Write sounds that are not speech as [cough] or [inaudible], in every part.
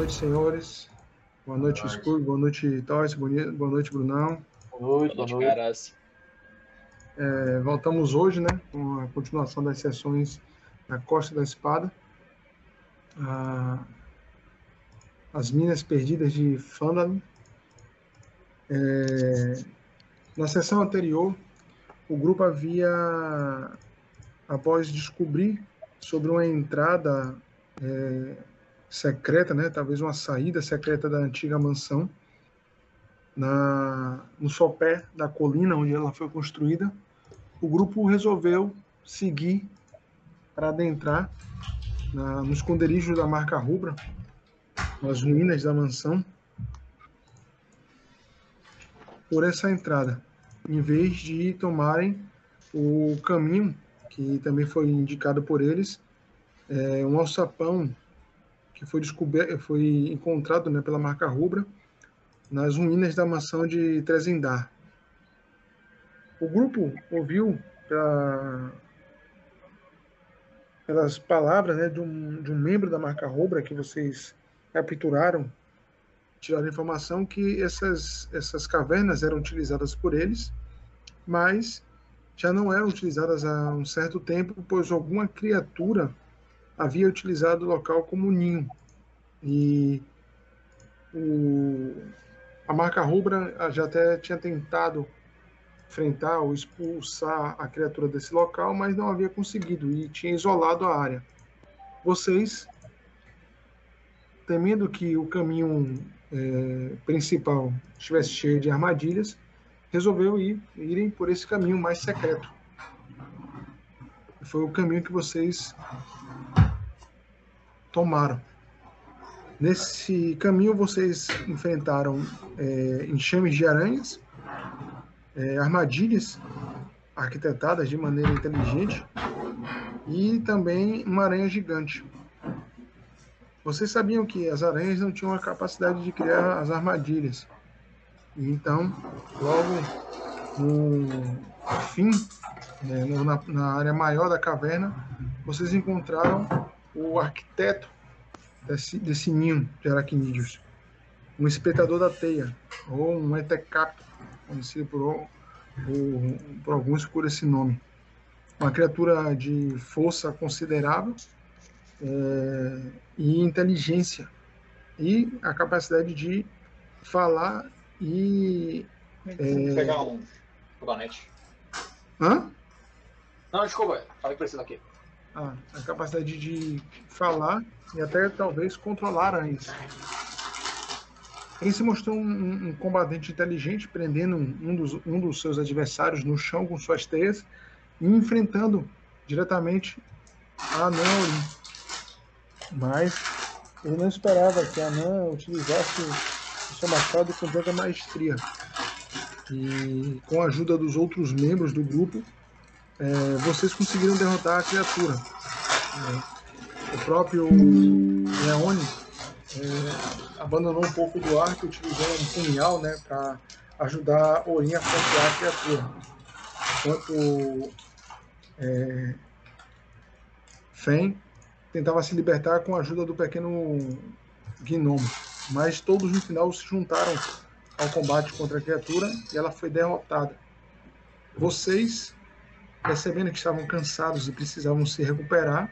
Boa noite, senhores. Boa noite, Escuro. Boa noite, Toys. Boa noite, Brunão. Boa noite, boa noite. Caras. É, voltamos hoje, né, com a continuação das sessões na Costa da Espada. Ah, as Minas Perdidas de Fandalin. É, na sessão anterior, o grupo havia, após descobrir sobre uma entrada é, secreta, né, talvez uma saída secreta da antiga mansão, na, no sopé da colina onde ela foi construída, o grupo resolveu seguir para adentrar na, no esconderijo da marca rubra, nas ruínas da mansão, por essa entrada, em vez de tomarem o caminho que também foi indicado por eles, é, um alçapão que foi descoberto, foi encontrado né, pela marca rubra nas ruínas da mansão de Trezendar. O grupo ouviu pela, pelas palavras né, de, um, de um membro da marca rubra que vocês capturaram, tiraram informação que essas, essas cavernas eram utilizadas por eles, mas já não eram utilizadas há um certo tempo, pois alguma criatura havia utilizado o local como ninho. E o, a marca rubra já até tinha tentado enfrentar ou expulsar a criatura desse local, mas não havia conseguido e tinha isolado a área. Vocês, temendo que o caminho é, principal estivesse cheio de armadilhas, resolveu ir irem por esse caminho mais secreto. Foi o caminho que vocês tomaram. Nesse caminho vocês enfrentaram é, enxames de aranhas, é, armadilhas arquitetadas de maneira inteligente e também uma aranha gigante. Vocês sabiam que as aranhas não tinham a capacidade de criar as armadilhas. Então, logo no fim, né, na, na área maior da caverna, vocês encontraram o arquiteto desse, desse ninho de aracnídeos. Um espectador da teia, ou um etecap, conhecido por, por, por alguns por esse nome. Uma criatura de força considerável é, e inteligência, e a capacidade de falar e. É... pegar um. Hã? Não, desculpa, falei que precisa aqui. Ah, a capacidade de falar e até talvez controlar aranhas. Ele se mostrou um, um, combatente inteligente, prendendo um dos, um dos seus adversários no chão com suas teias e enfrentando diretamente a Anã Mas ele não esperava que a Anã utilizasse o seu machado com tanta maestria. E com a ajuda dos outros membros do grupo, é, vocês conseguiram derrotar a criatura. É, o próprio Leone é, abandonou um pouco do arco, utilizou um punhal né, para ajudar Orin a flanquear a criatura. Enquanto é, Fen tentava se libertar com a ajuda do pequeno gnomo. Mas todos no final se juntaram ao combate contra a criatura e ela foi derrotada. Vocês percebendo que estavam cansados e precisavam se recuperar,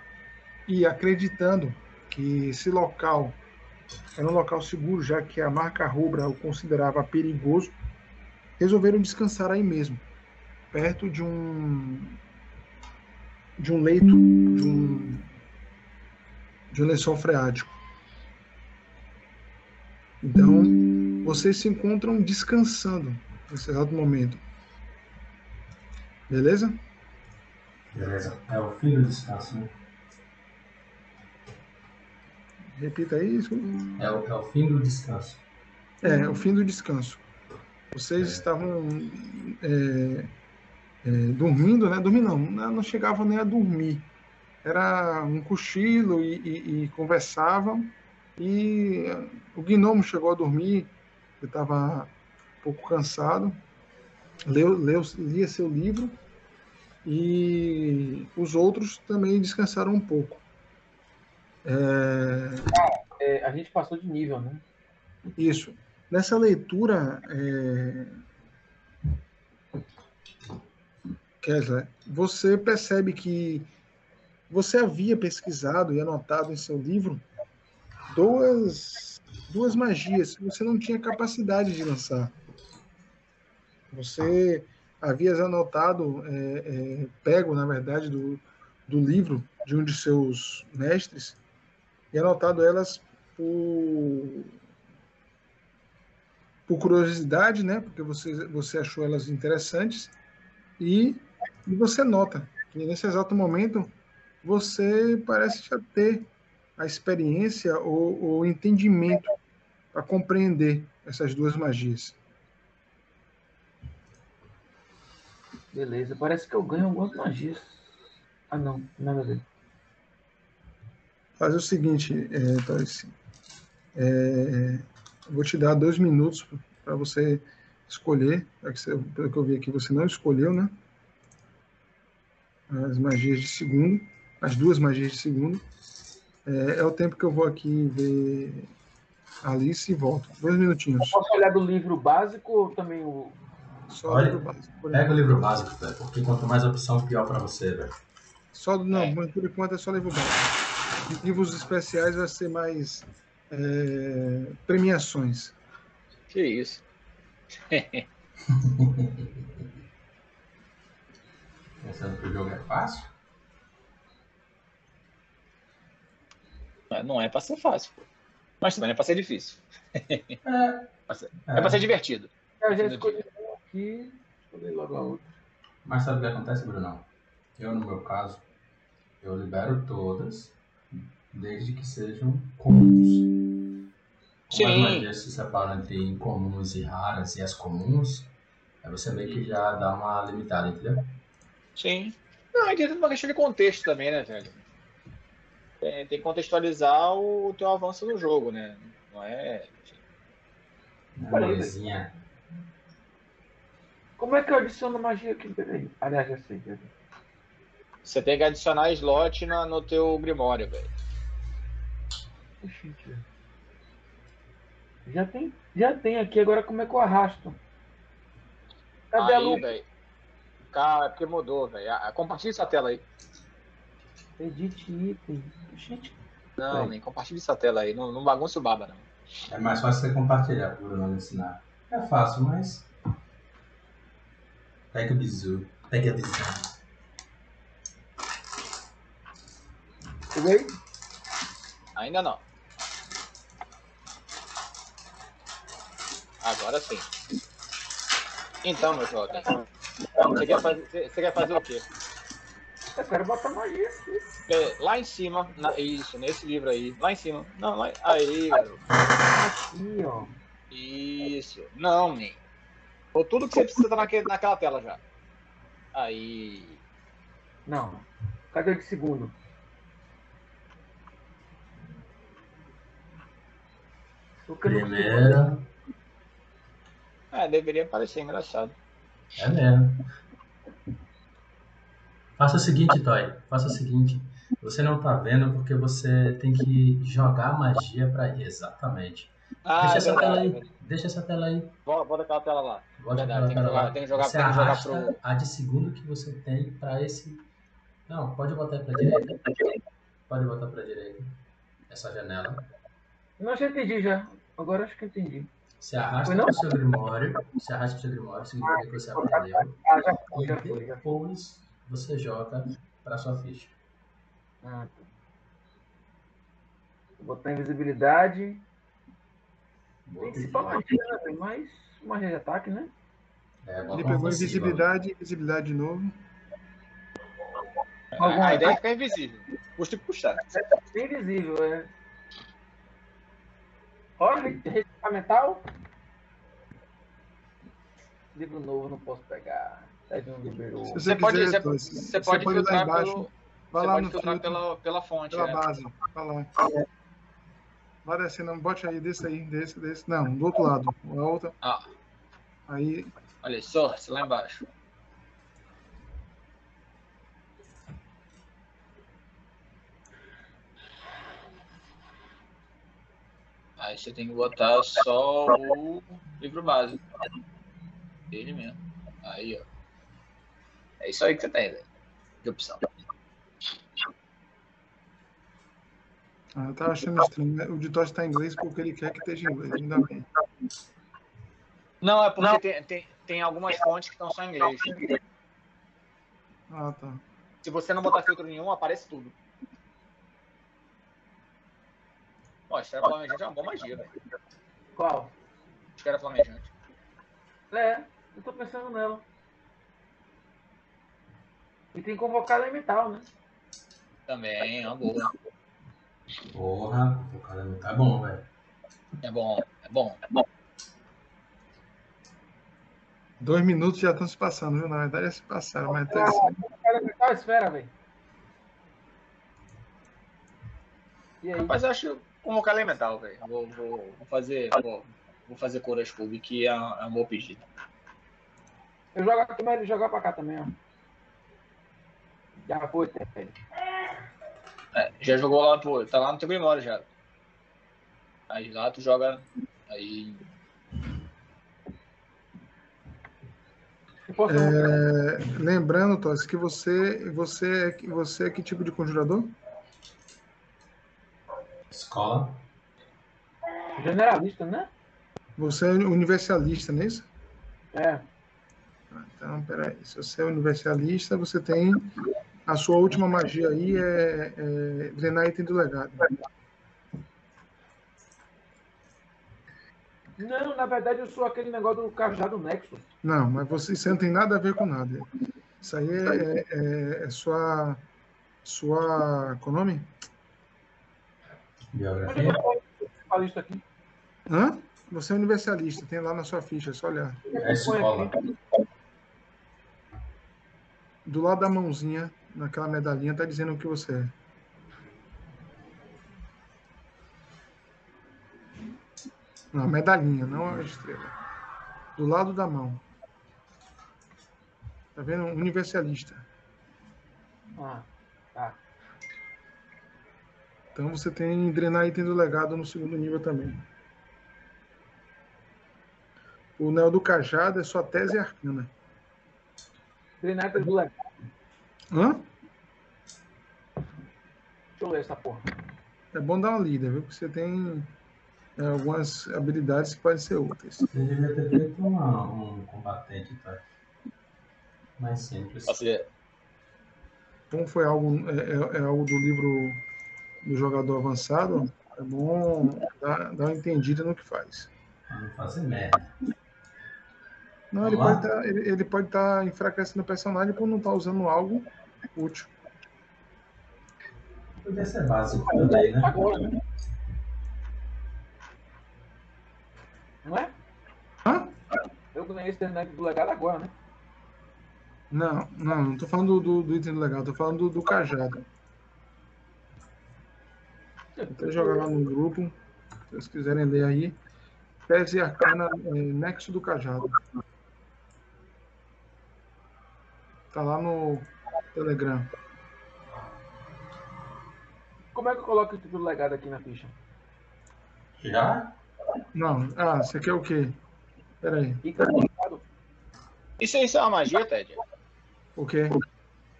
e acreditando que esse local era um local seguro, já que a marca rubra o considerava perigoso, resolveram descansar aí mesmo, perto de um de um leito, de um de um lençol freático. Então, vocês se encontram descansando nesse exato momento. Beleza? Beleza. É o fim do descanso, né? Repita isso. É o, é o fim do descanso. É, é o fim do descanso. Vocês é. estavam é, é, dormindo, né? Dormindo não, não chegavam nem a dormir. Era um cochilo e, e, e conversavam. E o gnomo chegou a dormir, ele estava um pouco cansado, leu, leu, lia seu livro e os outros também descansaram um pouco. É... é, a gente passou de nível, né? Isso. Nessa leitura, é... Kessler, você percebe que você havia pesquisado e anotado em seu livro duas, duas magias que você não tinha capacidade de lançar. Você havia anotado, é, é, pego, na verdade, do, do livro de um de seus mestres e anotado elas por, por curiosidade, né? Porque você, você achou elas interessantes e, e você nota que nesse exato momento você parece já ter a experiência ou o entendimento para compreender essas duas magias. Beleza, parece que eu ganho algumas magias. Ah, não, nada a ver. Faz o seguinte, é, é, vou te dar dois minutos para você escolher, pelo que eu vi aqui, você não escolheu, né? As magias de segundo as duas magias de segundo. É, é, o tempo que eu vou aqui ver Alice e volto. Dois minutinhos. Eu posso olhar do livro básico ou também o. Só Olha, o livro básico. Pega o livro básico, velho, porque quanto mais opção, pior para você, velho. Só, não, é. por enquanto é só livro básico. Livros especiais vai ser mais é, premiações. Que isso. [laughs] Pensando que o jogo é fácil? Não é para ser fácil. Mas também não é para ser difícil. É, [laughs] é para ser divertido. Eu já escolhi logo a outra. Mas sabe o que acontece, Bruno? Eu, no meu caso, eu libero todas, desde que sejam comuns. Como as magias se separam entre incomuns e raras e as comuns, aí você meio que já dá uma limitada, entendeu? Sim. Não, é é uma questão de contexto também, né, velho? tem, tem que contextualizar o, o teu avanço no jogo, né? Não é. Belezinha. Como é que eu adiciono magia aqui? Peraí. Aliás, já sei. Você tem que adicionar slot na, no teu Grimório, velho. Já tem, já tem aqui, agora como é que eu arrasto? Cadê aí, a velho. Cara, é porque mudou, velho. Compartilha essa tela aí. Edit item. Gente. Não, nem compartilhe essa tela aí. Não, não bagunça o baba, não. É mais fácil você compartilhar por não ensinar. É fácil, mas. Pega o bizu. Pega a bizu. Peguei? Ainda não. Agora sim. Então, meu jovem. Você quer fazer, você quer fazer o quê? Eu quero botar magia. É, lá em cima, na, isso, nesse livro aí. Lá em cima. Não, lá, aí, garoto. Aqui, ó. Isso. Não, nem. Ou tudo que você precisa tá naquele, naquela tela já. Aí. Não. Cadê o de segundo? Primeira. É, deveria parecer engraçado. É mesmo. Faça o seguinte, Toy. Faça o seguinte. Você não tá vendo porque você tem que jogar magia para ir. Exatamente. Ah, Deixa é essa verdade, tela aí. Deixa essa tela aí. Bota aquela tela lá. Bota aquela tem, tela que jogar, lá. tem que jogar, você tem que jogar pro... a de segundo que você tem para esse. Não, pode botar para direita. Pode botar para direita. Essa janela. Não, já entendi já. Agora acho que entendi. Você arrasta para o seu grimório. Você arrasta para o seu grimório, significa que você aprendeu. Ah, já foi, já foi. Depois você joga para sua ficha. Ah, tá. Vou botar invisibilidade. Magia, né? Mais magia de ataque, né? É, Ele pegou invisibilidade, invisibilidade de novo. A, a ideia é ficar invisível. Custa e puxar. É invisível, é. Olha, metal. Livro novo não posso pegar. Se você, pode, quiser, você, você, pode, pode filtrar embaixo, pelo, vai lá no filtrar pela, pela fonte. Pela né? base. Vai lá. Vai descendo, bote aí, desse aí, desse, desse. Não, do outro lado. A outra. Ah. Aí. Olha, source lá embaixo. Aí você tem que botar só o livro básico. Ele mesmo. Aí, ó. É isso aí que você tem, velho. De opção. Eu tava achando estranho. O de Tocha tá em inglês porque ele quer que esteja em inglês, ainda bem. Não, é porque Tem, tem, tem algumas fontes que estão só em inglês. Ah, tá. Se você não botar filtro nenhum, aparece tudo. Ó, Esfera Flamejante é uma boa magia, velho. Qual? Esfera Flamejante. É, eu tô pensando nela. E tem convocado elemental, né? Também é uma boa. Porra, o cara não tá bom, velho. É bom, é bom, é bom. Dois minutos já estão se passando, viu? Na verdade, já se passaram, mas tá assim. É esfera, velho. Mas eu acho convocar elemental, velho. Vou, vou, vou fazer. Vou, vou fazer Coras Cube, que é, é um bom pedido. Eu jogo aqui, mas ele joga pra cá também, ó. Já foi, velho. É, já jogou lá, pô, tá lá no teu Grimório já. Aí lá tu joga. Aí. É, lembrando, Toss, que você, você, é, que- você é que tipo de conjurador? Escola. Generalista, né? Você é universalista, não é isso? É. Ah, Então, peraí. Se você é universalista, você tem. A sua última magia aí é, é drenar item do legado. Não, na verdade eu sou aquele negócio do cajado Nexus. Não, mas você, isso não tem nada a ver com nada. Isso aí é, é- é sua. Sua. Qual é o nome? Biografia. aqui? Hã? Você é universalista, tem lá na sua ficha, é só olhar. É escola. Do lado da mãozinha, naquela medalhinha, tá dizendo o que você é. Não, medalhinha, não a estrela. Do lado da mão. Tá vendo? Universalista. Ah, tá. Então você tem drenar item do legado no segundo nível também. O Neo do Cajado é sua tese arcana. Drenator do legal. Hã? Deixa eu ler essa porra. É bom dar uma lida, viu? Porque você tem é, algumas habilidades que podem ser úteis. Você devia ter feito uma, um combatente, tá? Mais simples. Como foi algo, é, é- é algo do livro do jogador avançado, é bom dar, dar uma entendida no que faz. Pra não fazer merda. Não, ele lá? pode estar ele, ele pode estar enfraquecendo o personagem por não estar usando algo útil. Podia ser básico também, né? Agora, né? Não é? Hã? Eu ganhei esse Drenator do legado agora, né? Não, não, não tô falando do, do item legal, tô falando do, do cajado. Vou jogar lá no grupo, se vocês quiserem ler aí. Tese Arcana é, Nexo do Cajado. Tá lá no Telegram. Como é que eu coloco o título do legado aqui na ficha? Já? Não, ah, você quer o quê? Pera aí, Fica no legado. Isso, isso é uma magia, Ted? o quê?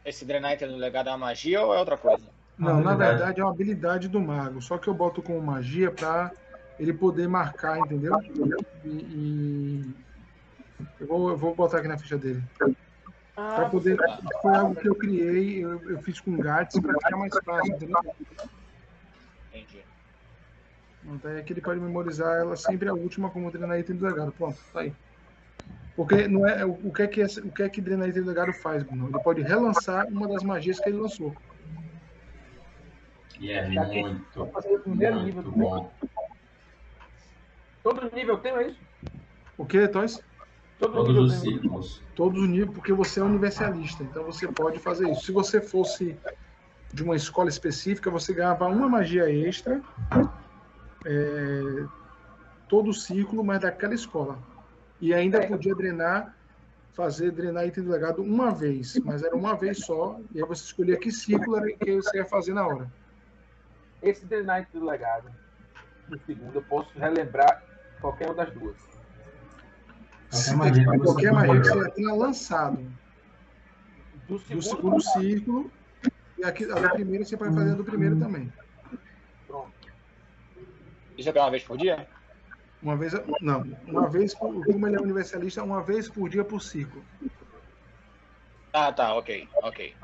Esse Drenite no legado é uma magia ou é outra coisa? Não, na verdade é uma habilidade do mago, só que eu boto como magia pra ele poder marcar, entendeu? E, e- eu, vou, eu vou botar aqui na ficha dele. Pra Ah, poder. tá. Foi algo que eu criei, eu, eu fiz com Gats pra ficar mais fácil, entendeu? Entendi. Então é que ele pode memorizar ela sempre a última como treinar item do legado. Pronto, tá aí. Porque não é, o que é que, o que, é que treinar item do legado faz, Bruno? Ele pode relançar uma das magias que ele lançou. E é Daqui- muito, vou fazer o primeiro nível muito do bom. Todo nível tem é isso? O que, Toys? Todo Todos nível os ciclos. Todos os níveis, porque você é universalista, então você pode fazer isso. Se você fosse de uma escola específica, você ganhava uma magia extra é, todo ciclo, mas daquela escola. E ainda podia drenar, fazer drenar item do legado uma vez, mas era uma vez só, e aí você escolhia que ciclo era que você ia fazer na hora. Esse Drenator do legado. do segundo, eu posso relembrar qualquer uma das duas. Qualquer magia que qualquer magia que você tenha lançado do segundo, do segundo círculo, e aqui, a da primeira você pode fazer a do primeiro também. Pronto. Isso é uma vez por dia? Uma vez, não, uma vez por, como ele é universalista, uma vez por dia por ciclo. Ah, tá, ok, ok.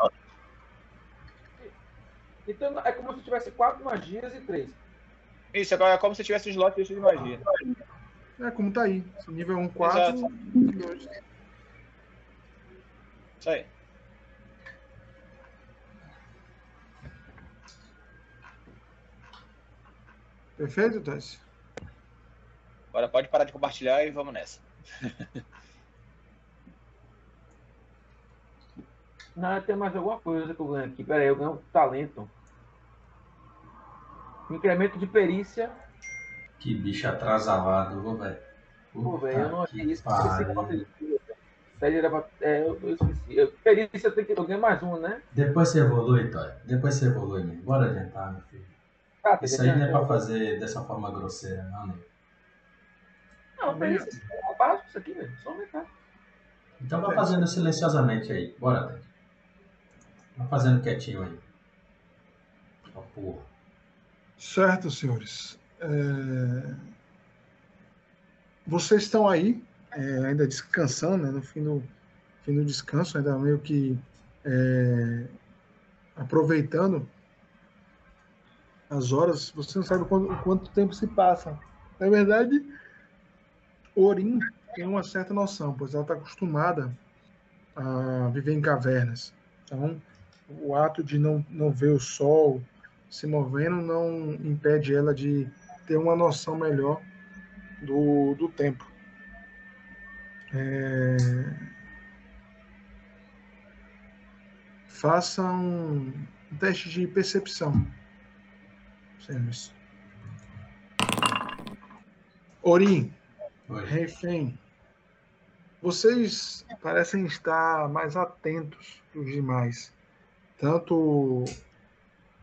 Então é como se tivesse quatro magias e três. Isso, agora é como se tivesse um slot de magia. É como tá aí. Nível 1, 4. 2. Isso aí. Perfeito, Tassi? Agora pode parar de compartilhar e vamos nessa. [laughs] Não, tem mais alguma coisa que eu ganho aqui. Pera aí, eu ganho talento. Incremento de perícia. Que bicho atrasalado, velho. Pô, velho, eu não achei isso. É, eu, eu esqueci. perícia tem que. Eu ganho mais uma, né? Depois você evolui, Toy. Depois você evolui, né? Bora adiantar, meu filho. Ah, isso aí não é pra fazer dessa forma grosseira, não, né? Não, perícia é básico isso aqui, velho. Só aumentar. Então vai fazendo silenciosamente aí. Bora, Ted. Vai fazendo quietinho aí. Ó, porra. Certo, senhores. É... Vocês estão aí, é, ainda descansando, né, no fim do, fim do descanso, ainda meio que é, aproveitando as horas. Você não sabe quanto, quanto tempo se passa. Na verdade, Orim tem uma certa noção, pois ela está acostumada a viver em cavernas. Então, o ato de não, não ver o sol se movendo não impede ela de ter uma noção melhor do, do tempo. É... Faça um teste de percepção. Serviço. Orim, Refém, vocês parecem estar mais atentos que os demais tanto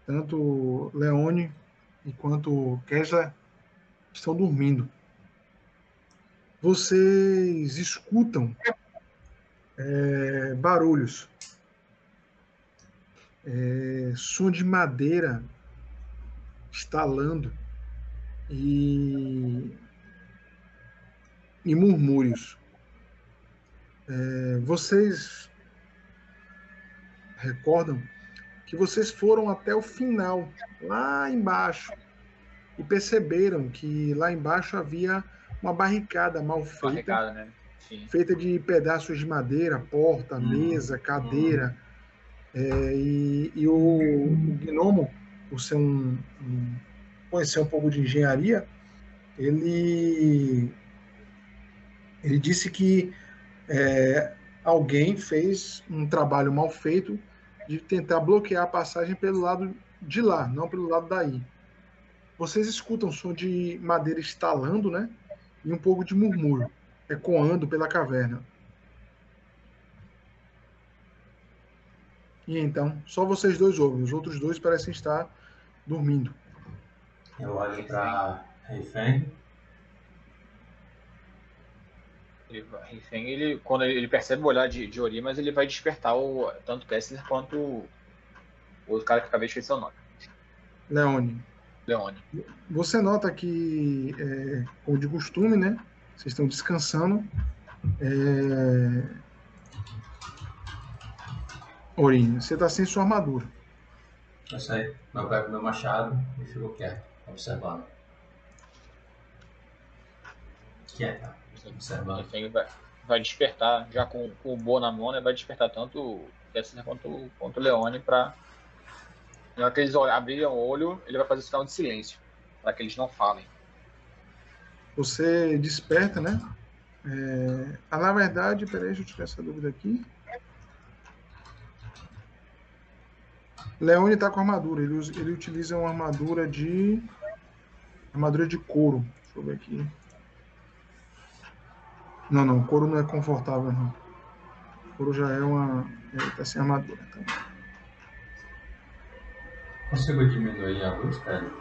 tanto Leone quanto Kesla estão dormindo. Vocês escutam é, barulhos, é, som de madeira estalando e, e murmúrios. É, vocês recordam que vocês foram até o final, lá embaixo, e perceberam que lá embaixo havia uma barricada mal feita, barricada, né? feita de pedaços de madeira, porta, hum, mesa, cadeira. Hum. É, e, e o, o, gnomo, por ser um, um, conhecer um pouco de engenharia, ele, ele disse que é, alguém fez um trabalho mal feito de tentar bloquear a passagem pelo lado de lá, não pelo lado daí. Vocês escutam som de madeira estalando, né? E um pouco de murmúrio ecoando pela caverna. E então, só vocês dois ouvem, os outros dois parecem estar dormindo. Eu olho para Refém Refém, ele, quando ele percebe o olhar de, de Ori, mas ele vai despertar o, tanto Kessler quanto o, outro cara que acabei de esquecer o nome. Leone. Leone. Você nota que, é, como de costume, né? Vocês estão descansando. É... Ori, você está sem sua armadura. Eu sei. Eu pego meu machado e fico quieto, observando. Quieta vai, vai despertar, já com, com o Boa na mão, né, vai despertar tanto o Kessler quanto, quanto o Leone para. Na hora que eles abrirem o olho, ele vai fazer sinal de silêncio, para que eles não falem. Você desperta, né? É... Ah, na verdade, peraí, deixa eu tirar essa dúvida aqui. Leone está com armadura. Ele, ele utiliza uma armadura de. Armadura de couro. Deixa eu ver aqui. Não, não, o couro não é confortável, não. O couro já é uma. Ele tá sem armadura. Tá? Consigo diminuir a luz, cara?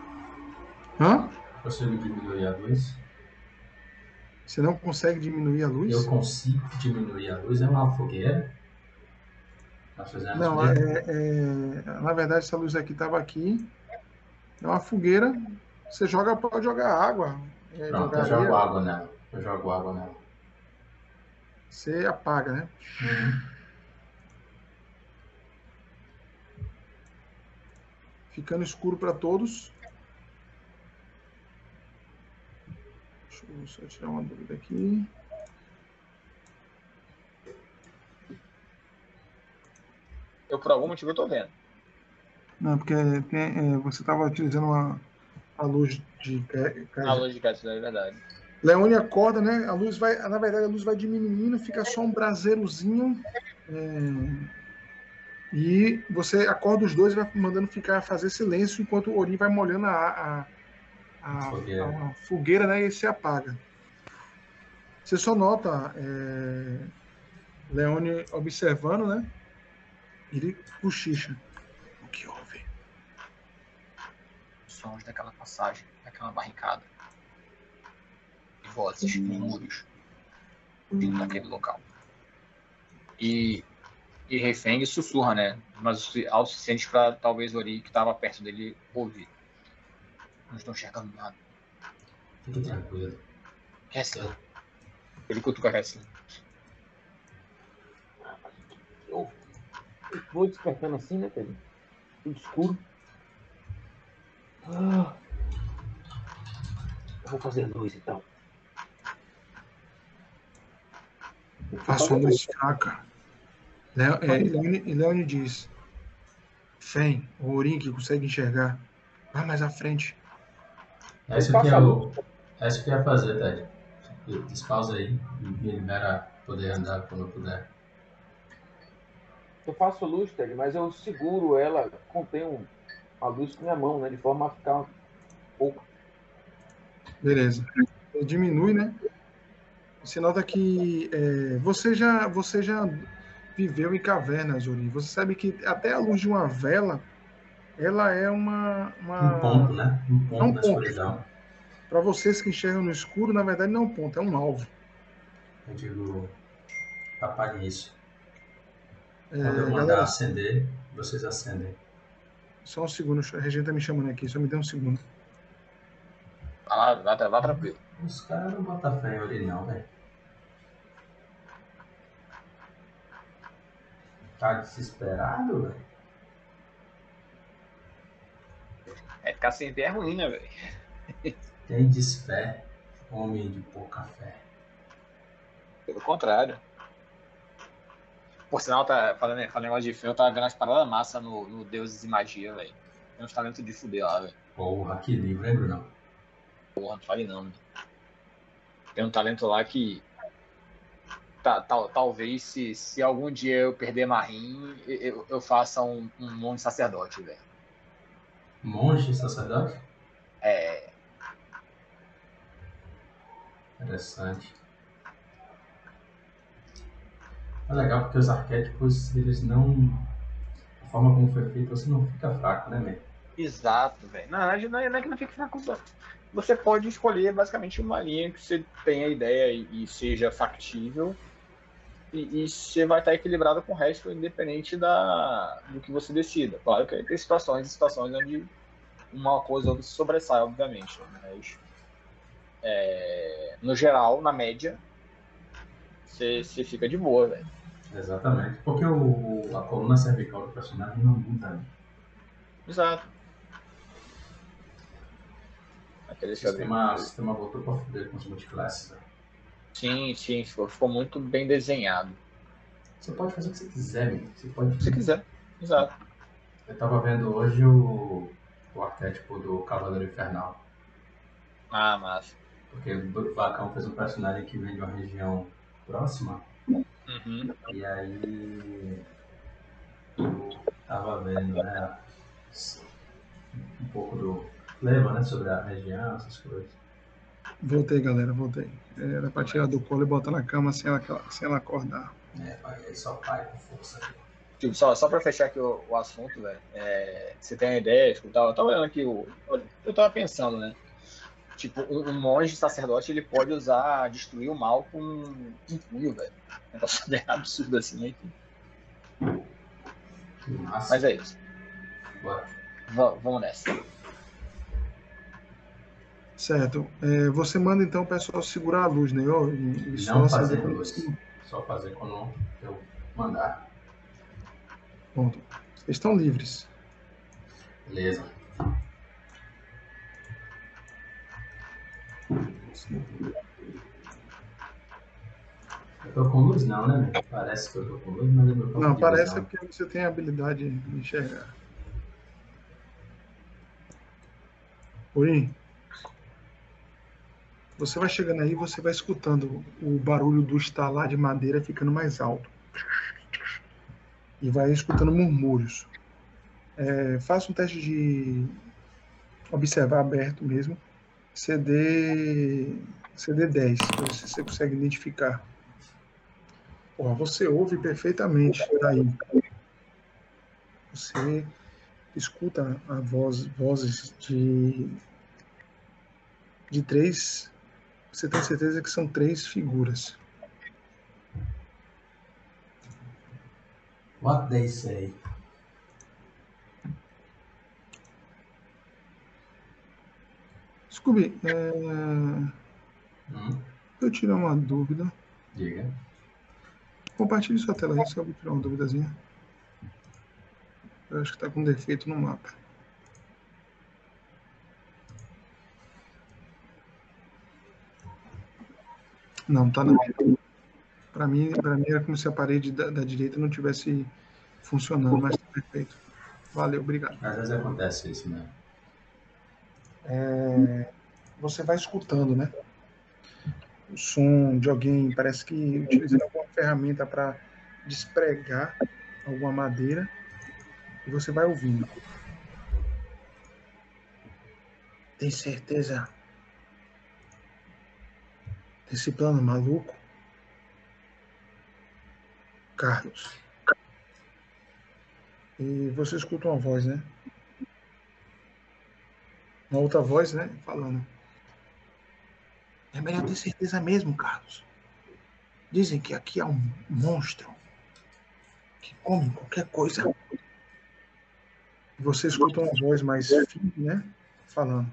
Hã? consigo diminuir a luz? Você não consegue diminuir a luz? Eu consigo diminuir a luz? É uma fogueira? Fizemos Não, é, é, na verdade essa luz aqui estava aqui. É uma fogueira. Você joga, pode jogar água. É, Pronto, eu jogo água nela. Eu jogo água nela. Você apaga, né? Uhum. Ficando escuro para todos. Deixa eu só tirar uma dúvida aqui. Eu, por algum motivo, eu tô vendo. Não, porque tem, é, você estava utilizando uma, a luz de A luz de gato, é verdade. Leone acorda, né? A luz vai, na verdade, a luz vai diminuindo, fica só um braseirozinho. é, e você acorda os dois e vai mandando ficar fazer silêncio enquanto o Ori vai molhando a, a, a, Fogueira. a fogueira, né? E se apaga. Você só nota é, Leone observando, né? Ele cochicha. O que houve? Sons daquela passagem, daquela barricada. E vozes, murmúrios. Vindo daquele local. E, e Refeng sussurra, né? Mas ao suficiente para talvez Ori, que estava perto dele, ouvir. Não estou enxergando nada. Fique tranquilo. Kessler. Ele cutuca Kessler. Eu vou despertando assim, né, Pedro? Tudo escuro. Ah. Eu vou fazer luz então. Faça uma luz fraca. Leo- é, Leone, e Leone diz: Fen, o Orin que consegue enxergar, vai mais à frente. É isso que eu, é isso que eu ia fazer, Ted. Despausa aí e me libera poder andar quando eu puder. Eu faço luz, Ted, mas eu seguro ela, contenho a luz com minha mão, né? De forma a ficar um pouco. Beleza. Ele diminui, né? Você nota que é, você, já, você já viveu em cavernas, Orin. Você sabe que até a luz de uma vela, ela é uma. uma... Um ponto, né? Um ponto É um da ponto. escuridão. Para vocês que enxergam no escuro, na verdade não é um ponto, é um alvo. Eu digo, apague isso. É, Quando eu mandar galera, acender, vocês acendem. só um segundo, a Regina tá me chamando aqui, só me dê um segundo. Vai lá, vai, vai tranquilo. Os caras não botam fé em Ori não, velho. Tá desesperado, velho? É, ficar sem pé é ruim, né, velho? Tem desfé, homem de pouca fé. Pelo contrário. Por sinal, tá falando, falando negócio de filme, eu tava vendo as paradas massa no, no Deuses e Magia, velho. Tem uns talentos de fuder lá, velho. Porra, que livro, hein, Brunão? Porra, não fale não, né? Tem um talento lá que. tal- talvez se, se algum dia eu perder Marim, eu, eu faça um, um monge sacerdote, velho. Monge sacerdote? É. Interessante. É legal porque os arquétipos, eles não. A forma como foi feito, você não fica fraco, né, velho? Exato, velho. Não, não é é que não fique fraco. não. Você pode escolher basicamente uma linha que você tenha ideia e, e seja factível. E, e você vai estar equilibrado com o resto, independente da, do que você decida. Claro que tem situações e situações onde uma coisa ou outra se sobressai, obviamente. Mas, é, no geral, na média, você, você fica de boa, velho. Exatamente. Porque o, o- a coluna cervical do personagem não muda, né? Exato. Aquele O sistema, o sistema voltou pra fuder com os multiclasses, né? Sim, sim, ficou, ficou muito bem desenhado. Você pode fazer o que você quiser, meu. Você pode. Se você quiser. Exato. Eu tava vendo hoje o, o arquétipo do Cavaleiro Infernal. Ah, massa. Porque o Vacão fez um personagem que vem de uma região próxima. Uhum. E aí eu tava vendo, né? Um pouco do leva, né? Sobre a região, essas coisas. Voltei, galera, voltei. Era pra tirar do colo e botar na cama sem ela, sem ela acordar. É, pai, só pai com força. Tipo, só, só pra fechar aqui o, o assunto, velho. É, você tem uma ideia, tipo, eu tava, eu tava olhando aqui, o, eu tava pensando, né? Tipo, um, um monge sacerdote ele pode usar, destruir o mal com um punho, velho. Um negócio bem absurdo assim. Massa. Mas é isso. Bora. Va- vamos nessa. Certo. É, você manda então o pessoal segurar a luz, né? Ó, e- Não acender fazer quando- luz. Só fazer quando eu mandar. Pronto. Vocês estão livres. Beleza. Eu tô com luz não, né? Parece que eu tô com luz, mas eu não tô Não, parece visão. porque você tem a habilidade de enxergar. Oi. Você vai chegando aí, você vai escutando o barulho do estalar de madeira ficando mais alto. E vai escutando murmúrios. É, faça um teste de observar aberto mesmo. CD, CD 10, para ver se você consegue identificar. Porra, você ouve perfeitamente daí. Você escuta a voz, vozes de, de três. Você tem certeza que são três figuras. What they say. Scooby, é, Hum, eu tirar uma dúvida. diga. Compartilhe sua tela aí, só vou tirar uma duvidazinha. Eu acho que está com defeito no mapa. Não, tá não. Para mim, para mim era como se a parede da, da direita não tivesse funcionando, mas tá perfeito. Valeu, obrigado. Às vezes acontece isso, né? É, você vai escutando, né? O som de alguém, parece que utilizando alguma ferramenta para despregar alguma madeira, e você vai ouvindo. Tem certeza desse plano maluco? Carlos. E você escuta uma voz, né? uma outra voz, né, falando. É melhor ter certeza mesmo, Carlos. Dizem que aqui há um monstro que come qualquer coisa. Você escuta uma voz mais fina, né, falando.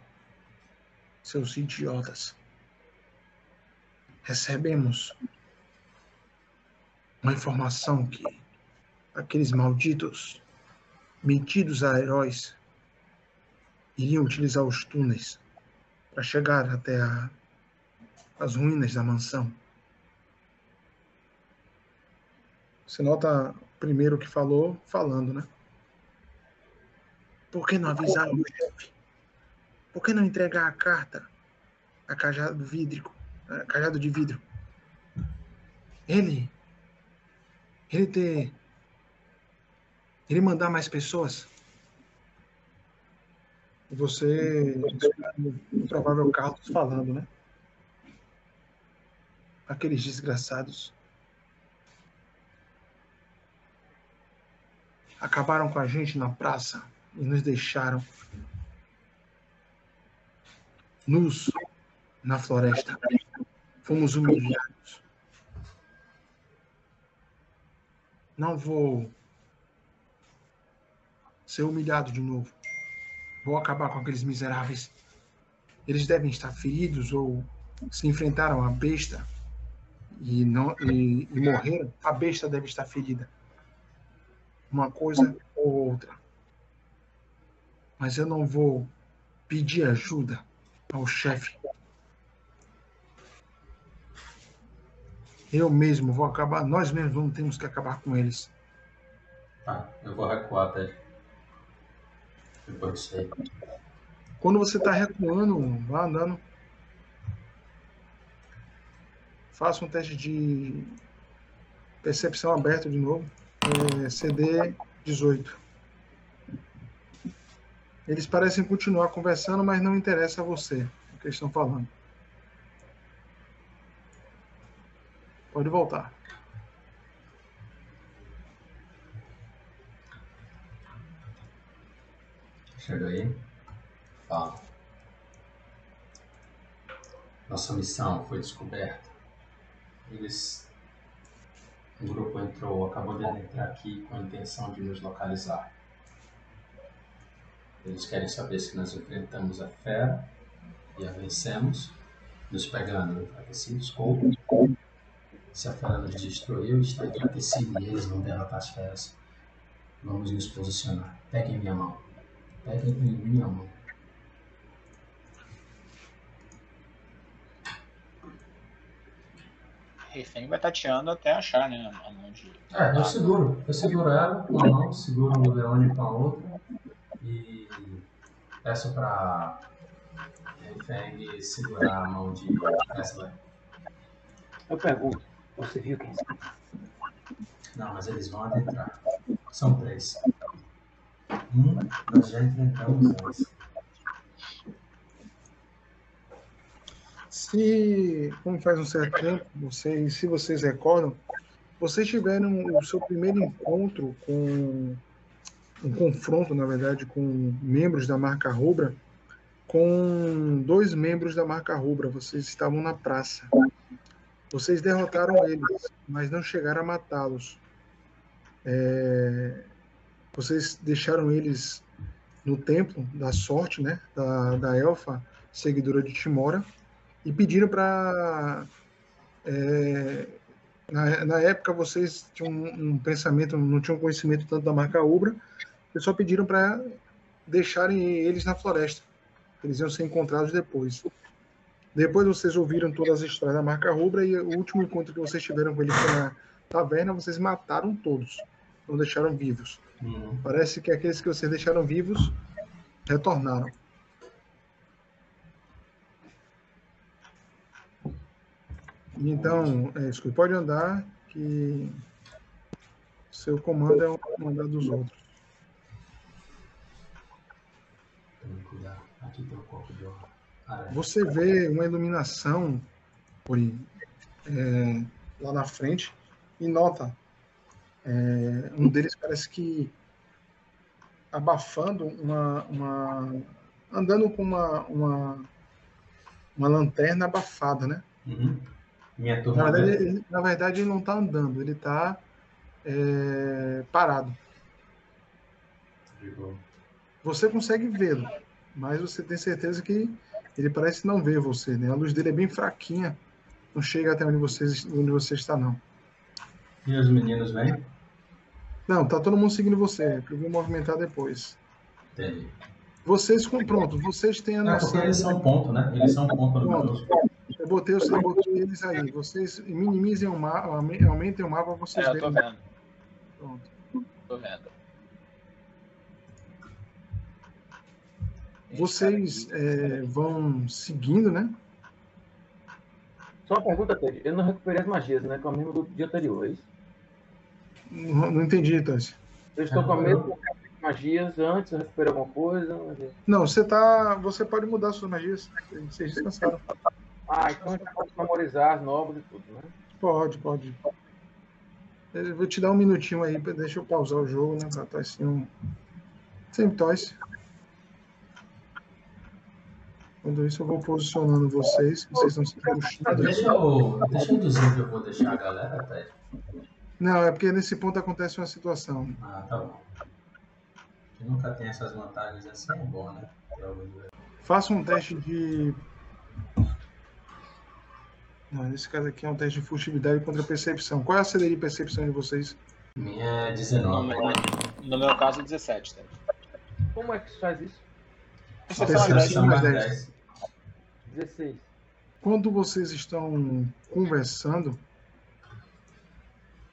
Seus idiotas. Recebemos uma informação que aqueles malditos metidos a heróis iriam utilizar os túneis para chegar até a- as ruínas da mansão. Você nota primeiro que falou, falando, né? Por que não avisar o chefe? Por que não entregar a carta a cajado vidrico, a cajado de vidro? Ele, ele ter, ele mandar mais pessoas você o provável Carlos falando, né? Aqueles desgraçados. Acabaram com a gente na praça e nos deixaram nus na floresta. Fomos humilhados. Não vou ser humilhado de novo. Vou acabar com aqueles miseráveis. Eles devem estar feridos ou se enfrentaram à besta e, não, e, e morreram. A besta deve estar ferida. Uma coisa ou outra. Mas eu não vou pedir ajuda ao chefe. Eu mesmo vou acabar, nós mesmos vamos temos que acabar com eles. Tá, eu vou recuar até. Depois disso aí. Quando você está recuando, vá andando. Faça um teste de percepção aberto de novo. É, CD 18. Eles parecem continuar conversando, mas não interessa a você o que eles estão falando. Pode voltar. Chega aí. Fala. Nossa missão foi descoberta. Eles. O grupo entrou, acabou de entrar aqui com a intenção de nos localizar. Eles querem saber se nós enfrentamos a fera e a vencemos, nos pegando enfraquecidos, ou se a fera nos destruiu, está enfraquecida e eles vão derrotar as feras. Vamos nos posicionar. Peguem minha mão. Peguem minha mão. refém vai tateando até achar, né? A mão de. É, eu seguro. Eu seguro ela com uma mão, seguro o Leone com a outra. E peço pra refém segurar a mão de Kessler. Eu pergunto, você viu quem são? Não, mas eles vão adentrar. São três. Um, nós já enfrentamos antes. Se, como faz um certo tempo, vocês, se vocês recordam, vocês tiveram o seu primeiro encontro com um confronto, na verdade, com membros da marca Rubra, com dois membros da marca Rubra. Vocês estavam na praça. Vocês derrotaram eles, mas não chegaram a matá-los. É, vocês deixaram eles no templo da sorte, né, da, da elfa seguidora de Timora, e pediram para. É, na, na, época vocês tinham um, um, pensamento, não tinham conhecimento tanto da marca Ubra, eles só pediram para deixarem eles na floresta. Eles iam ser encontrados depois. Depois vocês ouviram todas as histórias da marca Rubra e o último encontro que vocês tiveram com eles foi na taverna, vocês mataram todos, não deixaram vivos. Uhum. Parece que aqueles que vocês deixaram vivos retornaram. Então, é, escute, pode andar, que seu comando é o comando dos outros. Aqui tem um copo de Você vê uma iluminação por, é, lá na frente e nota é, um deles parece que abafando uma, uma andando com uma, uma, uma lanterna abafada, né? Uhum. Minha turma. Na verdade, ele, na verdade, ele não está andando, ele está é, parado. Você consegue vê-lo, mas você tem certeza que ele parece não ver você, né? A luz dele é bem fraquinha, não chega até onde você, onde você está, não. E os meninos vêm? Não, tá todo mundo seguindo você, eu vou movimentar depois. Entendi. Vocês, pronto, vocês têm a noção... Porque eles são ponto, né? Eles são ponto no eu botei, eu botei eles aí. Vocês minimizem o mapa, aumentem o mapa, vocês é, eu tô vendo. Pronto. Tô vendo. Vocês é, vão seguindo, né? Só uma pergunta, Ted. Eu não recuperei as magias, né? Com a mesma do dia anterior, é isso? Não, não entendi, Tati. Eu estou com a mesma magias antes, eu recuperei alguma coisa? Não, você tá. Você pode mudar suas magias. Vocês descansaram. Ah, então a gente pode memorizar as novas e tudo, né? Pode, pode. Eu vou te dar um minutinho aí, deixa eu pausar o jogo, né? Pra tá assim um. Sempre tosse. Quando isso, eu vou posicionando vocês, vocês não se puxando. Deixa eu, deixa eu dizer que eu vou deixar a galera, até. Não, é porque nesse ponto acontece uma situação. Ah, tá bom. Que nunca tem essas vantagens assim, é bom, né? Faça um teste de não, esse caso aqui é um teste de furtividade contra percepção. Qual é a CD de percepção de vocês? Minha é 19. No meu caso, 17. Tá? Como é que se faz isso? Percepção mais 10. 16. Quando vocês estão conversando,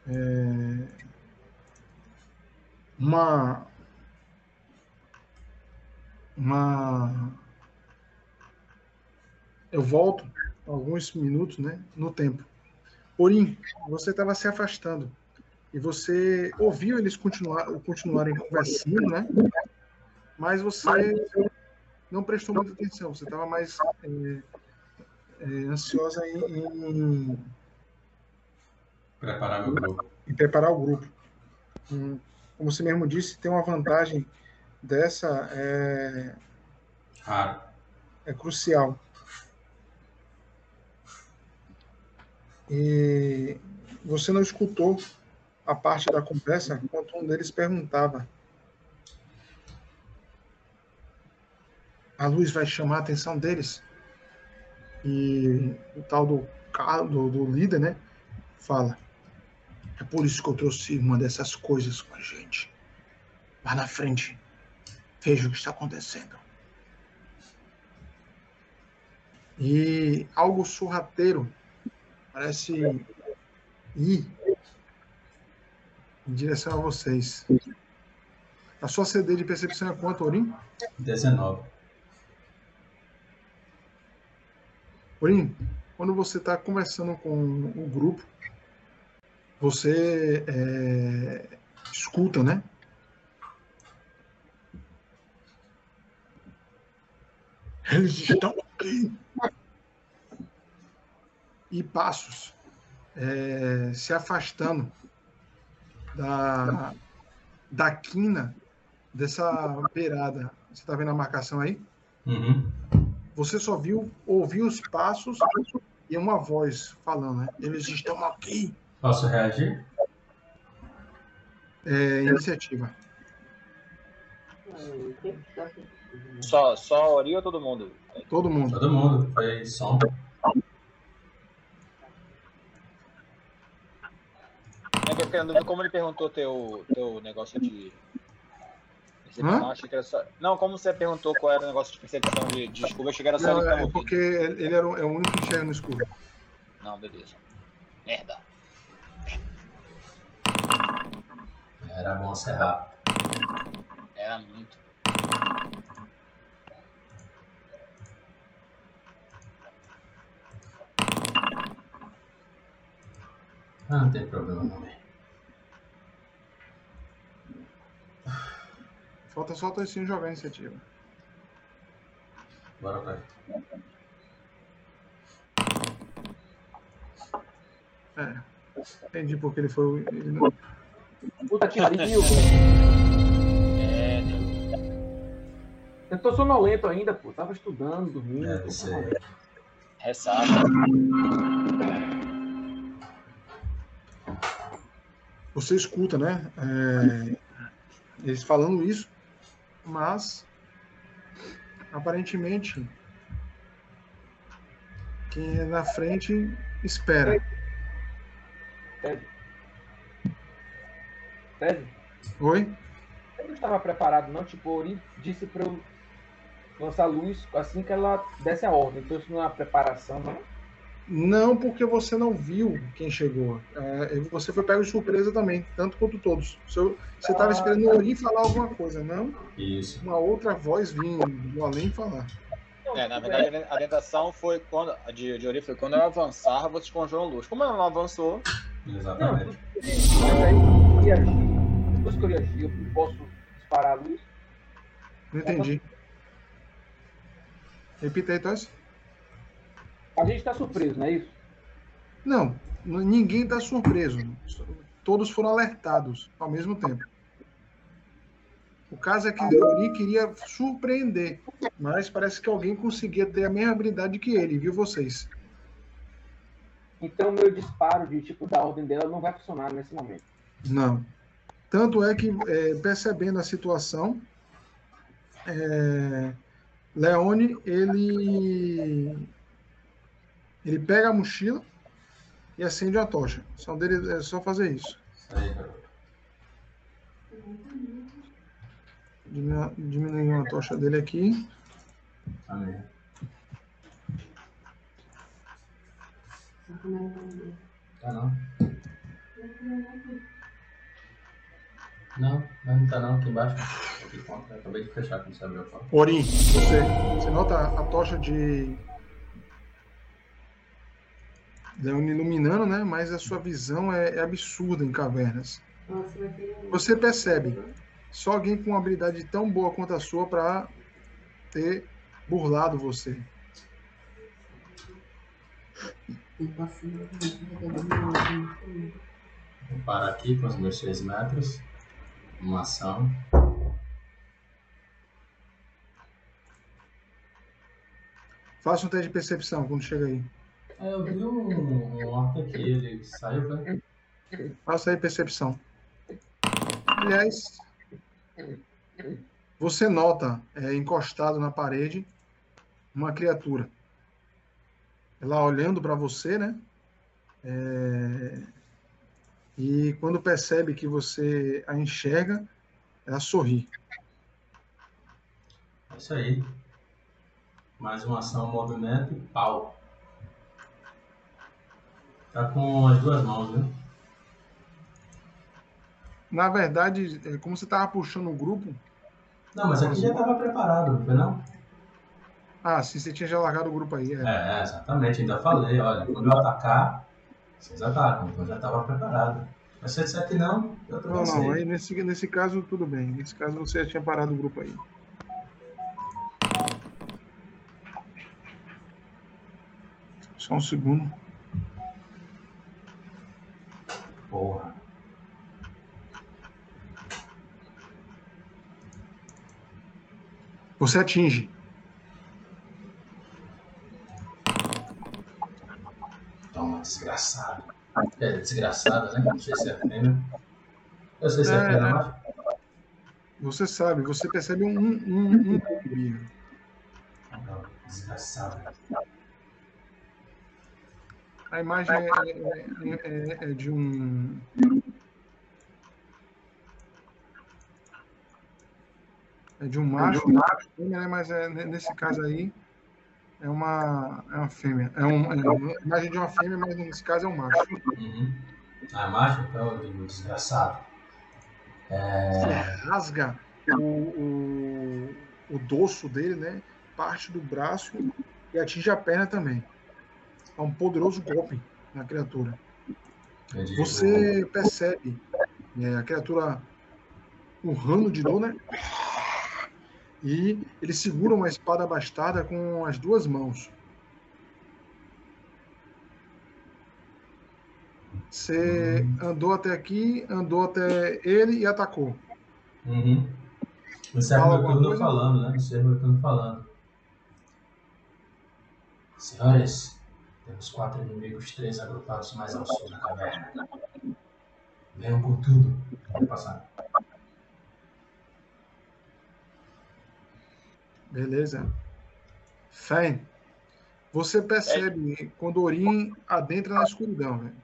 é, uma uma eu volto alguns minutos né, no tempo. Orim, você estava se afastando e você ouviu eles continuar, continuarem conversando, né? Mas você não prestou muita atenção, você estava mais é, é, ansiosa em, em, preparar o grupo. Em preparar o grupo. Hum, como você mesmo disse, tem uma vantagem dessa é, ah. é crucial. E você não escutou a parte da conversa enquanto um deles perguntava. A luz vai chamar a atenção deles. E o tal do, do, do líder, né? Fala. É por isso que eu trouxe uma dessas coisas com a gente. Lá na frente, veja o que está acontecendo. E algo sorrateiro parece ir em direção a vocês. A sua CD de percepção é quanto, Orim? 19. Orim, quando você está conversando com o grupo, você é, escuta, né? Eles estão aqui. E passos é, se afastando da, da quina dessa beirada. Você está vendo a marcação aí? Uhum. Você só viu, ouviu os passos e uma voz falando, né? Eles estão aqui. Posso reagir? É, iniciativa. Só, só Ori ou todo mundo? Todo mundo. Todo mundo. Foi som. É que eu querendo ver como ele perguntou teu, teu negócio de. Percepção, achei que era só... Não, como você perguntou qual era o negócio de percepção de, de desculpa, eu achei que era só Não, ele que tava é ouvindo. porque ele era o, é o único que enxerga no escuro. Não, beleza. Merda. Era bom ser rápido. Era muito. Ah, não tem problema não, velho. Falta só o Toicinho jogar a iniciativa. Bora pra É. Entendi porque ele foi. o- Ele não... Puta que pariu. É? Eu tô sonolento ainda, pô. Tava estudando, dormindo. Deve ser. Ressaca. Você escuta, né? É, Eles falando isso, mas aparentemente quem é na frente espera. Ted, Oi? eu não estava preparado, não. Tipo, o Ori disse pra eu lançar luz assim que ela desse a ordem. Então isso não é uma preparação, não. Não, porque você não viu quem chegou. É, você foi pego de surpresa também, tanto quanto todos. Você estava esperando o Ori falar alguma coisa, não? Isso. Uma outra voz vinha do além falar. É, na verdade, a orientação foi quando. A de, de Ori foi quando eu avançar, vocês conjuram luz. Como ela não avançou, Exatamente. Mas aí, eu ia agir. Depois que eu agir, eu posso disparar a luz? Não entendi. Repita aí, Toys. A gente tá surpreso, não é isso? Não, ninguém está surpreso. Todos foram alertados ao mesmo tempo. O caso é que Ori queria surpreender, mas parece que alguém conseguia ter a mesma habilidade que ele, viu vocês? Então meu disparo de tipo da ordem dela não vai funcionar nesse momento. Não. Tanto é que, é, percebendo a situação, é, Leone, ele, ele pega a mochila e acende a tocha. Só dele é só fazer isso. Isso aí, garoto. Diminu- Diminuiu a tocha dele aqui. Amém. Tá não. Não, mas não tá não, aqui embaixo. Aqui. Acabei de fechar quando você abriu a porta. Orim, você, você nota a tocha de Leone iluminando, né? Mas a sua visão é, é absurda em cavernas. Você percebe só alguém com uma habilidade tão boa quanto a sua para ter burlado você. Vou parar aqui com os meus 6 metros. Uma ação. Faça um teste de percepção quando chega aí. É, eu vi um, um orc aqui, ele saiu, foi? Faça aí percepção. Aliás, você nota é, encostado na parede uma criatura. Ela olhando para você, né? É, e quando percebe que você a enxerga, ela sorri. É isso aí. Mais uma ação, movimento e pau. Tá com as duas mãos, viu? Na verdade, é, como você estava puxando o grupo. Não, mas aqui já estava preparado, não foi não? Ah, sim, você tinha já largado o grupo aí. É, é exatamente, ainda falei, olha, quando eu atacar, vocês atacam, então já estava preparado. Mas se você disser que não, eu também Não, não, aí nesse, nesse caso tudo bem. Nesse caso você já tinha parado o grupo aí. Só um segundo. Porra. Você atinge. Toma, desgraçado. É, desgraçada, né? Não sei se é fêmea. Eu sei se é, É, fêmea, é. mas... Você sabe, você percebe um, um, um, um bicho. A imagem é, é- é- é de um. É de um macho, fêmea, né? mas é, ne- nesse caso aí é uma, é uma fêmea. É, um, é uma imagem de uma fêmea, mas nesse caso é um macho. Uhum. A macho, então, desgraçado. É... Você rasga o, o, o dorso dele, né? Parte do braço e atinge a perna também. É um poderoso golpe na criatura. eu digo- Você percebe né, a criatura urrando de dor, né? E ele segura uma espada bastarda com as duas mãos. Você andou até aqui, andou até ele e atacou. Uhum. Servo Fala alguma turno coisa? falando, né? No servo turno falando. Senhores, temos quatro inimigos, três agrupados mais ao sul da caverna. Venham com tudo. Pode passar. Beleza. Fen, você percebe quando Orin adentra na escuridão, velho.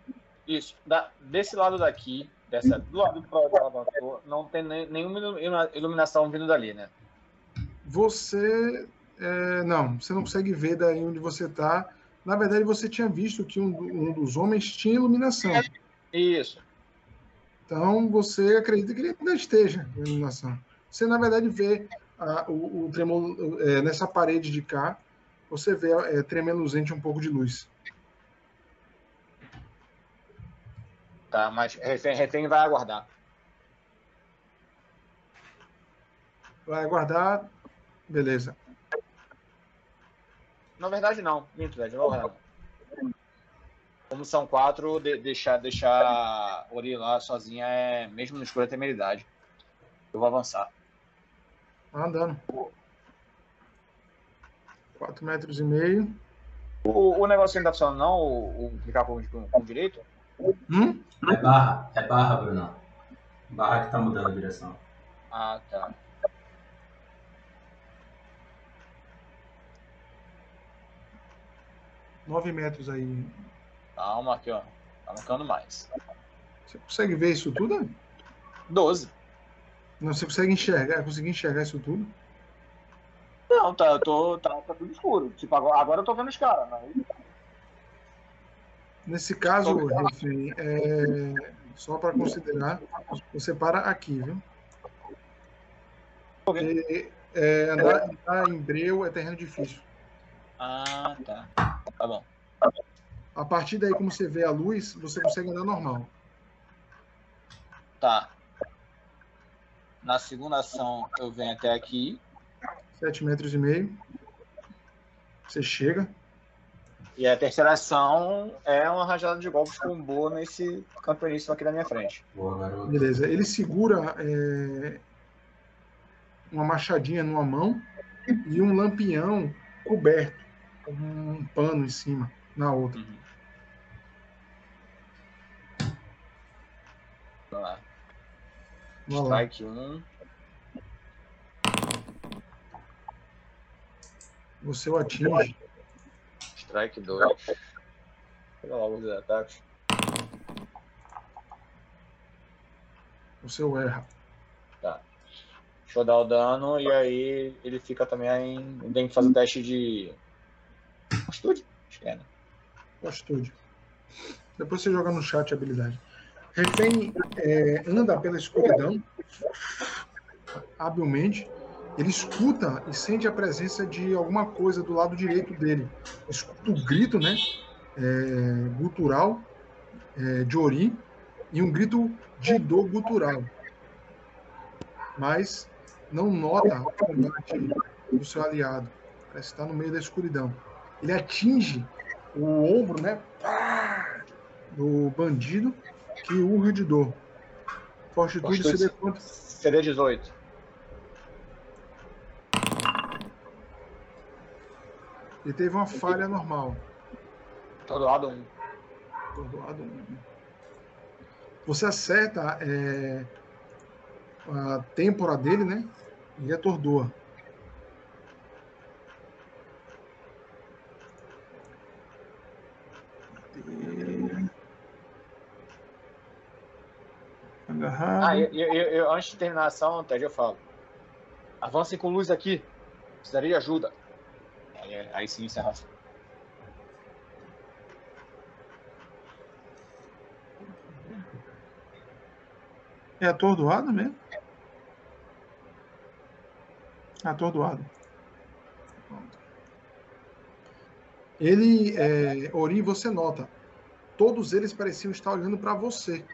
Isso. Da- desse lado daqui, dessa, do lado pro ela avançou, não tem nem- nenhuma ilumina- iluminação vindo dali, né? Você. é, não, você não consegue ver daí onde você está. Na verdade, você tinha visto que um, um dos homens tinha iluminação. Isso. Então, você acredita que ele ainda esteja com iluminação. Você, na verdade, vê a- o, o tremolo é, nessa parede de cá. Você vê é, tremeluzente um pouco de luz. Tá, mas refém, refém vai aguardar. Vai aguardar. Beleza. Na verdade, não. Minto, velho. Não vou não. Como são quatro, de- deixar, deixar a Ori lá sozinha é, mesmo no escuro, é temeridade. Eu vou avançar. Tá andando. 4 metros e meio. O, o negócio ainda tá funcionando, não? O, o clicar com, com, com direito? Hum? É barra, é barra, Bruno. Barra que tá mudando a direção. Ah, tá. Nove metros aí. Calma aqui, ó. Tá marcando mais. Você consegue ver isso tudo? 12. Não, você consegue enxergar, conseguir enxergar isso tudo? Não, tá, eu tô, tá, tá tudo escuro. Tipo, agora, agora eu tô vendo os caras, mas Nesse caso, refém, é, só para considerar, você para aqui, viu? Porque é, andar, andar em breu é terreno difícil. Ah, tá. Tá bom. A partir daí, como você vê a luz, você consegue andar normal. Tá. Na segunda ação eu venho até aqui. Sete metros e meio. Você chega. E a terceira ação é uma rajada de golpes com boa nesse campeoníssimo aqui da minha frente. Boa, garoto. Beleza. Ele segura é, uma machadinha numa mão e um lampião coberto com um pano em cima. na outra. Uhum. Vamos lá. Vamos. Strike 1. Você o atinge. Strike 2. Pega logo os ataques. Você o erra. Deixa eu dar o dano e aí ele fica também. Tem que fazer teste de. Atitude? Acho que né? Atitude. Depois você joga no chat a habilidade. Refém é, anda pela escuridão, habilmente. Ele escuta e sente a presença de alguma coisa do lado direito dele. Escuta o grito, né? É, gutural é, de Ori e um grito de dor gutural. Mas não nota o combate do seu aliado. Parece estar no meio da escuridão. Ele atinge o ombro, né? Do bandido que urra de dor. Fortitude. CD quanto? CD 18. Ele teve uma falha normal. Todo lado 1. Atordoado. Você acerta é, a têmpora dele, né? E atordoa. Agarrado. Ah, eu, eu, eu- antes de terminar a ação, Ted, eu falo. Avancem com luz aqui. Precisaria de ajuda. Aí, aí sim ação. É atordoado mesmo? Atordoado. Pronto. Ele, é, Ori, você nota, todos eles pareciam estar olhando para você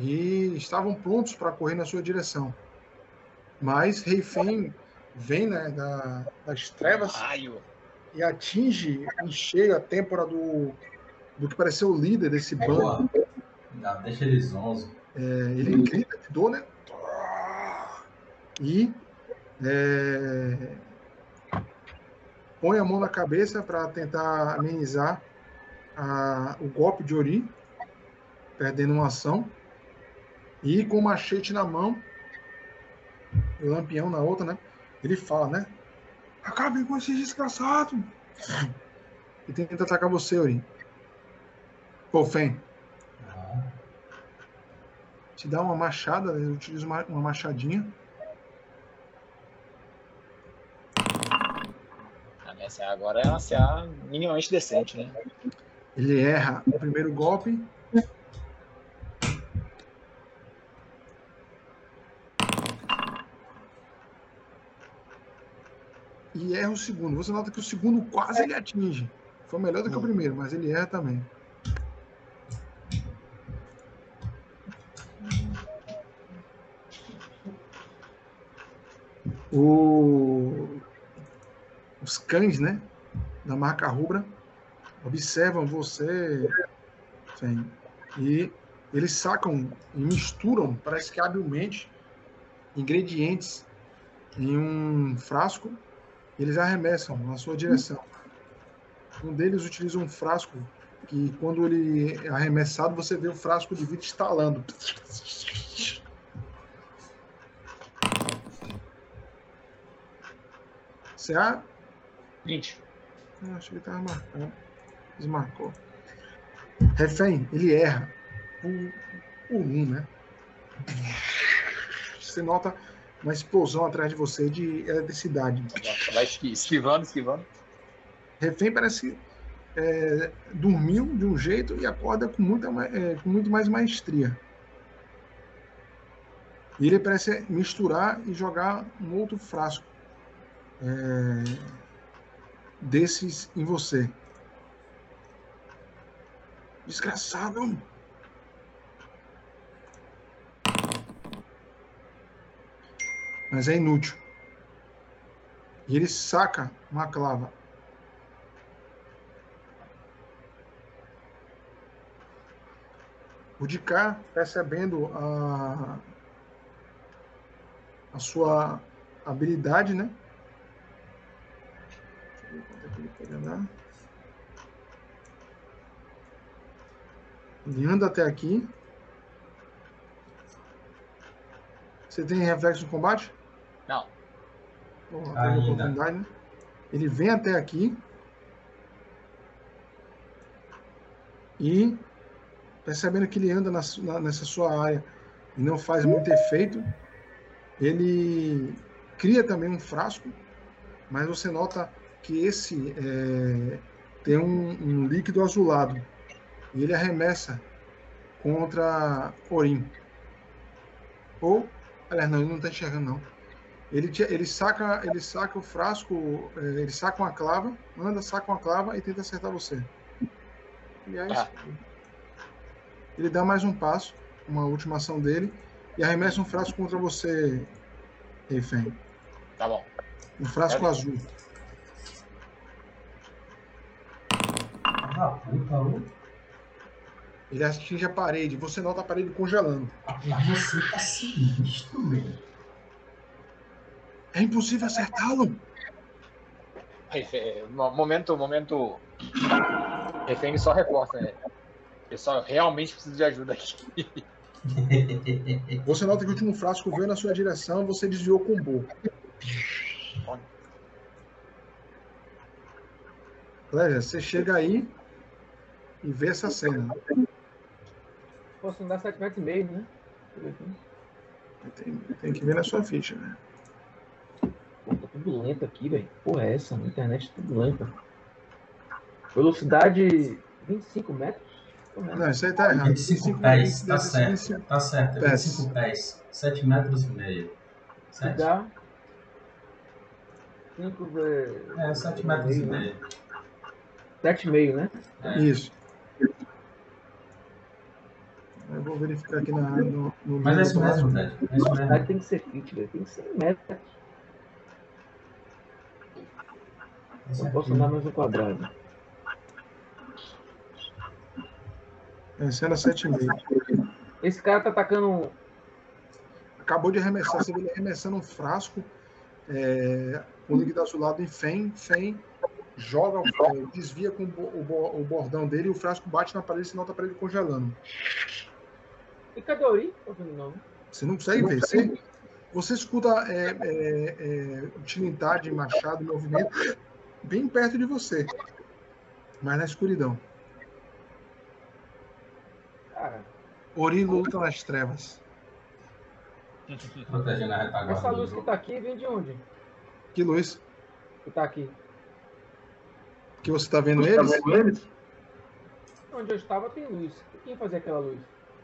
e estavam prontos para correr na sua direção. Mas Reifen vem né, da- das trevas Raio. e atinge em cheio a têmpora do, do que pareceu o líder desse bando. Boa. Já deixa ele zonzo. É, ele grita de dor, né? E é, põe a mão na cabeça para tentar amenizar a- o golpe de Ori, perdendo uma ação. E com o machete na mão, e o lampião na outra, né? Ele fala, né? Acabem com esse desgraçado! E tenta atacar você, Ori. Pô, Fen, Ah, te dá uma machada, ele utiliza uma, uma machadinha. A minha CA agora é uma CA minimamente decente, né? Ele erra o primeiro golpe. E erra o segundo. Você nota que o segundo quase ele atinge. Foi melhor do que o primeiro, mas ele erra também. O... Os cães, né? Da marca rubra observam você sim, e eles sacam e misturam, parece que habilmente, ingredientes em um frasco eles arremessam na sua direção. Um deles utiliza um frasco que, quando ele é arremessado, você vê o frasco de vidro estalando. Você a... 20. Eu acho que ele tava marcando. Desmarcou. Refém, ele erra. Por, por um, né? Você nota uma explosão atrás de você de eletricidade. Vai esqui- esquivando, esquivando. Refém parece que é, dormiu de um jeito e acorda com, muita, é, com muito mais maestria. E ele parece misturar e jogar um outro frasco é, desses em você. Desgraçado! Mas é inútil. E ele saca uma clava. O de cá, percebendo a, a sua habilidade, né? Deixa eu ver quanto é ele pode andar. Ele anda até aqui. Você tem reflexo no combate? Não. Oportunidade, né? Ele vem até aqui. E percebendo que ele anda na na- nessa sua área e não faz muito efeito, ele cria também um frasco, mas você nota que esse é, tem um, um líquido azulado e ele arremessa contra Orim. Ou, aliás, não, ele não está enxergando não. Ele, te- ele, saca, ele saca o frasco, é, ele saca uma clava, anda, saca uma clava e tenta acertar você. Aliás, Tá. ele dá mais um passo, uma última ação dele, e arremessa um frasco contra você, Eifen. Tá bom. Um frasco É. azul. Ah, puta, ô. Ele atinge a parede, você nota a parede congelando. Você tá sinistro, velho. É impossível acertá-lo! Mo- Momento, momento. Refém só reforça, né? Eu só realmente preciso de ajuda aqui. [laughs] Você nota que o último frasco veio na sua direção, você desviou com o boco. Clélia, você chega aí e vê essa cena. Posso andar 7 metros e meio, né? Tem, tem que ver na sua ficha, né? Tá tudo lento aqui, velho. Porra, é essa? A internet tá tudo lenta. Velocidade 25 metros? Porra, Não, isso aí tá errado. 25 pés, tá ser certo. 25. Tá certo, é Pés. 25 pés. 7 metros e meio. que 7? dá 5 vezes... É, 7 metros e meio. 7,5, né? É. Isso. Eu vou verificar aqui na, no, no Mas é isso mesmo, Ted. É isso mesmo. tem que ser fit, velho. Tem que ser metros. Tá Não posso andar mais um quadrado. É, cena 7,5. Esse cara tá atacando. Acabou de arremessar, você vê ele arremessando um frasco é, com líquido azulado em Fen. Fen joga, desvia com o, bo- o bo- o bordão dele e o frasco bate na parede, você nota a parede congelando. E cadê o Ori? Você não consegue ver. Você, você escuta é, é, é, de machado movimento bem perto de você, mas na escuridão. Cara, Ori luta nas trevas. Protegendo a retaguarda. essa luz que tá aqui vem de onde? Que luz? Que tá aqui. Que você está vendo eles? Onde eu estava tem luz. Quem fazia aquela luz?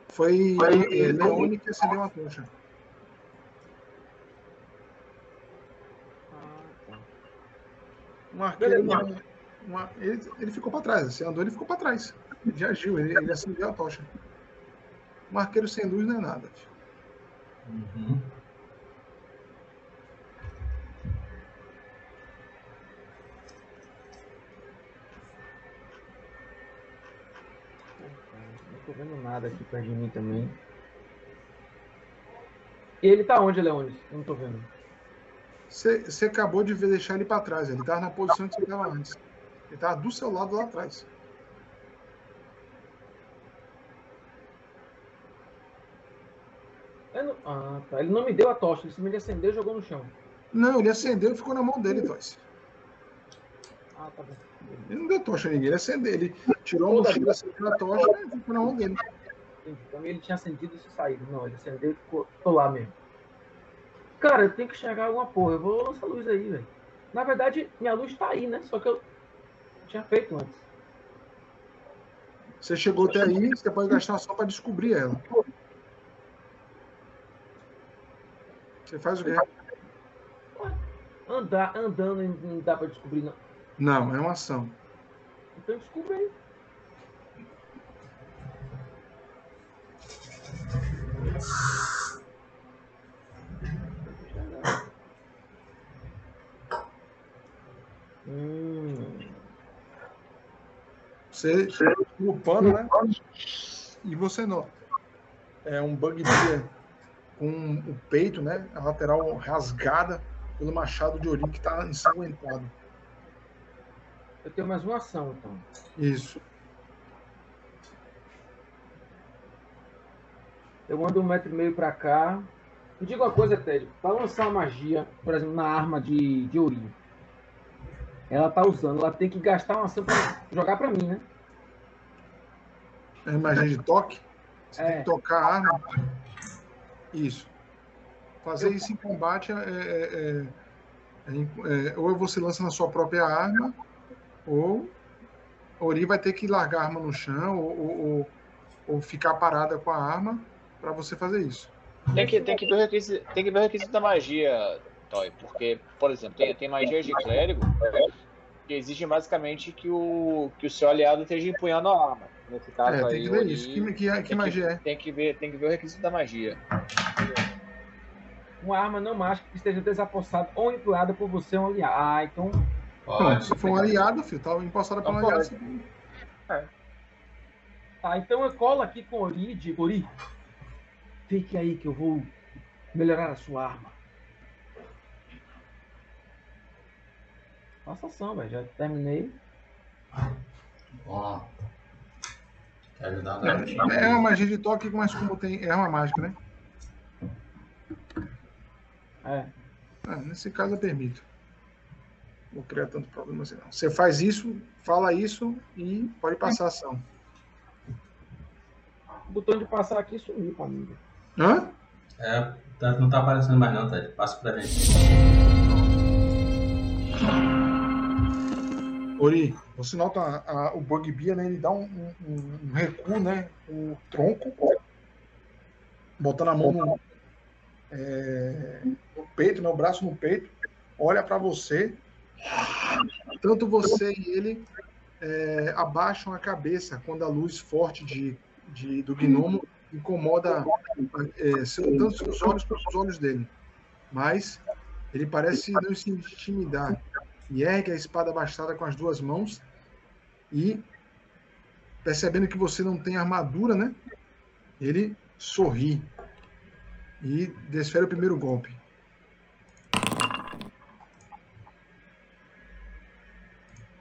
Foi é, Leone que acendeu a tocha. Ah, tá. Um arqueiro. Uma, uma- ele, ele ficou para trás. Você andou, ele ficou para trás. Ele já agiu, ele, ele acendeu a tocha. Um arqueiro sem luz não é nada. Uhum. Não tô vendo nada aqui perto de mim também. E ele tá onde, Leones? Eu Não tô vendo. Você, acabou de deixar ele para trás. Ele estava na posição que você estava antes. Ele estava do seu lado lá atrás. Eu não- Ah, tá. Ele não me deu a tocha, ele simplesmente acendeu e jogou no chão. Não, ele acendeu e ficou na mão dele, Toys. Ah, tá bom. Ele não deu tocha a ninguém, ele acendeu. Ele tirou a mochila, acendeu a tocha e ficou na mão dele. Então ele tinha acendido e saído. Não, ele acendeu e ficou ficou lá mesmo. Cara, eu tenho que enxergar alguma porra. Eu vou lançar a luz aí, velho. Na verdade, minha luz tá aí, né? Só que eu tinha feito antes. Você chegou até aí, você pode gastar ação para descobrir ela. Você faz o quê? Andar, andando não dá pra descobrir, não. Não, é uma ação. Então descubra aí. Hum, Você no pano, né? E você nota. É um bugbear com o peito, né? A lateral rasgada pelo machado de Orim que está ensanguentado. eu tenho mais uma ação, então. Isso. Eu mando um metro e meio pra cá. Me diga uma coisa, Ted. Pra lançar uma magia, por exemplo, na arma de, de Ourinho, ela tá usando, ela tem que gastar uma ação pra jogar pra mim, né? É magia de toque? Você É. tem que tocar a arma. Isso. Fazer isso em combate é, é- é- é em- é- ou você lança na sua própria arma, ou Ori vai ter que largar a arma no chão, ou, ou- ou- ou ficar parada com a arma para você fazer isso. Tem que, tem, que ver o requisito, tem que ver o requisito da magia, Toy. Porque, por exemplo, tem, tem magias de clérigo que exigem basicamente que o, que o seu aliado esteja empunhando a arma. Nesse caso É, aí, tem que ver Ori, isso. Que, que, que magia é? Tem que, ver, tem que ver o requisito da magia. Uma arma não mágica que esteja desapossada ou empleada por você um aliado. Ah, então. Pode. se for um aliado, filho, tá empostada para um Não aliado. pode. você- Tá, então eu colo aqui com Ori e digo, Ori, fique aí que eu vou melhorar a sua arma. Faça ação, velho. Já terminei. Ó. Quer ajudar a galera? É uma magia de toque, mas como tem. É uma mágica, né? É. Ah, nesse caso eu permito. Não vou criar tanto problema assim, não. Você faz isso, fala isso e pode passar a ação. O botão de passar aqui sumiu pra mim. Hã? É, tá- não tá aparecendo mais não, Ted. Passa pra gente. Ori, você nota a- a- o Bugbear, né? Ele dá um, um- um recuo, né? O tronco, botando a mão no, é, no peito, né? O braço no peito, olha para você. Tanto você e ele é, abaixam a cabeça quando a luz forte de, de- do gnomo incomoda é, seu- tanto seus olhos quanto os olhos dele. Mas ele parece não se intimidar e ergue a espada bastada com as duas mãos e percebendo que você não tem armadura, né? Ele sorri e desfere o primeiro golpe.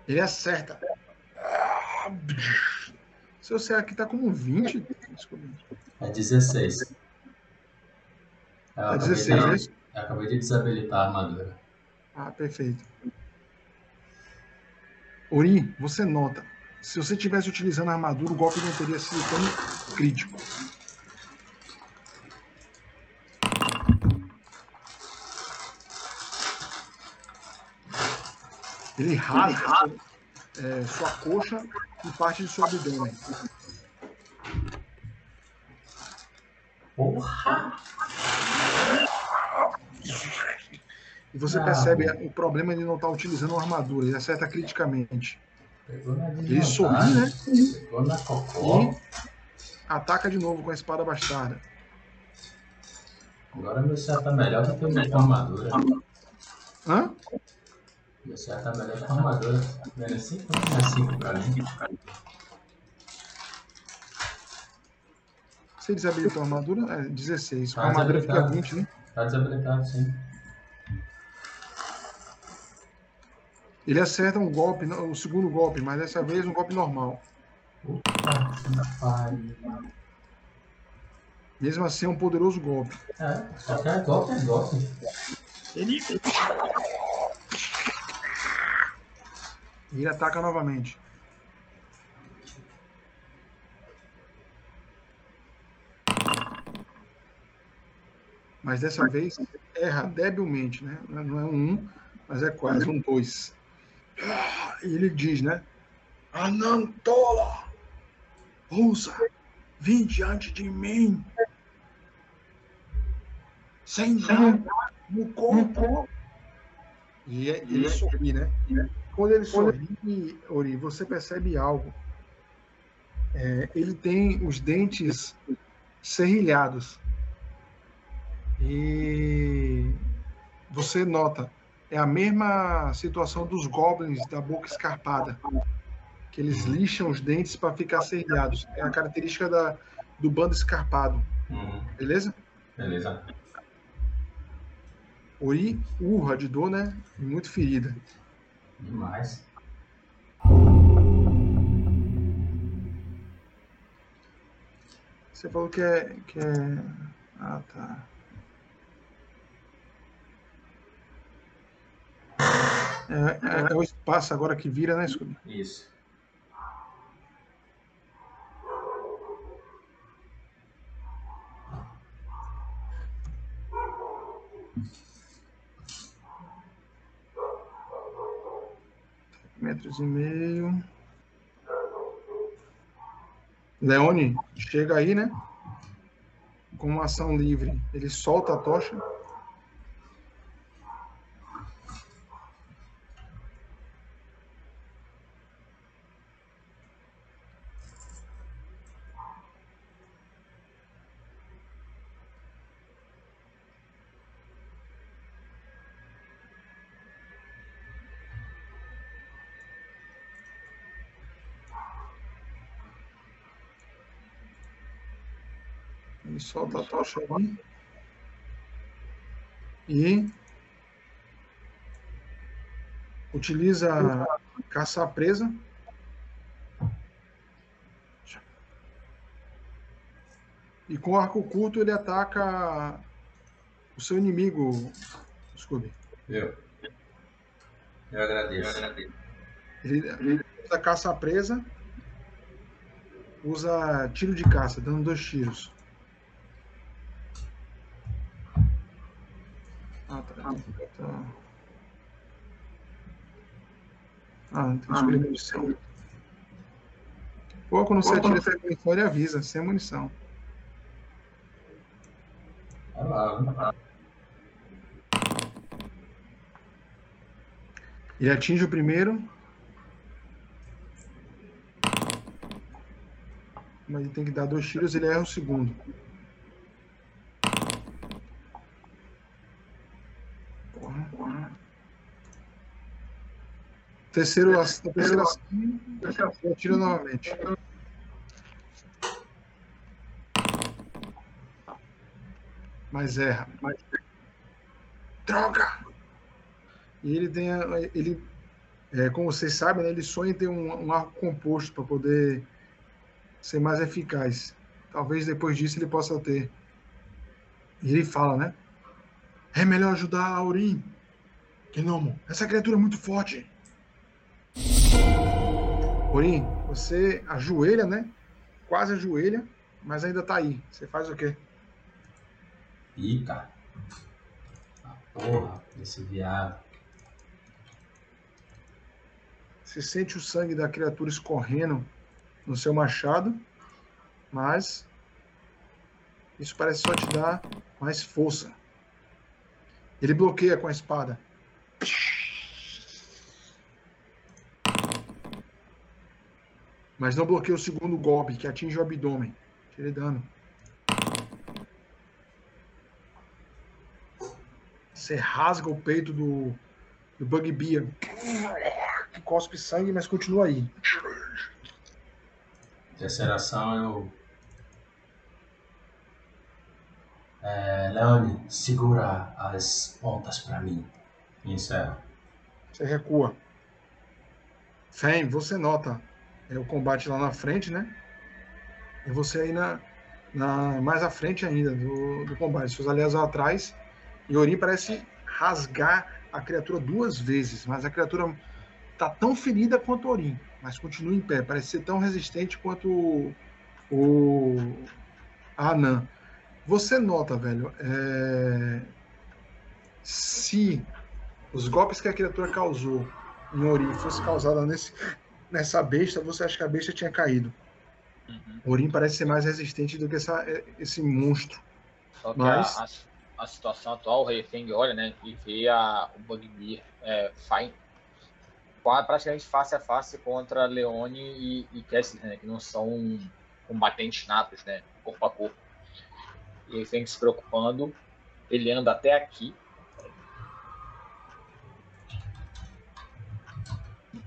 Ele acerta. Seu CA aqui tá como um 20. Desculpa. É 16. Eu Tá acabei 16, de- é isso? Eu acabei de desabilitar a armadura. Ah, perfeito. Ori, você nota. Se você tivesse utilizando a armadura, o golpe não teria sido tão crítico. Ele rasga é, sua coxa e parte de seu abdômen. Porra! E você Ah. percebe o problema de não estar utilizando uma armadura. Ele acerta criticamente. Ele sorri, né? E ataca de novo com a espada bastarda. Agora meu CA tá melhor do que o meu com armadura. Hã? Meu CA tá melhor com armadura. Menos 5 não é 5 pra mim. Você desabilitou a armadura? É 16. Com a Ah, armadura fica desabilitado. 20, né? Tá desabilitado, sim. Ele acerta um golpe, o segundo golpe, mas dessa vez um golpe normal. Que. Mesmo assim, é um poderoso golpe. É, qualquer golpe é golpe. Ele. E ele ataca novamente. Mas dessa vez erra debilmente, né? Não é um 1, mas é quase um 2. E ele diz, né? Anão tola! Ouça! Vim diante de mim! Sem nada no corpo! E é- ele sorri, né? Quando ele sorri, Ori, você percebe algo. É, ele tem os dentes serrilhados. E você nota, é a mesma situação dos goblins da boca escarpada. Que eles lixam os dentes para ficar serrilhados. É a característica da, do bando escarpado. Uhum. Beleza? Beleza. Ori urra de dor, né? Muito ferida. Demais. Você falou que é. Que é... Ah, tá. É, é, é o espaço agora que vira, né, Scooby? Isso. Metros e meio. Leone chega aí, né? Com uma ação livre. Ele solta a tocha. Solta a tocha ali. E utiliza caçar presa. E com arco curto ele ataca o seu inimigo, Scooby. Eu. Eu agradeço. Eu agradeço. Ele, ele usa caça presa, usa tiro de caça, dando dois tiros. Tá. tá. Ah, não tem que escolher munição. Pô, quando você atira sem munição, ele avisa, sem munição. Vai lá, vai lá. Ele atinge o primeiro. Mas ele tem que dar dois tiros, ele erra o segundo. Terceiro, terceiro ação, ele atira novamente. Mas erra. Mas... Droga! E ele tem. a- Ele, é, como vocês sabem, né, ele sonha em ter um, um arco composto para poder ser mais eficaz. Talvez depois disso ele possa ter. E ele fala, né? É melhor ajudar a Aurim. Gnomo, essa criatura é muito forte. Aurim, você ajoelha, né? Quase ajoelha, mas ainda tá aí. Você faz o quê? Pica. Ah, porra, esse viado. Você sente o sangue da criatura escorrendo no seu machado, mas isso parece só te dar mais força. Ele bloqueia com a espada. Mas não bloqueia o segundo golpe, que atinge o abdômen. Tira dano. Você rasga o peito do, do Bugbear. Que cospe sangue, mas continua aí. Terceira ação eu. É, Leone, segura as pontas pra mim. E encerro. Você recua. Fem, você nota é, o combate lá na frente, né? E você aí na, na mais à frente ainda do, do combate. Seus aliados lá atrás. E Orim parece rasgar a criatura duas vezes, mas a criatura tá tão ferida quanto Orim, mas continua em pé. Parece ser tão resistente quanto o, o Anan. Você nota, velho, é, se os golpes que a criatura causou em Orim fosse causada nesse, nessa besta, você acha que a besta tinha caído. Uhum. Orim parece ser mais resistente do que essa, esse monstro. Só que Mas- a, a, a situação atual, o Refeng olha, né, e vê a, o Bugbear é, fine, praticamente face a face contra Leone e, e Kessler, né, que não são combatentes natos, né, corpo a corpo. E vem se preocupando, ele anda até aqui,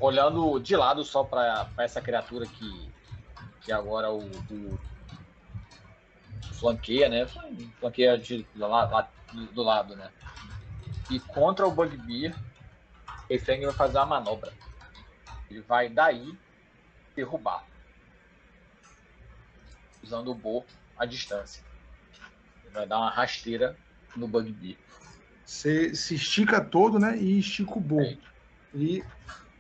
olhando de lado só para essa criatura que, que agora o, o flanqueia, né? Flanqueia de, do, la- lá- do lado, né? E contra o Bugbear, Efeng vai fazer uma manobra. Ele vai daí derrubar. Usando o Bo a distância. Ele vai dar uma rasteira no Bugbear. Você se estica todo, né? E estica o bo. É. E,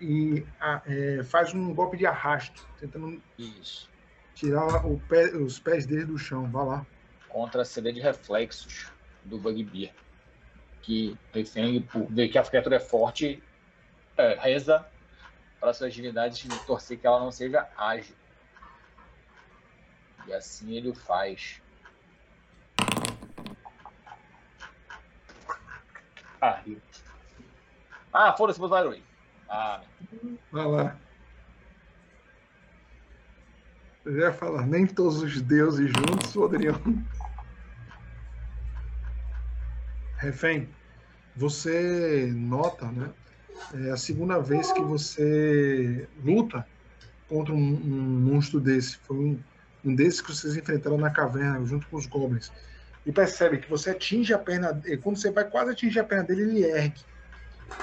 e a- é, faz um golpe de arrasto, tentando Isso. tirar pé- os pés dele do chão. Vai lá. Contra a CD de reflexos do Bugbear. Que Refeng, por ver que a criatura é forte, é, reza para suas divindades de torcer que ela não seja ágil. E assim ele o faz. Ah. Ah, foda-se, usar herói. Ah, Vai lá. Eu ia falar, nem todos os deuses juntos poderiam. Refém, você nota, né? É a segunda vez que você luta contra um, um monstro desse. Foi um, um desses que vocês enfrentaram na caverna junto com os goblins. E percebe que você atinge a perna dele. Quando você vai quase atingir a perna dele, ele ergue.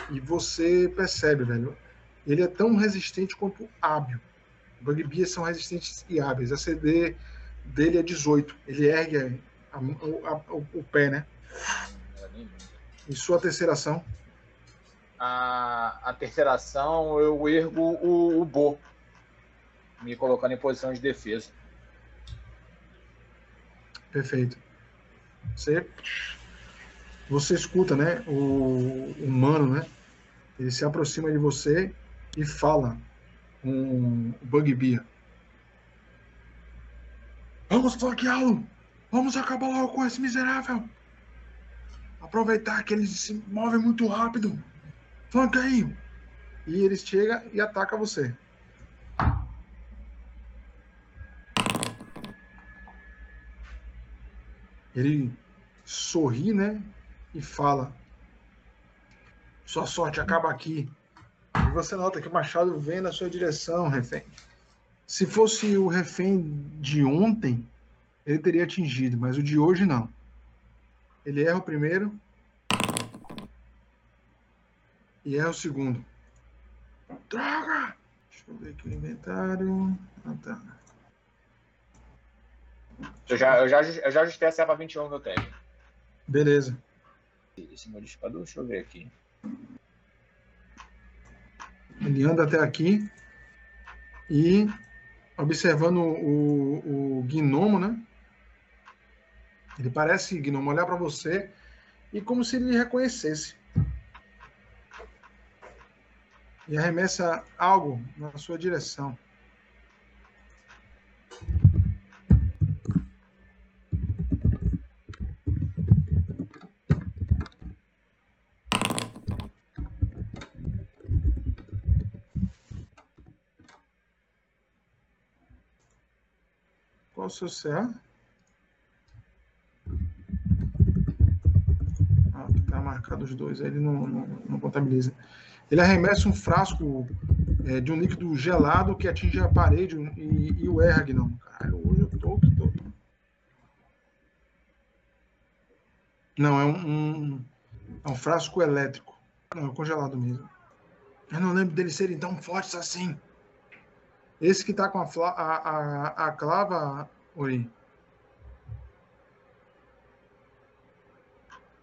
E você percebe, velho. Ele é tão resistente quanto hábil. Bugbears são resistentes e hábeis. A CD dele é 18. Ele ergue a- a- a- o, pé, né? E sua terceira ação. a, a terceira ação, eu ergo o, o Bo, me colocando em posição de defesa. Perfeito. Você, você escuta, né? O humano, né? Ele se aproxima de você e fala o Bugbear. Vamos flanqueá-lo! Vamos acabar logo com esse miserável! Aproveitar que ele se move muito rápido! Flanqueie! E ele chega e ataca você. Ele sorri, né? E fala: Sua sorte acaba aqui. E você nota que o machado vem na sua direção, refém. Se fosse o refém de ontem, ele teria atingido, mas o de hoje não. Ele erra o primeiro e erra o segundo. Droga! Deixa eu ver aqui o inventário. Ah, tá. Eu já, eu já, eu já ajustei a serva 21 que eu tenho. Beleza. Esse modificador, deixa eu ver aqui. Ele anda até aqui e observando o, o gnomo, né? Ele parece, gnomo, olhar para você e como se ele reconhecesse. E arremessa algo na sua direção. Qual o seu CA? Ah, tá marcado os dois, ele não, não, não contabiliza. Ele arremessa um frasco é, de um líquido gelado que atinge a parede e, e o erra, Gnome. Caralho, hoje eu tô que tô. Não, é um, um- é um frasco elétrico. Não, é congelado mesmo. Eu não lembro deles serem tão fortes assim. Esse que tá com a, a, a, a clava, Ori.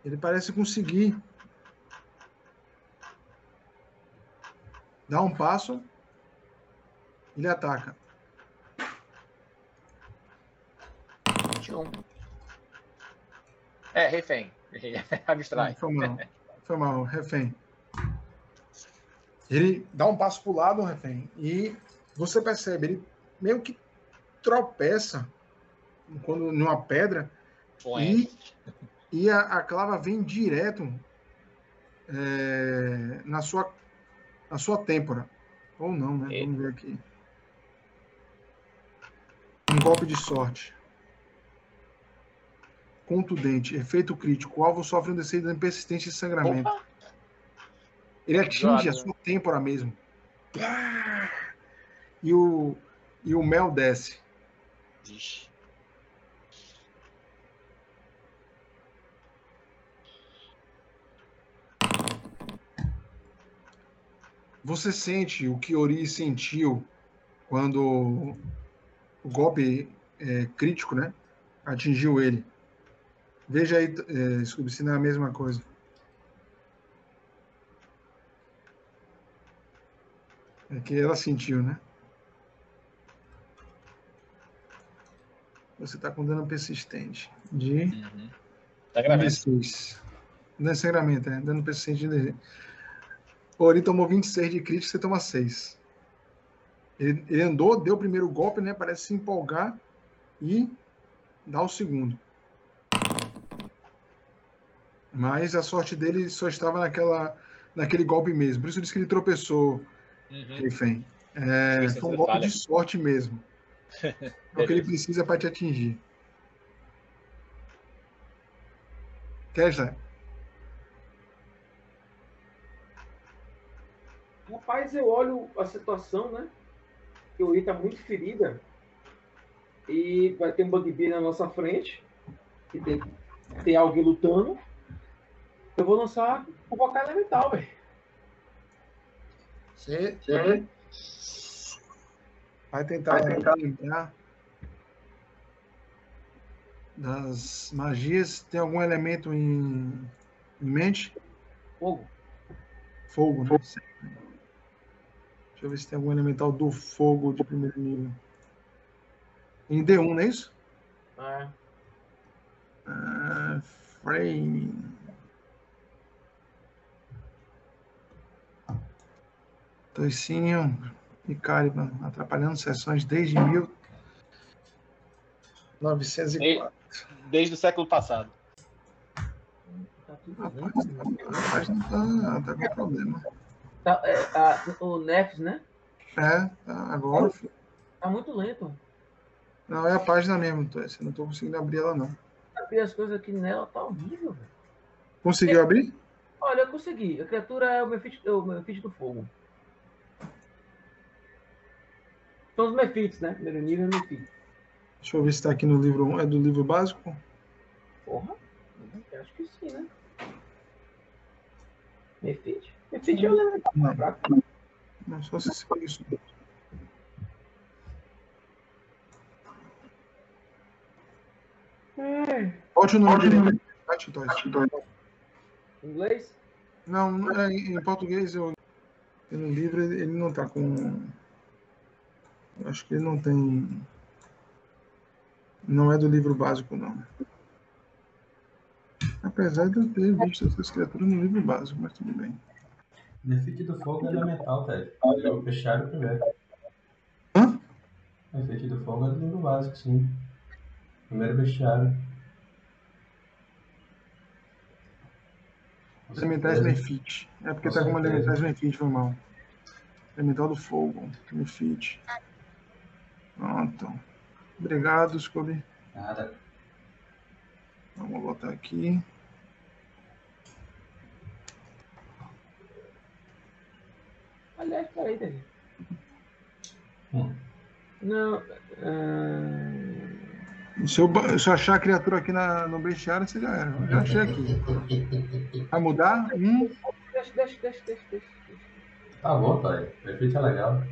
Ele parece conseguir dar um passo. Ele ataca. 21. É, refém. [laughs] Abstrai. Foi mal. Foi mal, refém. Ele dá um passo pro lado, refém, e você percebe, ele meio que tropeça quando numa pedra Põe. e a, a clava vem direto é, na sua na sua têmpora. Ou não, né? Eita. Vamos ver aqui. Um golpe de sorte. Contundente, efeito crítico. O alvo sofre um DC de persistente e sangramento. Opa! Ele atinge a Joga. sua têmpora mesmo. E o, e o mel desce. Vixe. Você sente o que Ori sentiu quando o golpe é, crítico, né? Atingiu ele. Veja aí, é, Scooby, se não é a mesma coisa. É que ela sentiu, né? Você está com dano persistente de Uhum. Sangramento. 16. Não é sangramento, é dano persistente de 16. O Ori tomou 26 de crítico, você toma 6. Ele, ele andou, deu o primeiro golpe, né? Parece se empolgar e dá o segundo. Mas a sorte dele só estava naquela, naquele golpe mesmo. Por isso disse que ele tropeçou, Uhum. Refém. É, foi um golpe falha. de sorte mesmo. [laughs] É o que ele precisa para te atingir. Kesla, Rapaz, eu olho a situação, né? Que o Ori tá muito ferida. E vai ter um bugbear na nossa frente. E tem, tem alguém lutando. Eu vou lançar o vocal elemental, velho. você vai tentar lembrar das magias. Tem algum elemento em, em mente? Fogo. Fogo, né? Deixa eu ver se tem algum elemental do fogo de primeiro nível. Em D1, não é isso? Ah, Ah, frame. Toicinho e Caliban atrapalhando sessões desde 1904. Desde o século passado. tá tudo Rapaz, né? rapaz não tá, tá com problema. Tá, é, tá, o Nefs, né? É, tá, agora. filho. Tá muito lento. Não, é a página mesmo, Toicinho. Eu não tô conseguindo abrir ela, não. Abrir as coisas aqui nela tá horrível, velho. Conseguiu abrir? Olha, eu consegui. A criatura é o Mefit, é o do fogo. São os Mefites, né? Primeiro nível é. Deixa eu ver se tá aqui no livro 1. É do livro básico? Porra, acho que sim, né? O elemental Não. fraco. Não, só se isso. É. Bote o nome dele. Inglês? Não, é, em português eu no livro ele não tá com. eu Acho que ele não tem. Não é do livro básico, não. Apesar de eu ter visto essas criaturas no livro básico, mas tudo bem. Defeito do fogo é elemental, Ted. É o primeiro. Hã? Defeito do fogo é do livro básico, sim. Primeiro bestiário. Com Elementais. Mefit. É porque Com tá como certeza. Elementais Mefit, foi mal. Elemental do Fogo, Mefit. Pronto. Obrigado, Scooby. Nada. Vamos botar aqui. Aliás, peraí, Dani. Hum. Não. ah, Se eu, se eu achar a criatura aqui na, no bestiário, você já era. Eu já achei aqui. Vai mudar? Hum, Deixa, deixa, deixa, deixa, deixa. Tá bom, Ted. Defeito é legal.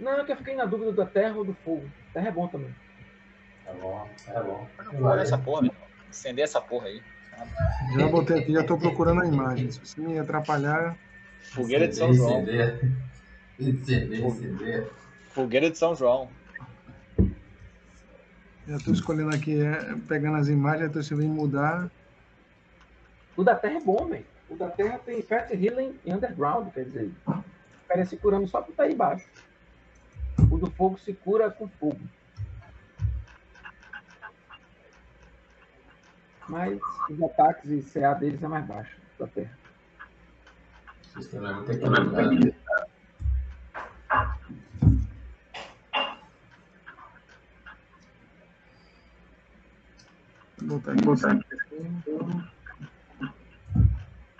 Não, é que eu fiquei na dúvida da terra ou do fogo. Terra é bom também. Tá bom, é bom. Essa porra, meu. Acender essa porra aí. já botei aqui, já estou procurando a imagem. Se você me atrapalhar, Fogueira de São João. Fogueira de São João. já estou escolhendo aqui, é, pegando as imagens, se vem mudar. O da terra é bom, velho. O da terra tem Fast Healing e Underground, quer dizer. O cara se curando só por estar aí embaixo. O do fogo se cura com fogo. Mas os ataques e CA deles é mais baixo da terra. Sistema muito equilibrado. Vou botar aqui. Botar aqui.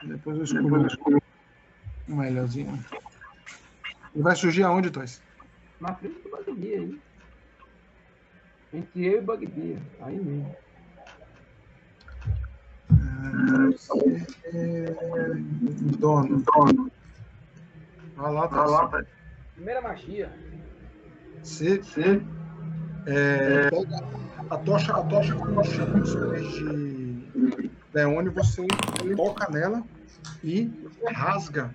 Depois eu escolho, um melhorzinho. Ele vai surgir aonde, Toys? Na frente do Bugbear aí. Entre eu e o Bugbear. Aí mesmo. É, dono, dono. Vai lá, Toys. Primeira magia. C, C. É, a tocha, a tocha com os chamas de Leone, você toca nela e rasga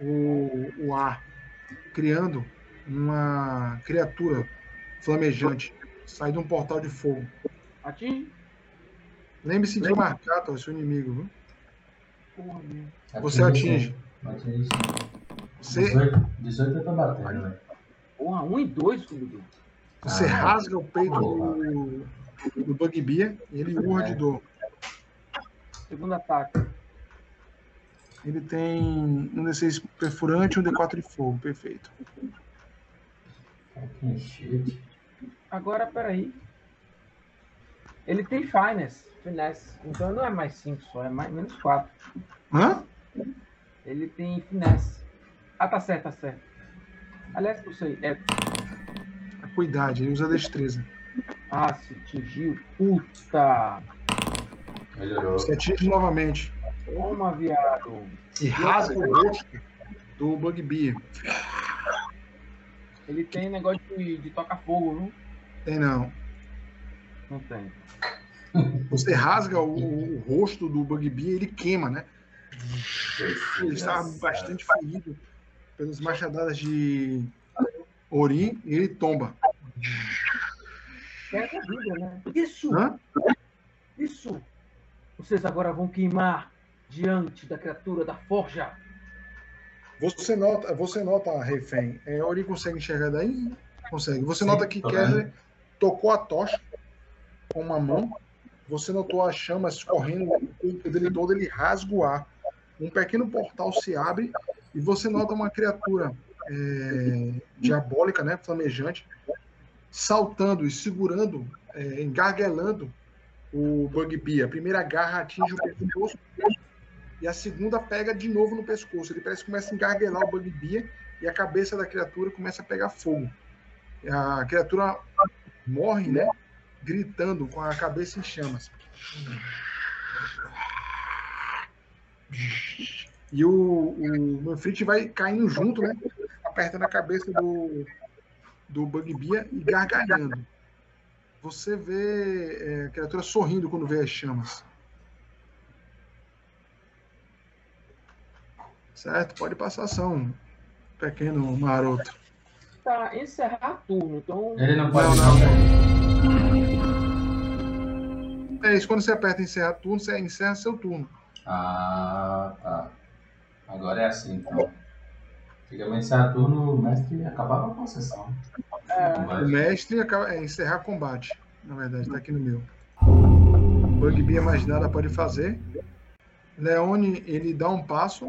o, o ar, criando uma criatura flamejante. Sai de um portal de fogo. Atinge? Lembre-se de marcar, tá, o seu inimigo, viu? Porra, meu. Você atinge. Atinge sim. Você, 18, 18 eu tô batendo, velho. Porra, um e dois, Scooby-Doo. você Ah, rasga o peito do, do Bugbear e ele urra de dor. Segundo ataque. Ele tem um D6 perfurante e um D4 de fogo. Perfeito. Agora, peraí. Ele tem finesse. Finesse. Então não é mais 5 só, é mais, menos 4. Hã? Ele tem finesse. Ah, tá certo, tá certo. Aliás, não sei. É... Cuidado, ele usa destreza. Ah, se atingiu. Puta. Melhorou. Você atinge novamente Toma, viado. e rasga o rosto do Bugbear. Ele tem negócio de, de tocar fogo, não? Tem não. Não tem. Você rasga o, o rosto do Bugbear e ele queima, né? Ele está bastante ferido pelas machadadas de Ori e ele tomba. Pega a vida, né? Isso! Hã? Isso! Vocês agora vão queimar diante da criatura da forja. Você nota, você nota, refém. É, Ori consegue enxergar daí? Consegue. Você Sim, nota que tô Kessler tocou a tocha com uma mão. Você notou as chamas correndo o corpo dele todo, ele rasga o ar. Um pequeno portal se abre e você nota uma criatura é, diabólica, né, flamejante, saltando e segurando, é, engarguelando o Bugbear. A primeira garra atinge o pescoço e a segunda pega de novo no pescoço. Ele parece que começa a engarguelar o Bugbear e a cabeça da criatura começa a pegar fogo. A criatura morre, né? Gritando com a cabeça em chamas. E o, o Manfred vai caindo junto, né? Apertando a cabeça do, do Bugbear e gargalhando. Você vê é, a criatura sorrindo quando vê as chamas. Certo? Pode passar ação, pequeno maroto. Tá, encerrar turno. Então, Ele não pode Não, não, não. Velho. É isso, quando você aperta encerrar turno, você encerra seu turno. Ah, tá. Agora é assim, então. Antigamente, encerrar turno, o mestre acabava com a sessão. é, O mestre acaba, é encerrar combate, na verdade, tá aqui no meu. Bugbear mais nada pode fazer. Leone, ele dá um passo,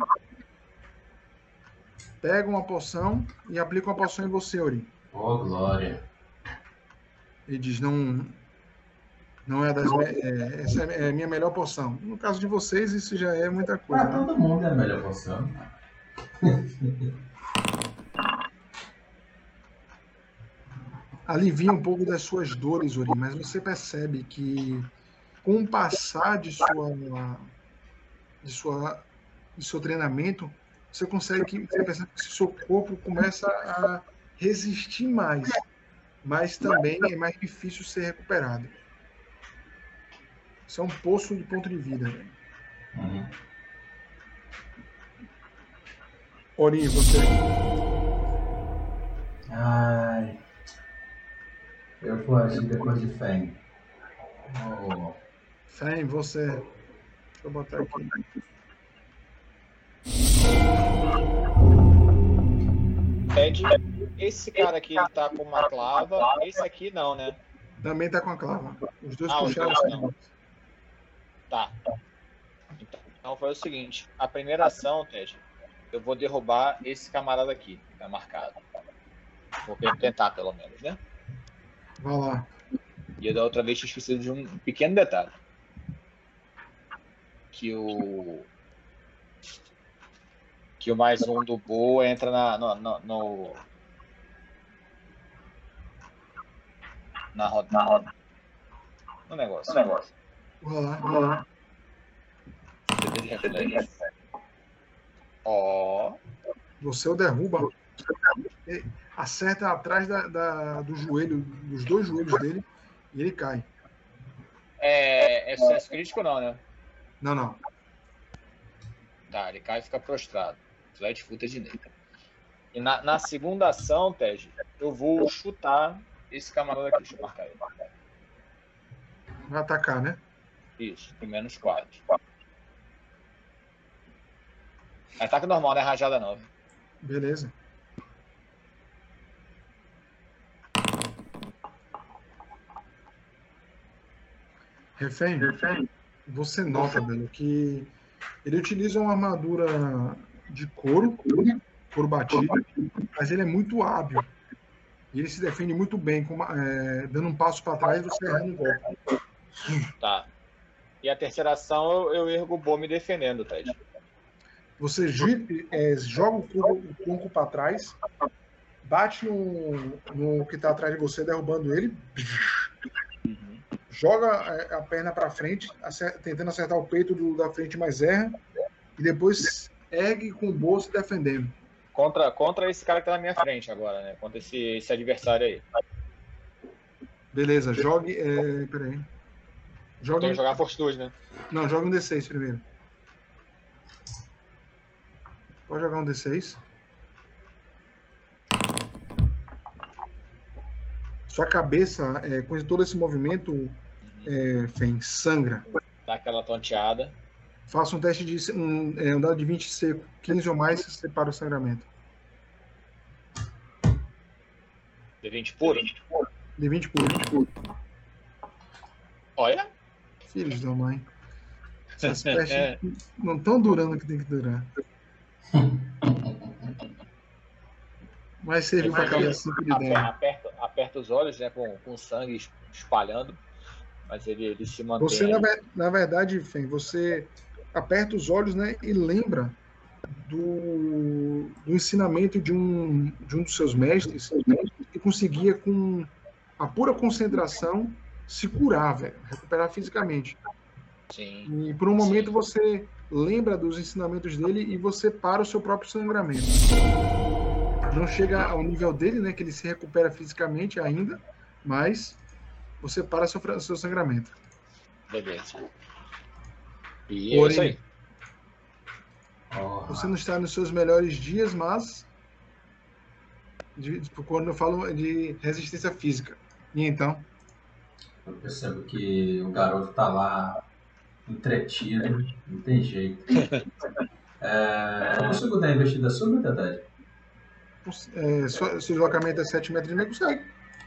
pega uma poção e aplica uma poção em você, Ori. Ô, glória. Ele diz, não, não é das, é, essa é a minha melhor poção. No caso de vocês, isso já é muita coisa. Pra né? todo mundo é a melhor poção. [laughs] alivia um pouco das suas dores, Ori, mas você percebe que com o passar de sua de sua de seu treinamento, você consegue que você percebe que seu corpo começa a resistir mais, mas também é mais difícil ser recuperado. Isso é um poço de ponto de vida. Né? Uhum. Ori, você Ai. Eu vou agir depois de Feng. Oh, Fem, você. Deixa eu botar aqui. Ted, esse cara aqui ele tá com uma clava, esse aqui não, né? Também tá com a clava. Os dois Ah, os puxaram dois os não. Tambores. Tá. Então foi o seguinte: a primeira ação, Ted, eu vou derrubar esse camarada aqui, que tá marcado. Vou tentar, pelo menos, né? Vai lá. E eu da outra vez tinha esquecido de um pequeno detalhe. Que o. Que o mais um do Boa entra na, no, no, no- Na roda. Na roda. No negócio. No negócio. Vai lá. Vai lá. Ó. Você o derruba. acerta atrás da, da, do joelho, dos dois joelhos dele, e ele cai. É, é sucesso crítico não, né? Não, não. Tá, ele cai e fica prostrado. Flat footage nele. E na, na segunda ação, Tej, eu vou chutar esse camarada aqui. Deixa eu marcar ele. Vai atacar, né? Isso, com menos 4. Ataque normal, não é rajada não. Beleza. Refém, você nota, velho, que ele utiliza uma armadura de couro, couro batido, mas ele é muito hábil. E ele se defende muito bem, com uma- é, dando um passo para trás e você errando o golpe. Tá. E a terceira ação eu, eu ergo o bom me defendendo, Ted. Você é, joga o tronco, o tronco para trás, bate no, no que está atrás de você, derrubando ele, joga é, a perna para frente, acer- tentando acertar o peito do, da frente, mas erra, e depois ergue com o bolso defendendo. Contra, contra esse cara que tá na minha frente agora, né? Contra esse, esse adversário aí. Beleza, jogue. É, peraí. Jogue. Tem que jogar fortitude, né? Não, joga um D6 primeiro. Pode jogar um D6. Sua cabeça, é, com todo esse movimento, é, Fen, sangra. Dá aquela tonteada. Faça um teste de um, é, um dado de 20 seco. 15 ou mais, você para o sangramento. D20 puro. De 20 por Olha. Filhos da mãe. Essas [laughs] pestes É. não estão durando o que tem que durar. Mas serviu para causar 5 de Aper- dano. Aperta, aperta os olhos, né? Com, com sangue es- espalhando. Mas ele, ele se mantém. Você, na, na verdade, Fen, você aperta os olhos né, e lembra do, do ensinamento de um, de um dos seus mestres que conseguia, com a pura concentração, se curar, velho, recuperar fisicamente. Sim. E por um momento Sim. você lembra dos ensinamentos dele e você para o seu próprio sangramento. Não chega ao nível dele, né, que ele se recupera fisicamente ainda, mas você para seu, fra- seu sangramento. Beleza. E é Porém, isso aí. Você não está nos seus melhores dias, mas de- quando eu falo de resistência física. E então, Eu percebo que o garoto tá lá entretido, não tem jeito. [laughs] É, eu consigo dar investida súbita, Ted? é, sua- seu deslocamento é 7 metros e meio, consegue.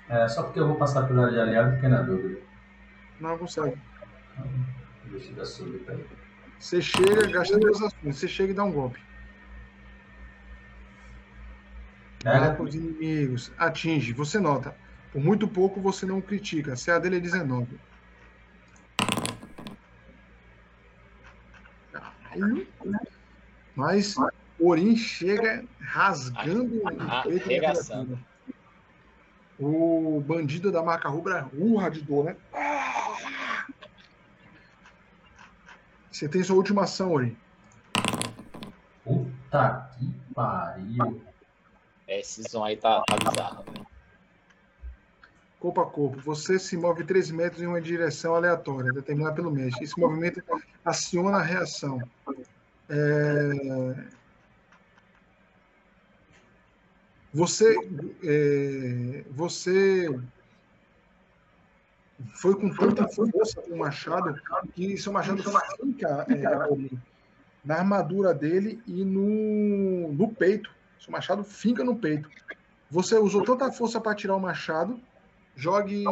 É, só porque eu vou passar pela área de aliado, fiquei na dúvida. Não consegue. Investida súbita aí. Você chega, gasta duas ações. Você chega e dá um golpe. Pega? Os inimigos. Atinge. Você nota. Por muito pouco você não critica. Se a dele é 19. Caralho. Mas Orin chega rasgando o Ah, peito da. O bandido da marca rubra urra de dor, né? Você tem sua última ação, Orin. Puta que pariu. É, Esse som aí tá, tá bizarro. né? Corpo a corpo. Você se move 13 metros em uma direção aleatória, determinada pelo mestre. Esse movimento aciona a reação. É, Você, é, você foi com tanta força com o machado que seu machado finca é, na armadura dele e no, no peito. Seu machado finca no peito. Você usou tanta força para tirar o machado Jogue.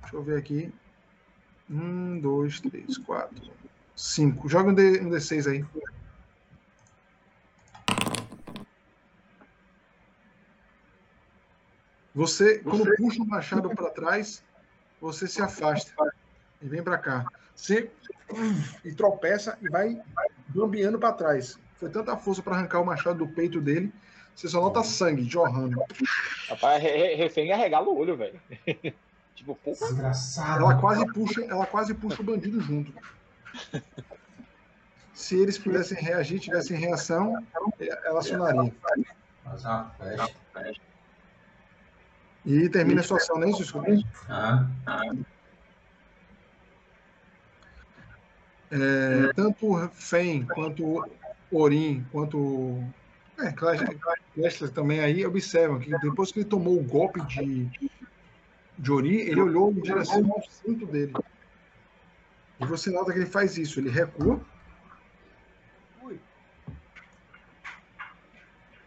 Deixa eu ver aqui. Um, dois, três, quatro, cinco. Joga um, D, um D6 aí. Você, quando puxa o machado para trás, você se afasta e vem para cá. Você e tropeça e vai bambeando para trás. Foi tanta força para arrancar o machado do peito dele, você só nota sangue jorrando. Rapaz, re- re- refém arregala o olho, velho. [laughs] tipo, porra. Desgraçado. Ela quase puxa, ela quase puxa o bandido junto. Se eles pudessem reagir, tivessem reação, ela acionaria. Fazer uma festa. E termina a sua ação, não é isso, Ah, É, tanto Fen quanto Orin, quanto é, Clasher também aí observam que depois que ele tomou o golpe de, de Orin, ele olhou em direção ao cinto dele. E você nota que ele faz isso, ele recua.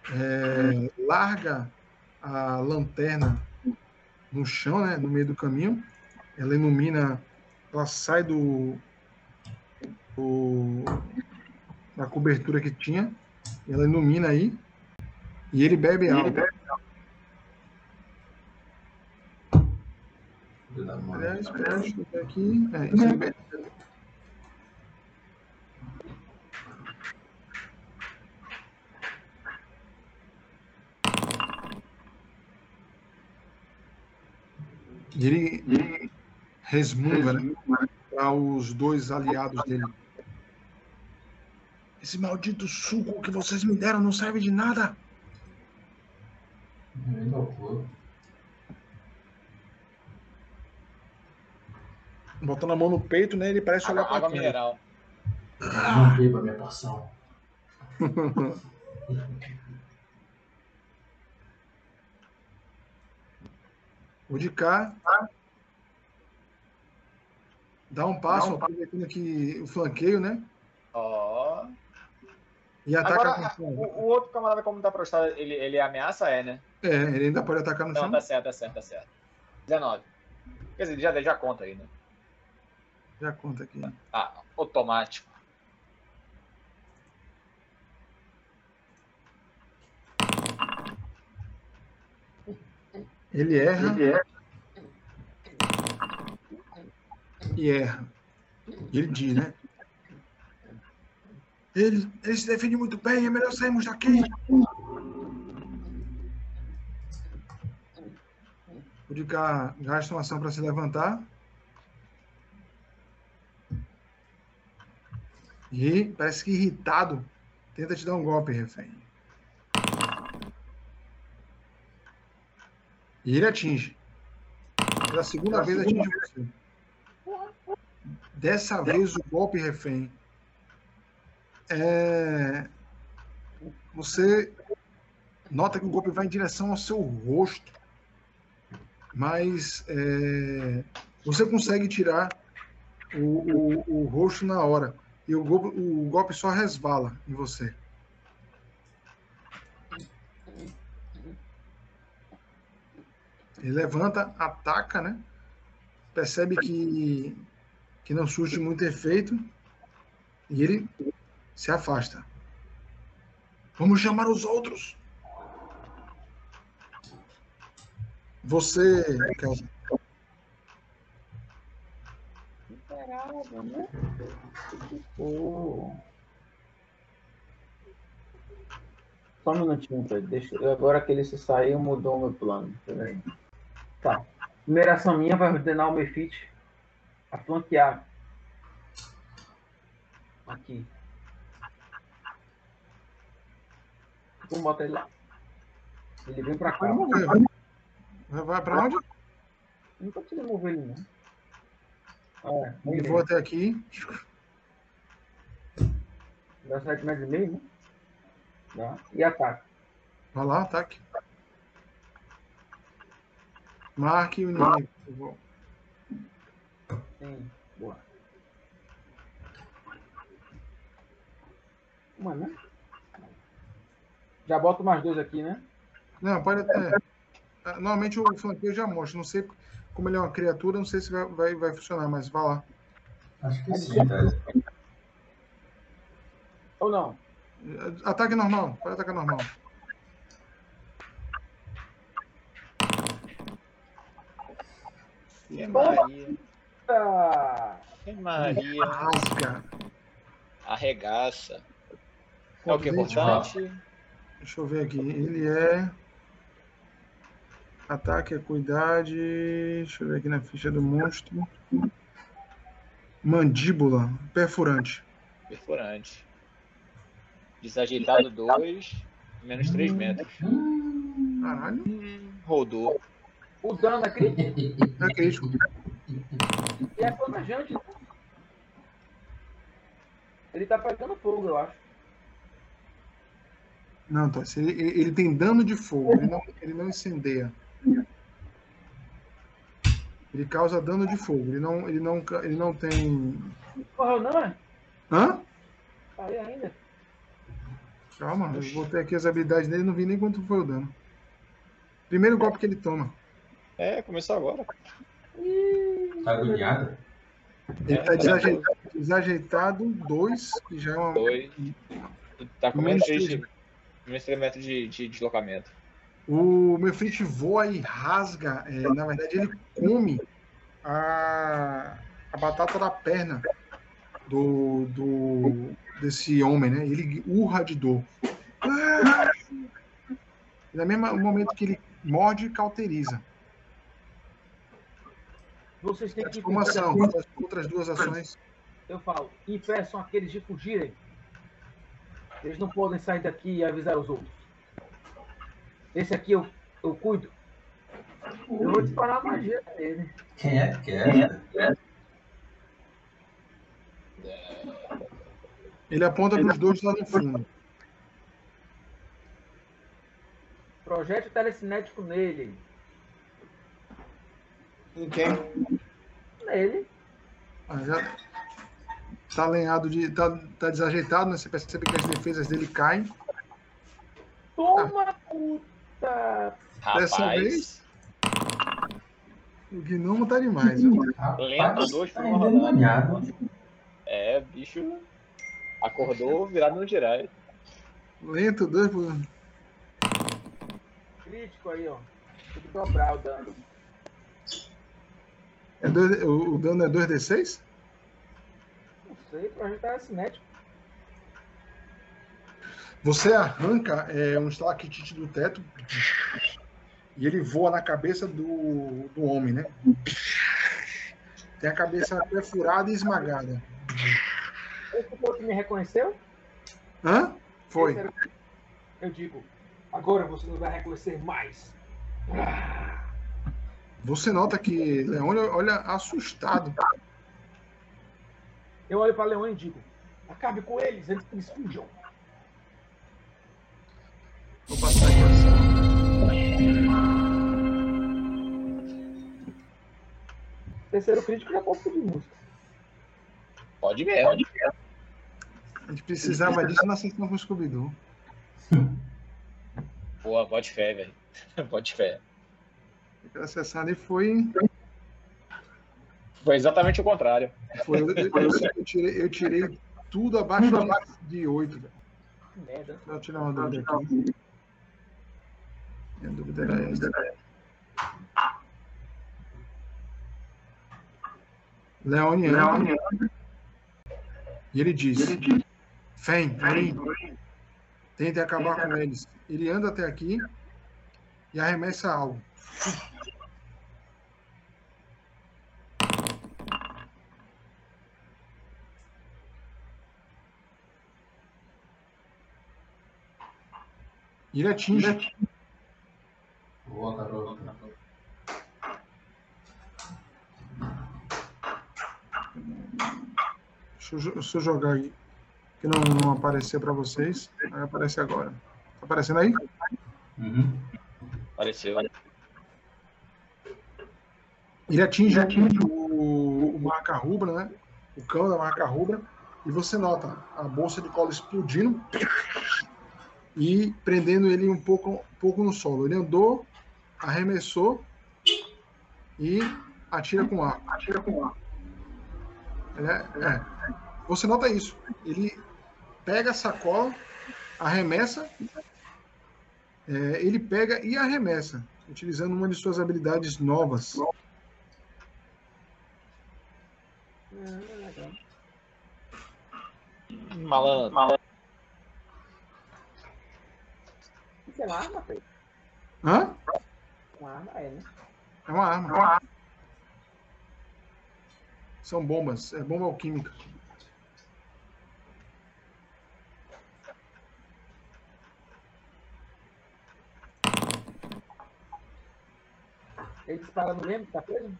É, larga a lanterna no chão, né, no meio do caminho. Ela ilumina, ela sai do, do da cobertura que tinha. Ela ilumina aí. E ele bebe água. Aliás, deixa eu ver aqui. É, isso ele bebe. E ele, ele resmunga né, para os dois aliados dele. Esse maldito suco que vocês me deram não serve de nada. Botando a mão no peito, né? Ele parece olhar Água, água mineral. Não beba minha poção. [laughs] O de cá dá um passo, aproveitando que o flanqueio, né? Ó. E ataca Agora, com o, o outro camarada, como tá prostado, ele, ele ameaça, é, né? É, ele ainda pode atacar no Não, chão. tá certo, tá certo, tá certo. 19. Quer dizer, já, já conta aí, né? Já conta aqui. Ah, automático. Ele erra. E erra. E ele diz, né? Ele, ele se defende muito bem, é melhor sairmos daqui. O de cá gasta uma ação para se levantar. E parece que irritado, tenta te dar um golpe, refém. E ele atinge. Pela segunda vez atinge você. Dessa vez o golpe refém. É... Você nota que o golpe vai em direção ao seu rosto. Mas é... você consegue tirar o, o, o rosto na hora. E o golpe, o golpe só resvala em você. Ele levanta, ataca, né? Percebe que, que não surge muito efeito e ele se afasta. Vamos chamar os outros. Você, Kelvin, né? Só um minutinho. Deixa, eu- agora que ele se saiu, mudou meu plano. Peraí. Tá. Primeira ação minha vai ordenar o Mefit a flanquear. Aqui. Vamos botar ele lá. Ele vem pra cá. vai, vai para onde? Não consigo mover ele, não. É, Ele voa até aqui. Dá 7 metros e meio, né? Dá. E ataca. Vai lá, ataque. Marque o inimigo. favor. Sim, boa. Uma, né? Já boto mais dois aqui, né? Não, pode até. Normalmente o flanqueio já mostra. Não sei como ele é uma criatura, não sei se vai, vai, vai funcionar, mas vai lá. Acho que sim, velho. Ou não? Ataque normal, pode atacar normal. Que Maria. Que Maria. Rasga. Arregaça. É o que é Gente, importante? Deixa eu ver aqui. Ele é. Ataque, acuidade. Deixa eu ver aqui na ficha do monstro. Mandíbula, perfurante. Perfurante. Desajeitado 2. Menos 3 metros. Caralho. Rodou. O dano é crítico. É crítico. E é planejante. né? Ele tá pegando fogo, eu acho. Não, tá. Ele, ele tem dano de fogo, ele não, ele não incendeia. Ele causa dano de fogo, ele não, ele não, ele não tem. Correu não, é? Hã? Aí ainda. Calma, eu botei aqui as habilidades dele e não vi nem quanto foi o dano. Primeiro golpe que ele toma. É, começou agora. Tá agoniado? Ele É, tá desajeitado, desajeitado 2, que já é uma. Dois. Tá com Menos menos 3 três. de, três metros de, de deslocamento. O meu frente voa e rasga. é, na verdade, ele come a, a batata da perna do, do desse homem, né? Ele urra de dor. Ah! E no mesmo momento que ele morde, cauteriza. Vocês têm que impedir- As outras duas ações. Eu falo, impeçam aqueles de fugirem. Eles não podem sair daqui e avisar os outros. Esse aqui eu, eu cuido. Eu vou disparar a magia nele. Quem é que é? Ele aponta para os dois lá no fundo. Projétil telecinético nele. Em quem? Nele. Ah, já tá alinhado de. Tá, tá desajeitado, né? Você percebe que as defesas dele caem. Toma puta! Dessa Rapaz, vez- O gnomo tá demais. viu? Lento, dois tá por uma rodada. é, bicho acordou virado no girai. Lento, dois por. Crítico aí, ó. Tem que dobrar o dano. É dois, o, o dano é 2d6? Não sei, projétil telecinético. Você arranca é, um estalactite do teto e ele voa na cabeça do, do homem, né? Tem a cabeça perfurada e esmagada. Esse foi que me reconheceu? Hã? Foi. Eu digo, agora você não vai reconhecer mais. Você nota que Leone olha assustado. Eu olho para Leão e digo, acabe com eles antes que eles fujam. Vou passar aqui a ação. Terceiro crítico já posso pedir música. Pode mesmo. A gente precisava disso na sessão com o Scooby-Doo. Pô, pode fé, velho. [laughs] Pode fé. Aquela sessão ali foi. Foi exatamente o contrário. foi eu, eu- tirei, eu tirei tudo abaixo de, de 8. velho. Que merda. Deixa eu tirar uma dúvida aqui. Minha dúvida era essa. Leone anda. E ele diz: Fen, vem. Tente acabar com eles. Ele anda até aqui e arremessa algo. E ele atinge. Boa, garoto. Deixa eu, jo- deixa eu jogar aí. Que não, não apareceu para vocês. Vai aparecer agora. Tá aparecendo aí? Uhum. Apareceu. Ele atinge o, o marca rubra, né? O cão da marca rubra. E você nota a bolsa de cola explodindo e prendendo ele um pouco, um pouco no solo. Ele andou, arremessou e atira com ar. Atira com ar. É- é. Você nota isso. Ele pega a sacola, arremessa, é, ele pega e arremessa, utilizando uma de suas habilidades novas. Legal. Malandro. que é uma arma, Pedro? Hã? Uma arma, é, né? É uma arma. Uma arma. São bombas. É bomba alquímica. Ele dispara no mesmo, tá preso?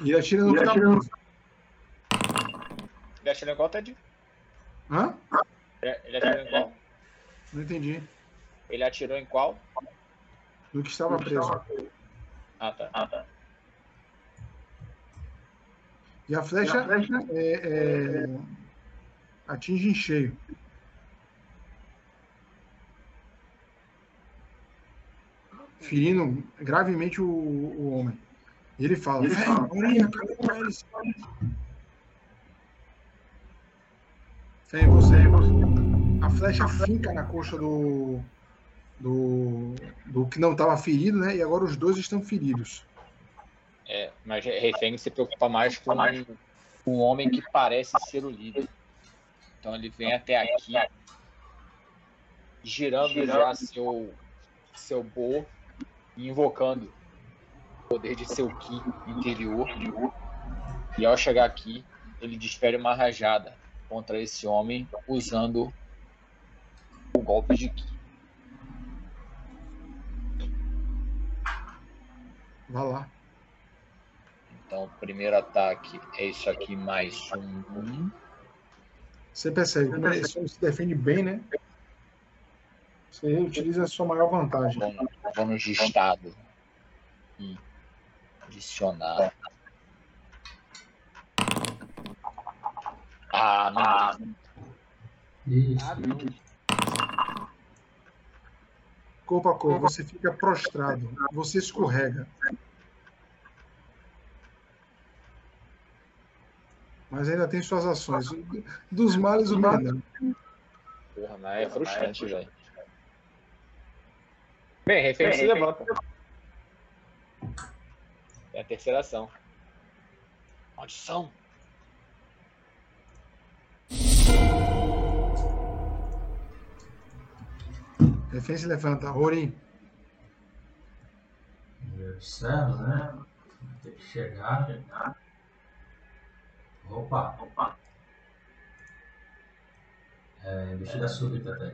E atira no final. Atira... Ele atira igual, Ted? Hã? Ele atira igual. Não entendi. Ele atirou em qual? No que estava preso. Ah, tá. Ah, tá. E a flecha é, é, atinge em cheio. Ferindo gravemente o, o homem. E ele fala: "Velho, Aurinha, acabou com eles. Vem você, a flecha finca na coxa do, do, do que não estava ferido, né? E agora os dois estão feridos. É, mas Refém se preocupa mais com um homem que parece ser o líder. Então ele vem até aqui, girando já seu, seu bo e invocando o poder de seu Ki interior. E ao chegar aqui, ele desfere uma rajada contra esse homem usando o golpe de Ki. Vai lá. Então, o primeiro ataque é isso aqui mais um. Você percebe, como ele se defende bem, né? Você utiliza a sua maior vantagem. Bônus, bônus de estado. E adicionar. Ah, não. Isso. Ah, não. Corpo a corpo, você fica prostrado, você escorrega. Mas ainda tem suas ações. Dos males, o menor. Porra, mas é frustrante, velho. Bem, refém se levanta. É a terceira ação. Maldição. Refém se levanta. Rorim, observo, né? Tem que chegar. Opa, opa. É, investida súbita até.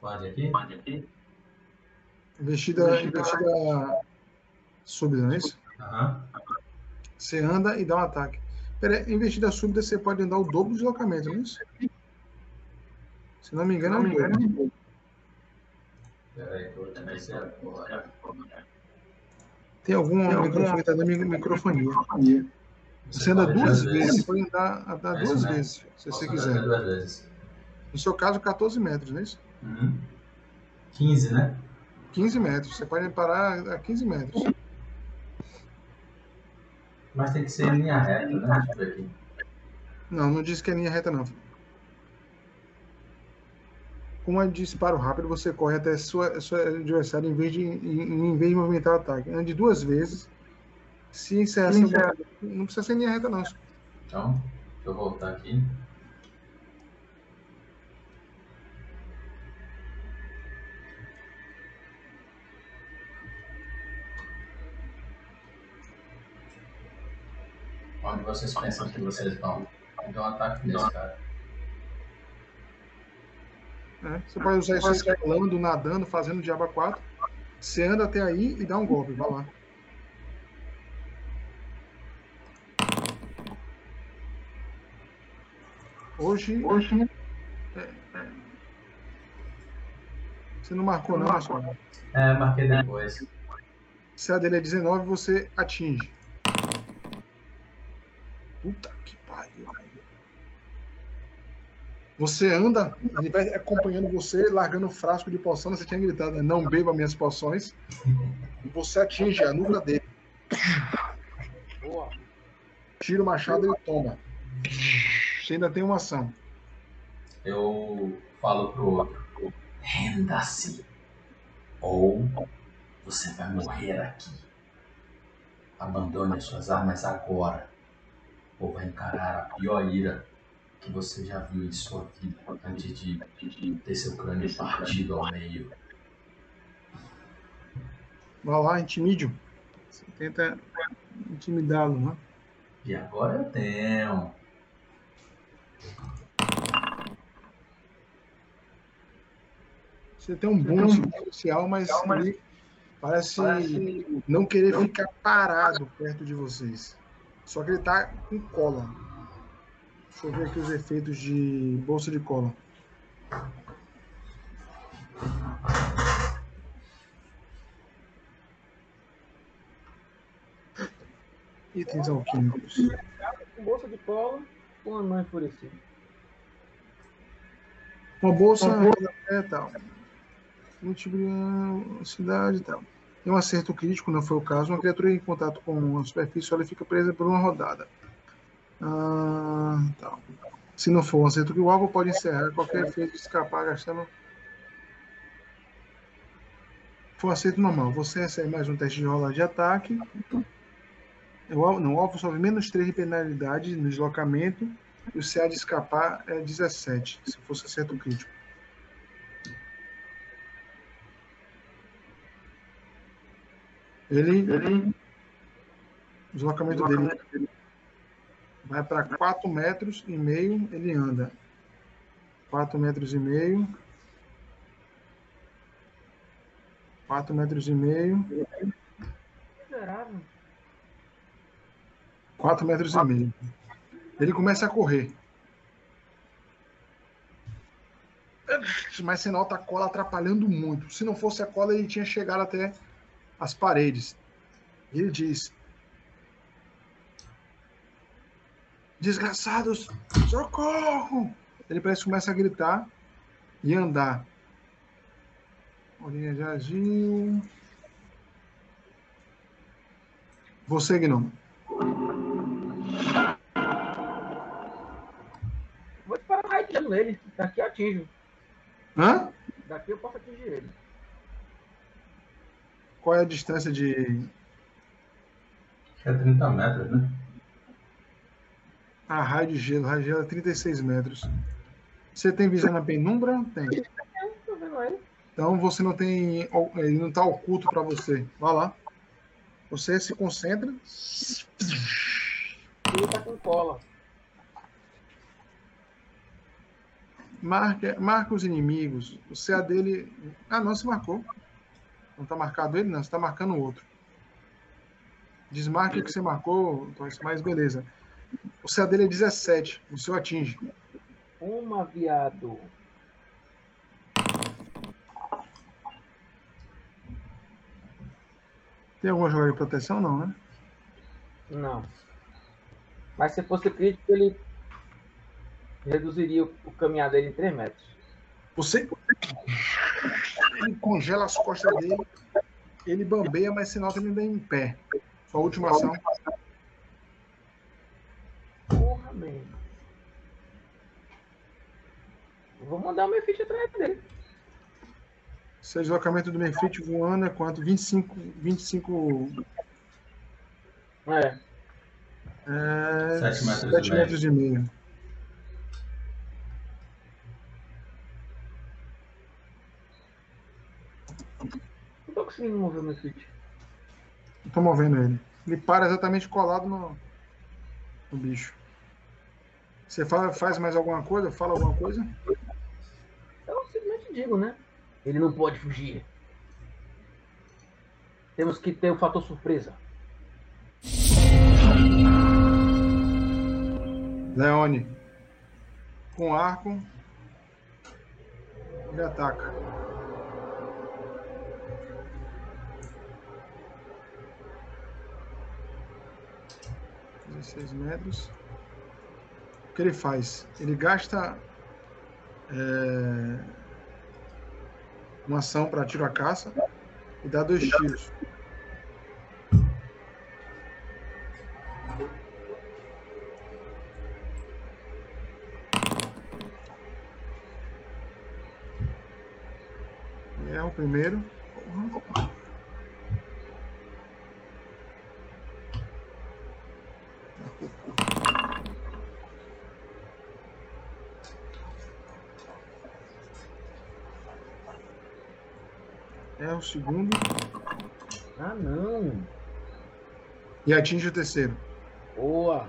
Pode aqui? Pode aqui. investida, investida súbita, não é isso? Aham. Você anda e dá um ataque. Pera, aí, investida súbita, você pode andar o dobro do deslocamento, não é isso? Se não me engano, é um dobro. Peraí, que eu vou tentar ser agora. Tem algum microfone que está dando mi- microfonia. Você anda duas vezes, você pode andar, andar É duas vezes, se Posso você andar quiser. Duas vezes. No seu caso, 14 metros, não é isso? Uhum. 15, né? 15 metros. Você pode parar a 15 metros. Mas tem que ser em linha reta, né? Não, não diz que é linha reta, não. Com a disparo rápido, você corre até sua, sua adversária em vez de, em, em vez de movimentar o ataque. Ande duas vezes. Se encerrar seu movimento, não precisa ser linha reta, não. Então, deixa eu voltar aqui. Onde vocês pensam que vocês vão? Então, ataque nesse cara. Né? Você pode usar isso escalando, nadando, fazendo diaba 4. Você anda até aí e dá um golpe. Vai lá. Hoje. Hoje. Você não marcou, não, Marcelo? É, marquei depois. Se a dele é 19, você atinge. Puta Você anda, ele vai acompanhando você, largando o frasco de poção. Você tinha gritado, né? não beba minhas poções. E você atinge a nuca dele. Boa. Tira o machado e ele toma. Você ainda tem uma ação. Eu falo pro outro: renda-se, ou você vai morrer aqui. Abandone as suas armas agora, ou vai encarar a pior ira que você já viu em sua vida antes de ter seu crânio partido ao meio. Vai lá, intimide-o. Você tenta intimidá-lo, né? E agora eu tenho. Você tem um bônus social, mas ele Parece, Parece não querer ficar parado perto de vocês. Só que ele tá com cola. Deixa eu ver aqui os efeitos de bolsa de cola. Itens alquímicos. Com bolsa de cola, com anão enfurecido. Uma bolsa é tal. Multiplicar cidade e tal. Tem um acerto crítico, não foi o caso. Uma criatura em contato com a superfície ela fica presa por uma rodada. Ah, tal. Se não for um acerto que o alvo pode encerrar qualquer efeito de escapar gastando. For acerto normal. Você recebe mais um teste de rola de ataque. O, não, o alvo sofre menos 3 de penalidade no deslocamento. E o CA de escapar é 17, se fosse acerto crítico. Ele. ele o deslocamento dele vai para 4 metros e meio, ele anda. 4 metros e meio. 4 metros e meio. Miserável. 4 metros e meio. Ele começa a correr. Mas você nota a cola atrapalhando muito. Se não fosse a cola, ele tinha chegado até as paredes. Ele diz: Desgraçados, socorro! Ele parece que começa a gritar e andar. Bolinha de agiu. Você, Gnome. Vou disparar raio nele. Daqui eu atinjo. Hã? Daqui eu posso atingir ele. Qual é a distância de. É 30 metros, né? Ah, raio de gelo. Raio de gelo é 36 metros. Você tem visão na penumbra? Tem. Então você não tem. Ele não está oculto para você. Vá lá. Você se concentra. Ele tá com cola. Marca, marca os inimigos. O CA dele. Ah, não, se marcou. Não está marcado ele, não. Você está marcando o outro. Desmarque o que você marcou, mas beleza. O CA dele é 17. O seu atinge. Uma, viado. Tem alguma jogada de proteção? Não, né? Não. Mas se fosse crítico, ele reduziria o caminhar dele em 3 metros. Você ele congela as costas dele, ele bambeia, mas se nota ele ainda em pé. Sua última ação. Man. Vou mandar o Mefit atrás dele. Seu deslocamento do Mefit voando é quanto? 25. 25. É. É. 7 metros, 7 metros e meio. Não tô conseguindo mover o Mefit. Tô movendo ele. Ele para exatamente colado no, no bicho. Você fala, faz mais alguma coisa? Fala alguma coisa? Eu simplesmente digo, né? Ele não pode fugir. Temos que ter o fator surpresa. Leone. Com arco. Ele ataca. Dezesseis metros. Que ele faz? Ele gasta é, uma ação para tiro a caça e dá dois tiros. É o primeiro. É o segundo. Ah, não. E atinge o terceiro. Boa.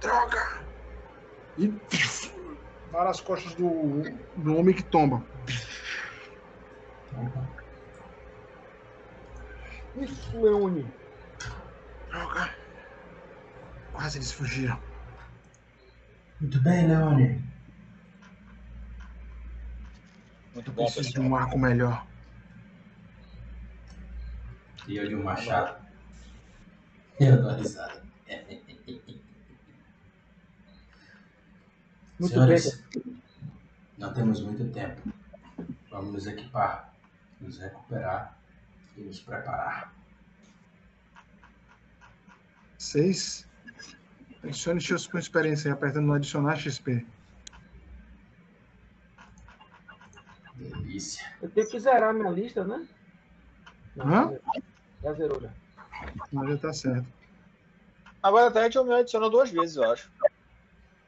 Droga! E para as costas do, do homem que tomba. Isso, Leone. Droga. Quase eles fugiram. Muito bem, Leone. Muito Eu bom, preciso de um arco melhor. E eu de um machado. Eu dou risada. Muito Senhores, não temos muito tempo. Vamos nos equipar, nos recuperar e nos preparar. Seis. Adicione XP com experiência, apertando no adicionar XP. Delícia. Eu tenho que zerar minha lista, né? Não, Hã? Já zerou já. Mas já tá certo. Agora até a gente me adicionou duas vezes, eu acho.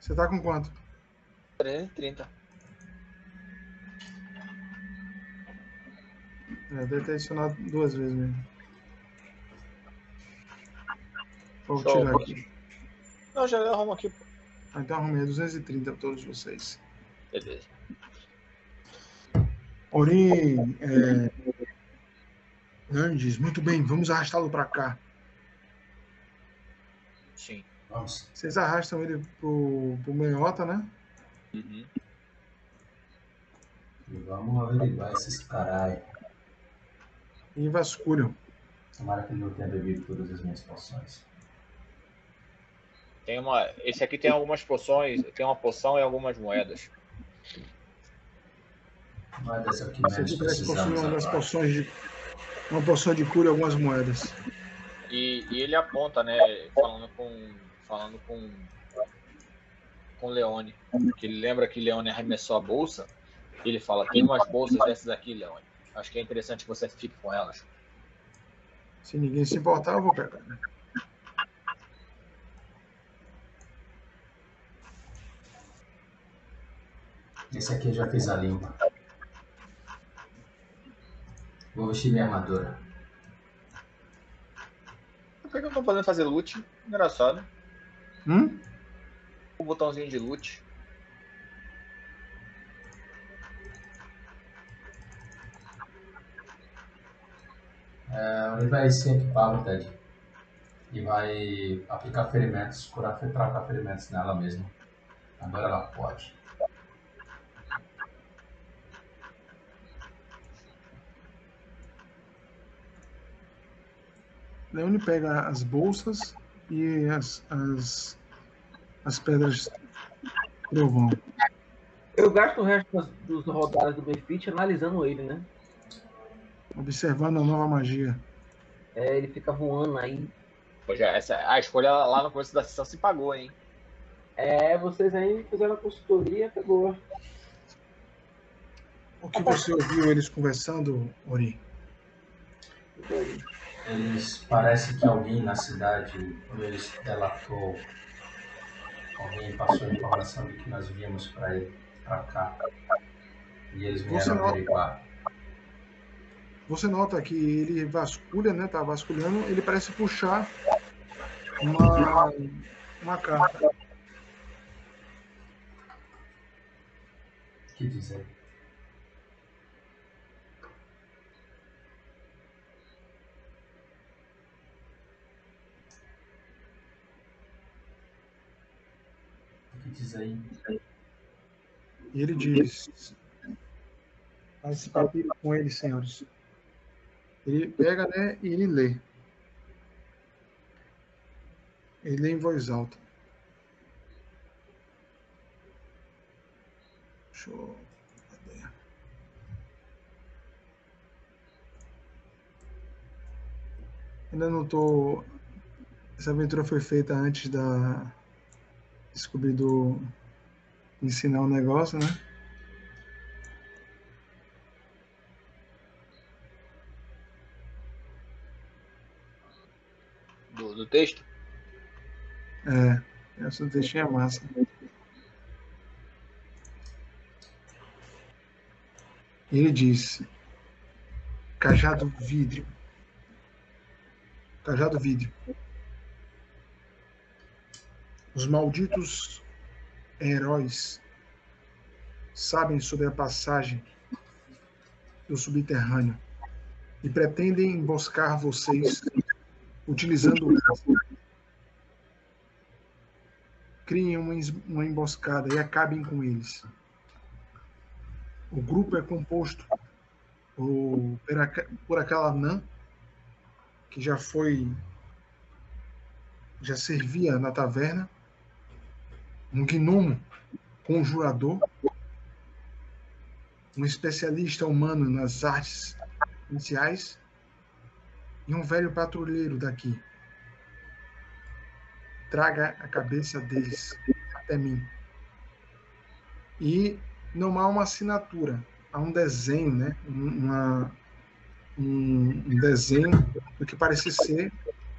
Você tá com quanto? 330. É, deve ter adicionado duas vezes mesmo. Vou Show. tirar aqui. Não, já arrumo aqui. Ah, Então arrumei 230 pra todos vocês. Beleza. Ori, é... Andes, muito bem, vamos arrastá-lo pra cá. Sim. Vamos. Vocês arrastam ele pro, pro meiota, né? Uhum. E vamos averiguar esses carai. E vasculham. Tomara que ele não tenha bebido todas as minhas poções. Tem uma. Esse aqui tem algumas poções. Tem uma poção e algumas moedas. Aqui parece possuir precisamos uma das poções de. Uma poção de cura e algumas moedas. E, e ele aponta, né? Falando com. Falando com. Com Leone. Que ele lembra que Leone arremessou a bolsa. E ele fala: tem umas bolsas dessas aqui, Leone. Acho que é interessante que você fique com elas. Se ninguém se importar, eu vou pegar. né? Esse aqui eu já fiz a limpa. Vou vestir minha armadura. Por que eu não tô podendo fazer loot? Engraçado. Hum? O botãozinho de loot. É, ele vai se equipar, Ted. E vai aplicar ferimentos, curar, tratar ferimentos nela mesma. Agora ela pode. Leone pega as bolsas e as, as, as pedras trovão. Eu gasto o resto das, dos rodadas do Benefit analisando ele, né? Observando a nova magia. É, ele fica voando aí. Pois é, essa, a escolha lá no começo da sessão se pagou, hein? É, vocês aí fizeram a consultoria, pegou. O que você ouviu eles conversando, Ori? Eles parece que alguém na cidade, quando eles delatou, alguém passou a informação de que nós viemos para para cá. E eles vieram averiguar. Você nota que ele vasculha, né? Tá vasculhando, ele parece puxar uma, uma carta. O que dizer? Diz aí? E ele diz: Faz esse papiro com ele, senhores. Ele pega, né? E ele lê. Ele lê em voz alta. Deixa eu. Cadê? Ainda não tô. Essa aventura foi feita antes da. Descobrir do. Ensinar o negócio, né? Do, do texto. É, essa textinha é massa. Ele disse: Cajado vidro. Cajado vidro. Os malditos heróis sabem sobre a passagem do subterrâneo e pretendem emboscar vocês utilizando criem uma, uma emboscada e acabem com eles. O grupo é composto por, por aquela anã que já foi já servia na taverna, um gnomo conjurador, um especialista humano nas artes iniciais e um velho patrulheiro daqui. Traga a cabeça deles até mim. E não há uma assinatura, há um desenho, né? Uma, um, desenho do que parece ser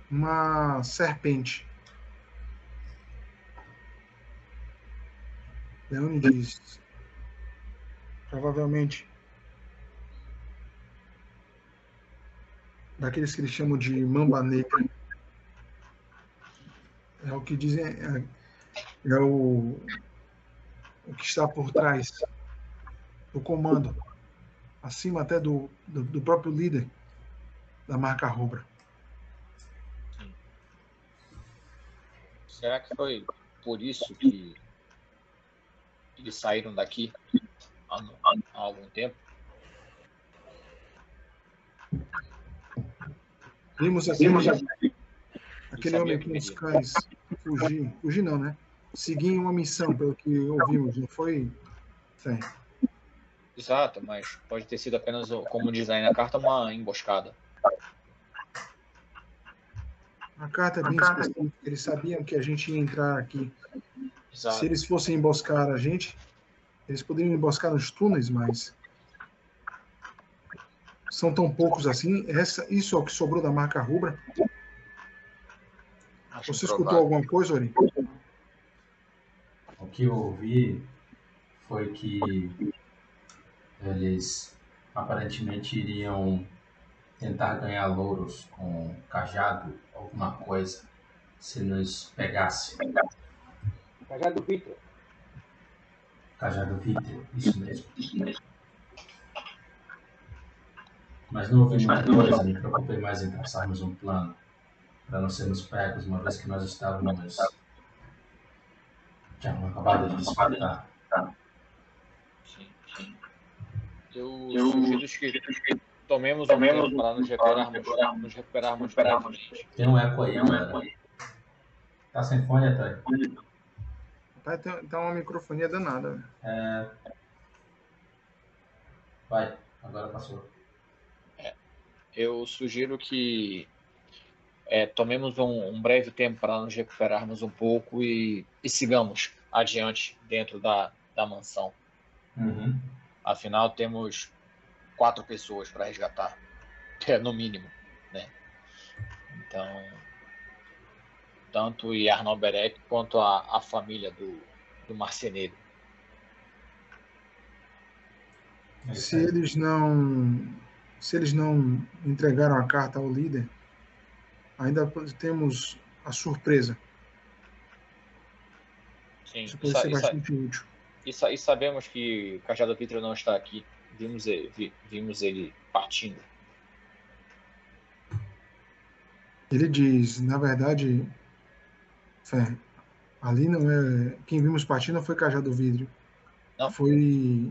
uma serpente. Diz: provavelmente daqueles que eles chamam de mamba negra. É o que dizem, é, é o, o que está por trás do comando, acima até do, do, do próprio líder da marca Rubra. Será que foi por isso que eles saíram daqui há, há algum tempo? Vimos assim, Vimos aquele homem com os cães fugir, fugir não, né? Seguir uma missão, pelo que ouvimos, não foi? Sim. Exato, mas pode ter sido apenas, como diz aí na carta, uma emboscada. A carta é bem específica, eles sabiam que a gente ia entrar aqui. Exato. Se eles fossem emboscar a gente, eles poderiam emboscar nos túneis, mas são tão poucos assim. Essa, isso é o que sobrou da marca rubra. Acho Você escutou alguma coisa, Ori? O que eu ouvi foi que eles aparentemente iriam tentar ganhar louros com cajado, alguma coisa, se nos pegasse. Cajado Vitor. Cajado Vitor, isso mesmo. Isso mesmo. Mas não ouvi muita coisa, me preocupei mais em traçarmos um plano para não sermos pegos, uma vez que nós estávamos. Tínhamos acabado de despertar. Sim, sim. Eu, eu sugiro que tomemos, tomemos um para nos recuperarmos, nos recuperarmos. Tem um eco aí, galera. Tá sem fone, Antônio? Vai ter, uma microfonia danada. É... Vai, agora passou eu sugiro que é, tomemos um, um, breve tempo para nos recuperarmos um pouco e, e sigamos adiante dentro da, da mansão. Uhum. Afinal, temos quatro pessoas para resgatar, é, no mínimo. Né? Então, tanto o Arnold Berek quanto a, a família do, do marceneiro. Se eles não se eles não entregaram a carta ao líder, ainda temos a surpresa. Sim, Isso pode ser bastante útil. E, e, sabemos que o Cajado Pitra não está aqui. Vimos ele, vi, vimos ele partindo. Ele diz, na verdade, Fé, ali não é. Quem vimos partindo não foi Cajado Vidro. Não. Foi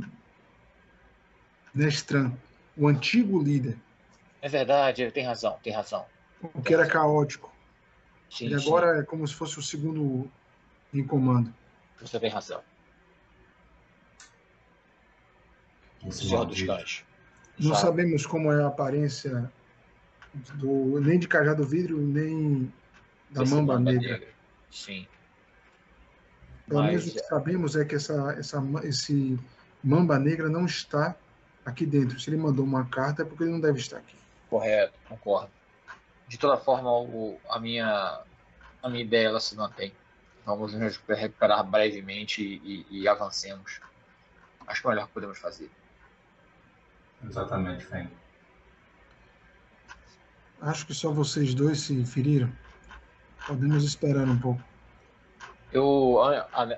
Nestran o antigo líder. É verdade, tem razão, tem razão. O que era caótico. Sim, Ele agora sim. é como se fosse o segundo em comando. Você tem razão. O Senhor dos Cães. Não Sabe? sabemos como é a aparência do, nem de Cajado Vidro, nem da Esse Mamba, Mamba negra. negra. Sim. Pelo Mas, menos o que sabemos é que essa, essa, esse Mamba Negra não está aqui dentro. Se ele mandou uma carta, é porque ele não deve estar aqui. Correto, concordo. De toda forma, o, a, minha, a minha ideia ela se mantém. Vamos nos recuperar brevemente e, e, e avancemos. Acho que é o melhor que podemos fazer. Exatamente, Fen. Acho que só vocês dois se feriram. Podemos esperar um pouco. Eu,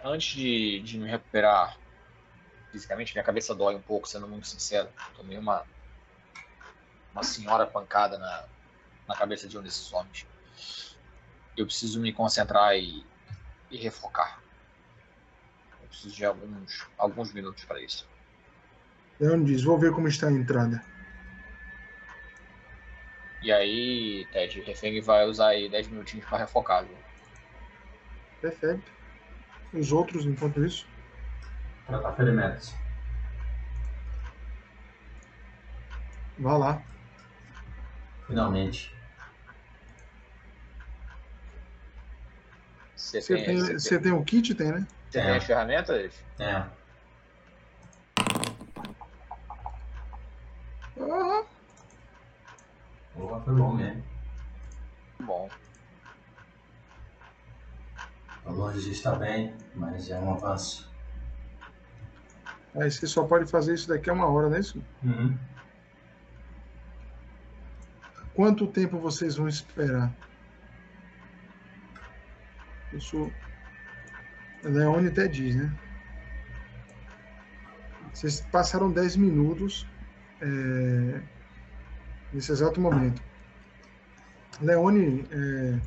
antes de, de me recuperar fisicamente, minha cabeça dói um pouco, sendo muito sincero. Tomei uma, uma senhora pancada na, na cabeça de um desses homens. Eu preciso me concentrar e, e refocar. Eu preciso de alguns, alguns minutos para isso. Leon diz: Vou ver como está a entrada. E aí, Ted, o Refeng vai usar aí 10 minutinhos para refocar. Viu? Perfeito. Os outros, enquanto isso? Tratar ferimentos. Vá lá. Finalmente. Você tem, tem, você tem o kit? Tem, né? tem as ferramentas? É. Ah, Boa, foi bom mesmo. Bom. Tô longe estar bem, mas é um avanço. aí você só pode fazer isso daqui a uma hora, não é isso? Uhum. Quanto tempo vocês vão esperar? Isso. Leone até diz, né? Vocês passaram 10 minutos é, nesse exato momento. Leone, é,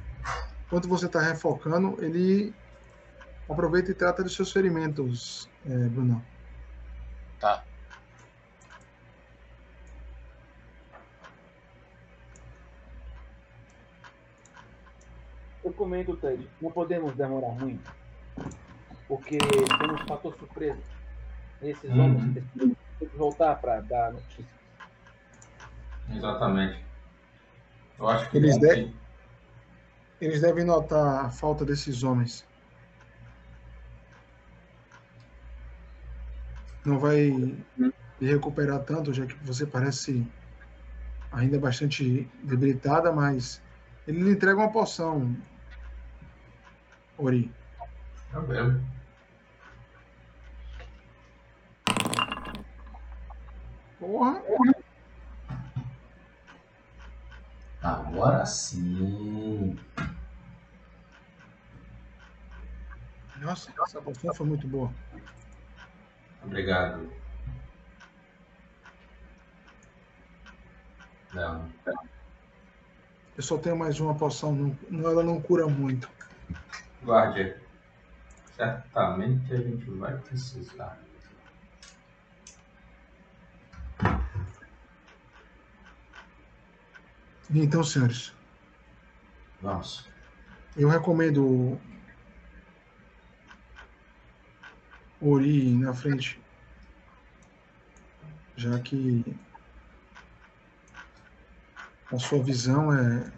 enquanto você está refocando, ele aproveita e trata dos seus ferimentos, é, Bruno. Tá. Eu comento, Ted, não podemos demorar muito. Porque temos fator surpresa. Esses Uhum. homens têm que voltar para dar notícias. Exatamente. Eu acho que Eles bom de- que- Eles devem notar a falta desses homens. Não vai lhe recuperar tanto, já que você parece ainda bastante debilitada, mas ele lhe entrega uma poção, Ori. Eu bebo. Porra! Agora sim. Nossa, essa poção foi muito boa. Obrigado. Não. Eu só tenho mais uma poção, não, não- ela não cura muito. Guarde. Certamente a gente vai precisar. Então, senhores, Vamos. eu recomendo Ori na frente, já que a sua visão é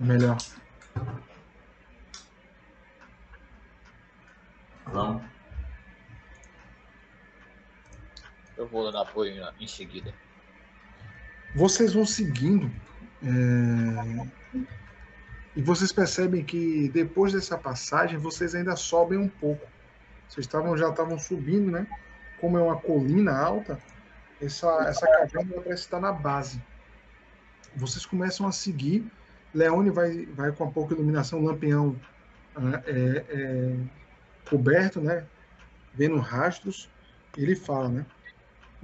melhor. Vamos. Eu vou dar apoio em seguida. Vocês vão seguindo é, e vocês percebem que depois dessa passagem vocês ainda sobem um pouco. Vocês estavam já estavam subindo, né? Como é uma colina alta, essa essa caverna parece estar na base. Vocês começam a seguir. Leone vai vai com a pouca iluminação, lampião ah, é, é, coberto, né? Vendo rastros. Ele fala, né?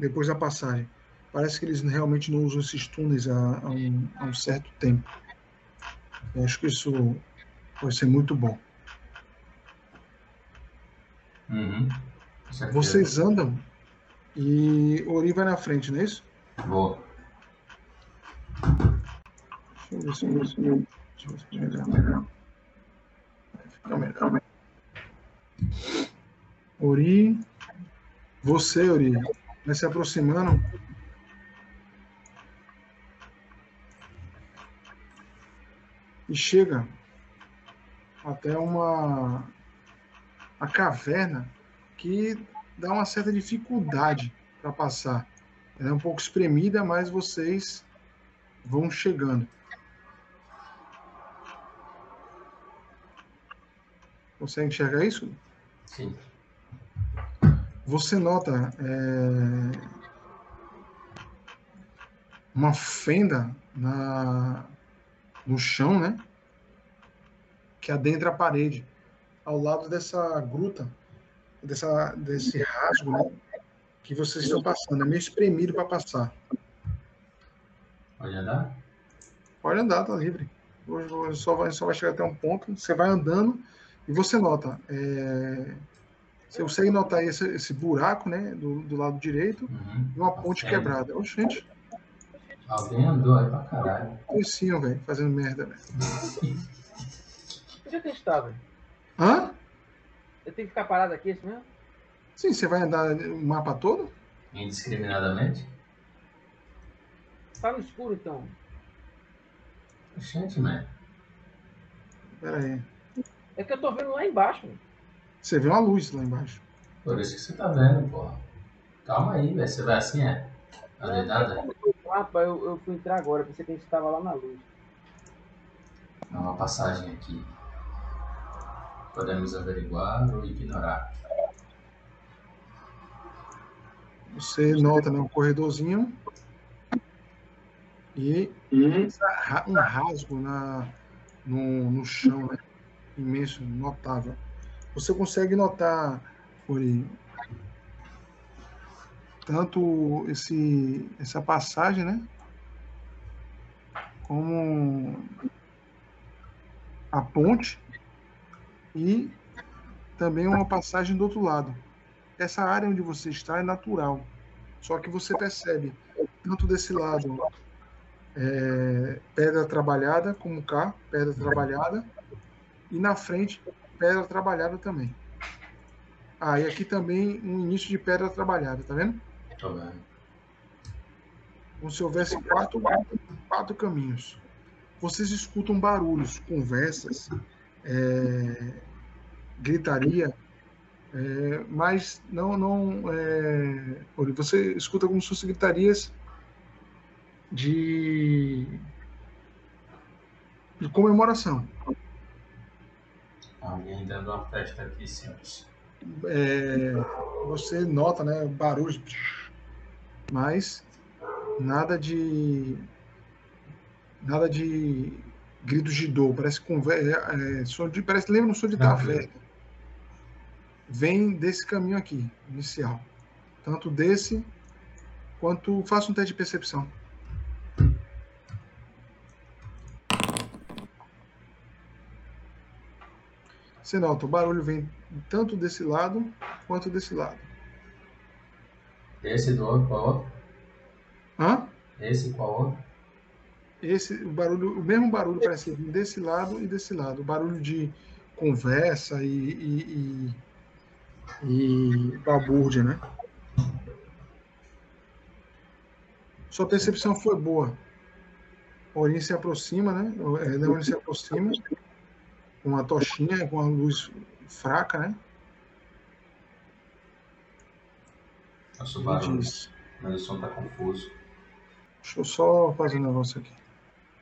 Depois da passagem. Parece que eles realmente não usam esses túneis há, há um, há um certo tempo. Eu acho que isso vai ser muito bom. Uhum. Vocês andam e Ori vai na frente, não é isso? Vou. Deixa eu ver se eu- se eu- deixa eu ver se fica melhor. Fica melhor. Ori. Você, Ori, vai se aproximando. E chega até uma a caverna que dá uma certa dificuldade para passar. Ela é um pouco espremida, mas vocês vão chegando. Consegue enxergar isso? Sim. Você nota é, uma fenda na, no chão, né? Que adentra a parede, ao lado dessa gruta, dessa, desse rasgo, né? que vocês estão passando. É meio espremido para passar. Pode andar? Pode andar, tá livre. Hoje só vai, só vai chegar até um ponto. Você vai andando e você nota. É, você consegue notar esse, esse buraco, né? Do, do lado direito Uhum. e uma ponte Sério? quebrada. Ô, gente, Alguém andou aí pra caralho. coicinho, velho, fazendo merda, velho. Onde é que a gente tá, velho? Hã? Eu tenho que ficar parado aqui, é isso mesmo? Sim, você vai andar o mapa todo? Indiscriminadamente? Tá no escuro, então. Gente, man. Pera aí. É que eu tô vendo lá embaixo, velho. Você vê uma luz lá embaixo. Por isso que você tá vendo, porra. Calma aí, velho. Você vai assim, é? A Não, dedada? como eu eu, eu fui entrar agora, pensei que a gente tava lá na luz. Há uma passagem aqui. Podemos averiguar ou ignorar. Você nota, né, um corredorzinho e ra- um rasgo na, no, no chão, né? Imenso, notável. Você consegue notar, Ori, tanto esse, essa passagem, né? Como a ponte e também uma passagem do outro lado. Essa área onde você está é natural, só que você percebe tanto desse lado é, pedra trabalhada, como cá, pedra trabalhada, e na frente pedra trabalhada também. Ah, e aqui também um início de pedra trabalhada, tá vendo? Tô vendo. Como se houvesse quatro, quatro caminhos. Vocês escutam barulhos, conversas, é, gritaria, é, mas não, não, é, você escuta como se fossem gritarias de, de comemoração. Alguém dando uma festa aqui, senhores. É, você nota, né, barulhos, mas nada de nada de gritos de dor. Parece conver, é, som de, parece lembra um som de taverna. Vem desse caminho aqui inicial, tanto desse quanto faça um teste de percepção. Você nota, o barulho vem tanto desse lado quanto desse lado. Esse do outro qual outro? Hã? Esse qual outro? Esse, o barulho, o mesmo barulho parece vir desse lado e desse lado. O barulho de conversa e, e, e, e babúrdia, né? Sua percepção foi boa. Orin se aproxima, né? O é, Leone se aproxima com a tochinha, com a luz fraca, né? Barulho. diz, Mas o som tá confuso. deixa eu só fazer um negócio aqui.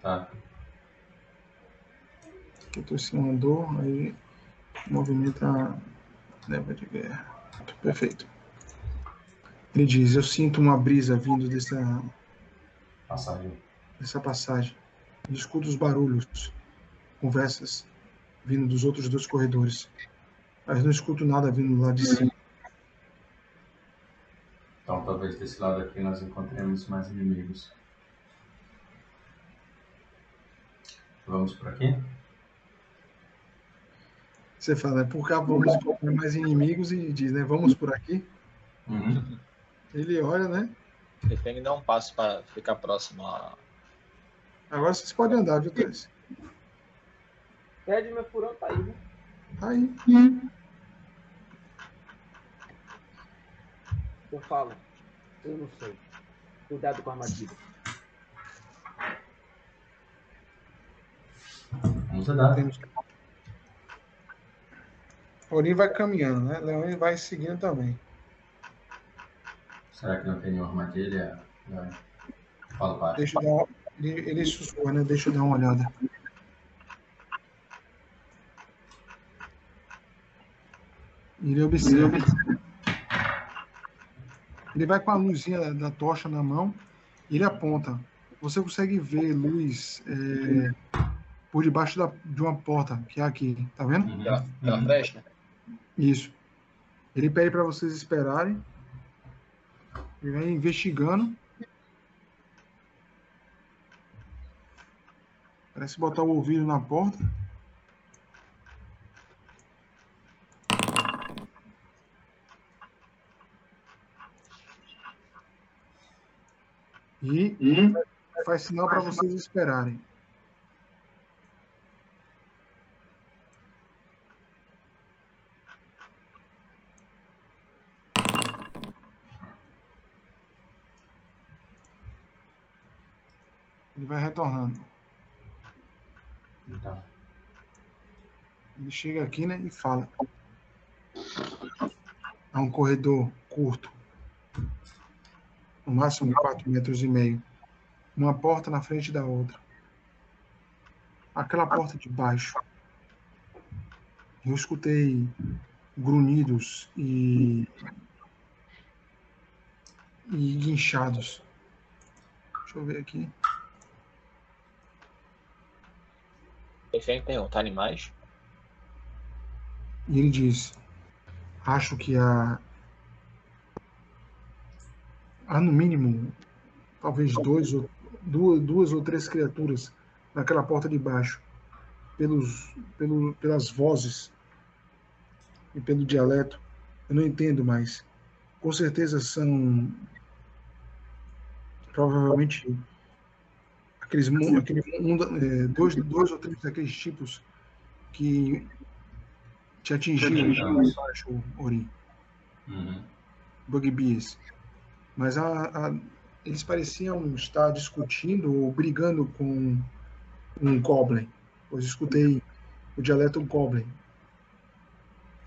Tá. que tu se mandou, aí movimenta a leva de guerra. Perfeito. Ele diz: Eu sinto uma brisa vindo dessa, Passagem. dessa passagem. Eu escuto os barulhos, conversas vindo dos outros dois corredores. Mas não escuto nada vindo lá de cima. Então talvez desse lado aqui nós encontremos mais inimigos. Vamos por aqui? Você fala, né? Por cá vamos encontrar mais inimigos e diz, né? Vamos por aqui. Uhum. Ele olha, né? Ele tem que dar um passo para ficar próximo a. Agora vocês podem andar, viu, Thales? Ted, meu furão tá aí, né? Tá aí. Eu falo. Eu não sei. Cuidado com a armadilha. Vamos andar. Temos... Orin vai caminhando, né? Leone vai seguindo também. Será que não tem nenhuma armadilha? Não. Fala baixo. Deixa eu dar uma... ele, ele sussurra, né? Deixa eu dar uma olhada. Ele observa. Ele vai com a luzinha da, da tocha na mão e ele aponta. Você consegue ver luz é, por debaixo da, de uma porta que é aqui, tá vendo? Pela Uhum. fresta? Isso. Ele pede para vocês esperarem. Ele vai investigando. Parece botar o ouvido na porta. E hum? faz sinal para vocês esperarem. Ele vai retornando. Então. Ele chega aqui, né, e fala. É um corredor curto no máximo 4 metros e meio, uma porta na frente da outra. Aquela porta de baixo. Eu escutei grunhidos e e guinchados. Deixa eu ver aqui. Esse aí perguntar animais? E ele diz: Acho que a há no mínimo talvez dois ou, duas, duas ou três criaturas naquela porta de baixo, pelos, pelo, pelas vozes e pelo dialeto. Eu não entendo mais. Com certeza são provavelmente aqueles aquele, é, dois, dois ou três daqueles tipos que te atingiram baixo. Uhum. Bugbears mas a, a, eles pareciam estar discutindo ou brigando com um goblin. Pois escutei o dialeto goblin.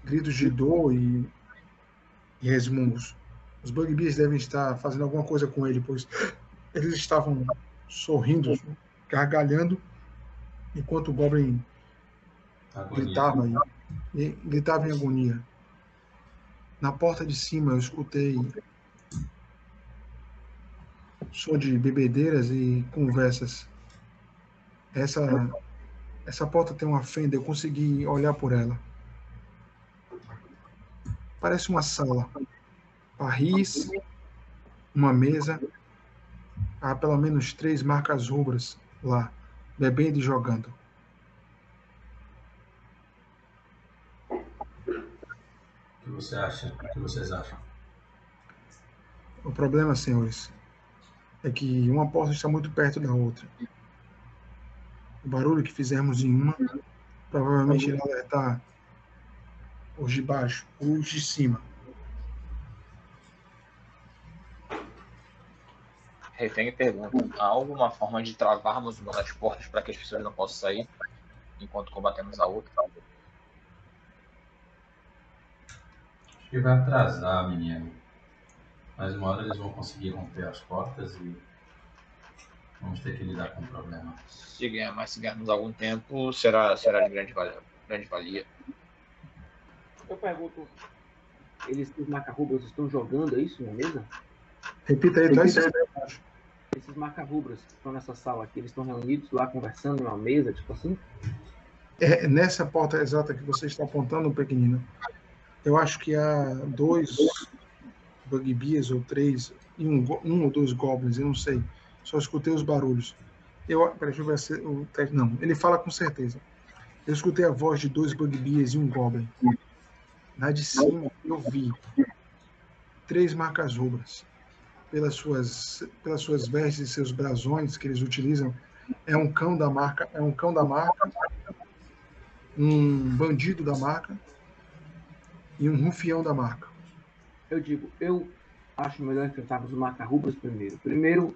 Gritos de dor e, e resmungos. Os bugbears devem estar fazendo alguma coisa com ele, pois eles estavam sorrindo, gargalhando, enquanto o goblin agonia. gritava, e, e, gritava em agonia. Na porta de cima eu escutei som de bebedeiras e conversas. Essa, essa porta tem uma fenda, eu consegui olhar por ela. Parece uma sala. Barris, uma mesa. Há pelo menos três marcas rubras lá, bebendo e jogando. O que você acha? O que vocês acham? O problema, senhores, é que uma porta está muito perto da outra. O barulho que fizermos em uma provavelmente irá alertar os de baixo ou os de cima. Refém pergunta: há alguma forma de travarmos uma das portas para que as pessoas não possam sair enquanto combatemos a outra? Acho que vai atrasar, menino. Mas uma hora eles vão conseguir romper as portas e vamos ter que lidar com o problema. Se ganhar, mas se ganharmos algum tempo, será, será de grande valia. Grande valia. Eu pergunto, eles, os macarrubras estão jogando, é isso na mesa? Repita aí, tá? Esses macarrubras que estão nessa sala aqui, eles estão reunidos lá conversando numa mesa, tipo assim? É, nessa porta exata que você está apontando, pequenino, eu acho que há dois bugbears ou três, e um, um ou dois goblins, eu não sei. Só escutei os barulhos. Eu, peraí, deixa eu ver se o teste. Não, ele fala com certeza. Eu escutei a voz de dois bugbears e um goblin. Na de cima, eu vi três marcas rubras. Pelas suas, pelas suas vestes e seus brasões que eles utilizam, é um cão da marca, é um cão da marca, um bandido da marca e um rufião da marca eu digo, eu acho melhor enfrentarmos os macarrubras primeiro. Primeiro,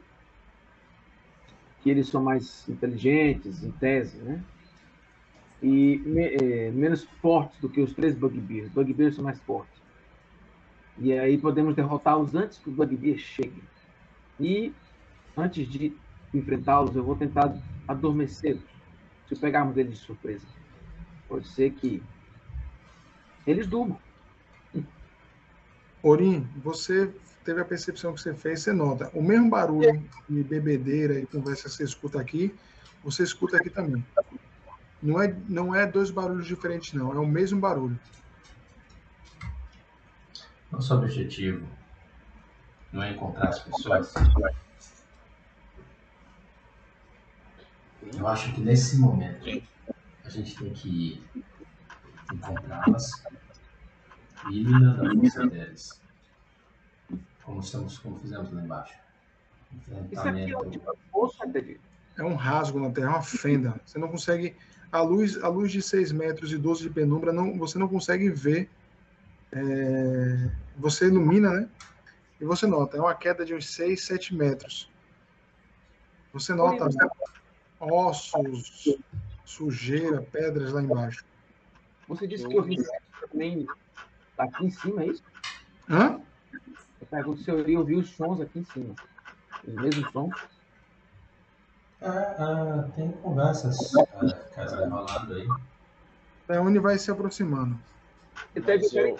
que eles são mais inteligentes, em tese, né? E me, é, menos fortes do que os três bugbears. Bugbears são mais fortes. E aí podemos derrotá-los antes que os bugbears cheguem. E antes de enfrentá-los, eu vou tentar adormecê-los. Se pegarmos eles de surpresa. Pode ser que eles durmam. Orim, você teve a percepção que você fez, você nota. O mesmo barulho de bebedeira e conversa que você escuta aqui, você escuta aqui também. Não é, não é dois barulhos diferentes, não. É o mesmo barulho. Nosso objetivo Não é encontrar as pessoas? Eu acho que nesse momento a gente tem que encontrá-las e eliminando a força deles. Como, estamos, como fizemos lá embaixo. Isso aqui é um tipo poço, É um rasgo na terra, é uma fenda. Você não consegue. A luz, a luz de 6 metros e 12 de penumbra, não, você não consegue ver. É, você ilumina, né? E você nota, é uma queda de uns 6, 7 metros. Você nota ossos, sujeira, pedras lá embaixo. Você disse que eu vi também aqui em cima, é isso? Hã? Eu pergunto se eu ouvi os sons aqui em cima. Os mesmos sons? Ah, ah, tem conversas ah, casas rolando aí. É onde vai se aproximando. Então, eu...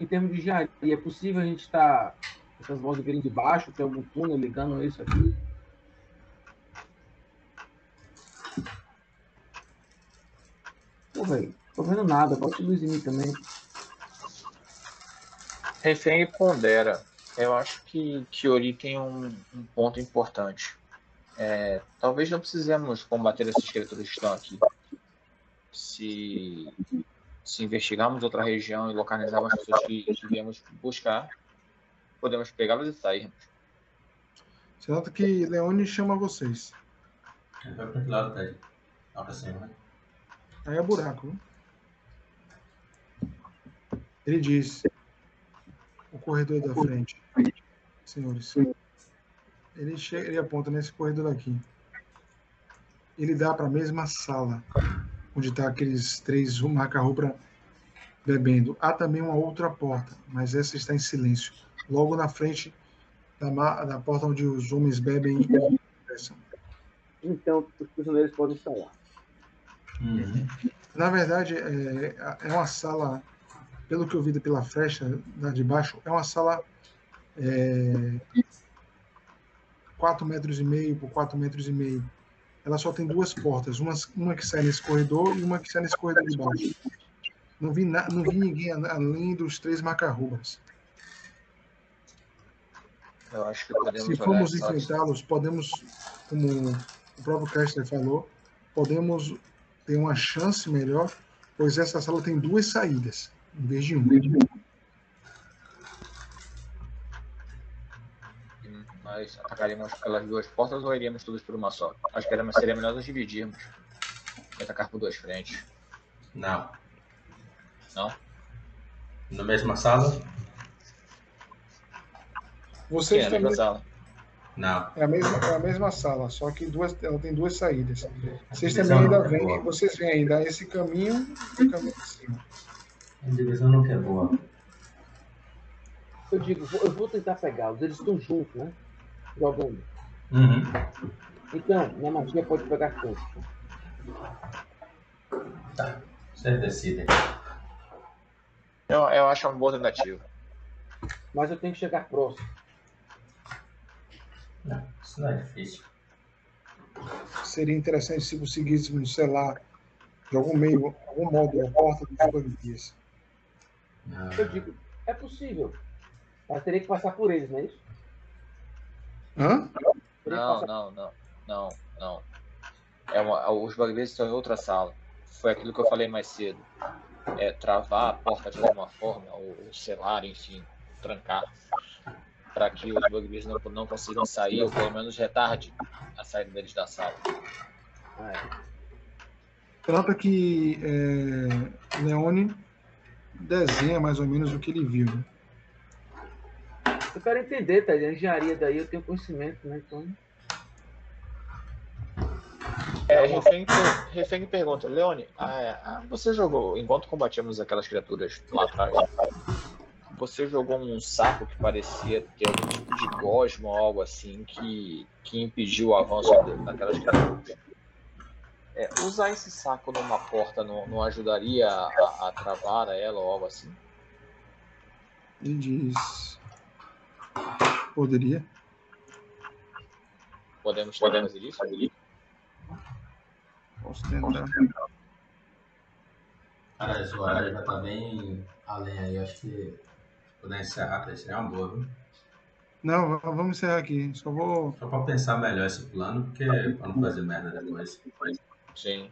Em termos de engenharia, é possível a gente estar tá, essas vozes virem de baixo, tem algum túnel ligando isso aqui? Pô, velho, tô vendo nada, bota luz em mim também. Refém e pondera. Eu acho que Kiori tem um, um ponto importante. É, talvez não precisemos combater essas criaturas que estão aqui. Se, se investigarmos outra região e localizarmos as pessoas que, que viemos buscar, podemos pegá-las e sairmos. Você nota que Leone chama vocês. Vai para que lado, Ted? Lá para cima, né? Aí é buraco. Viu? Ele diz: corredor da frente, senhores. Ele, chega, ele aponta nesse corredor aqui. Ele dá para a mesma sala onde está aqueles três marca-roupa bebendo. Há também uma outra porta, mas essa está em silêncio. Logo na frente da, da porta onde os homens bebem e conversam. Então, os prisioneiros podem estar lá. Uhum. Na verdade, é, é uma sala pelo que eu vi pela frecha lá de baixo, é uma sala é, 4 metros e meio por 4 metros e meio. Ela só tem duas portas, uma, uma que sai nesse corredor e uma que sai nesse corredor de baixo. Não vi, na, não vi ninguém além dos três macarrubas. Eu acho que podemos Se formos enfrentá-los, podemos, como o próprio Kessler falou, podemos ter uma chance melhor, pois essa sala tem duas saídas em vez de um. Nós atacaríamos pelas duas portas ou iríamos todos por uma só? Acho que seria melhor nós dividirmos. E atacar por duas frentes. Não. Não? Na mesma sala? Vocês Sim, é também... sala. Não. É a mesma, é a mesma sala, só que duas, ela tem duas saídas. Vocês também ainda vêm, vocês vêm ainda esse caminho e o caminho de cima. A divisão não é boa. Eu digo, eu vou tentar pegá-los, eles estão juntos, né? Jogando. Uhum. Então, minha magia pode pegar todos. Tá, você decide. Eu, eu acho uma boa tentativa. Mas eu tenho que chegar próximo. Não, isso não é difícil. Seria interessante se conseguíssemos selar de algum meio, algum modo, a porta dos bandidos. Eu digo, é possível. Mas teria que passar por eles, não é isso? Hã? Não, não, não, não, não. É uma, os bugbears estão em outra sala. Foi aquilo que eu falei mais cedo. É travar a porta de alguma forma, ou, ou selar, enfim, trancar. Para que os bugbears não, não consigam sair, ou pelo menos retarde a saída deles da sala. Ah, é. Nota que é, Leone desenha mais ou menos o que ele viu. Né? Eu quero entender, tá? A engenharia daí eu tenho conhecimento, né? Então. É, refém, refém pergunta, Leone, ah, você jogou, enquanto combatíamos aquelas criaturas lá atrás, você jogou um saco que parecia ter algum tipo de gosma ou algo assim que, que impediu o avanço daquelas criaturas? É, usar esse saco numa porta não, não ajudaria a, a, travar ela ou algo assim? Ele diz. Poderia. Podemos, podemos fazer isso? Posso tentar. Cara, esse horário já tá bem além aí. Acho que puder encerrar, seria uma boa, viu? Não, vamos encerrar aqui. Só vou. Só para pensar melhor esse plano, porque para não fazer merda depois. Sim.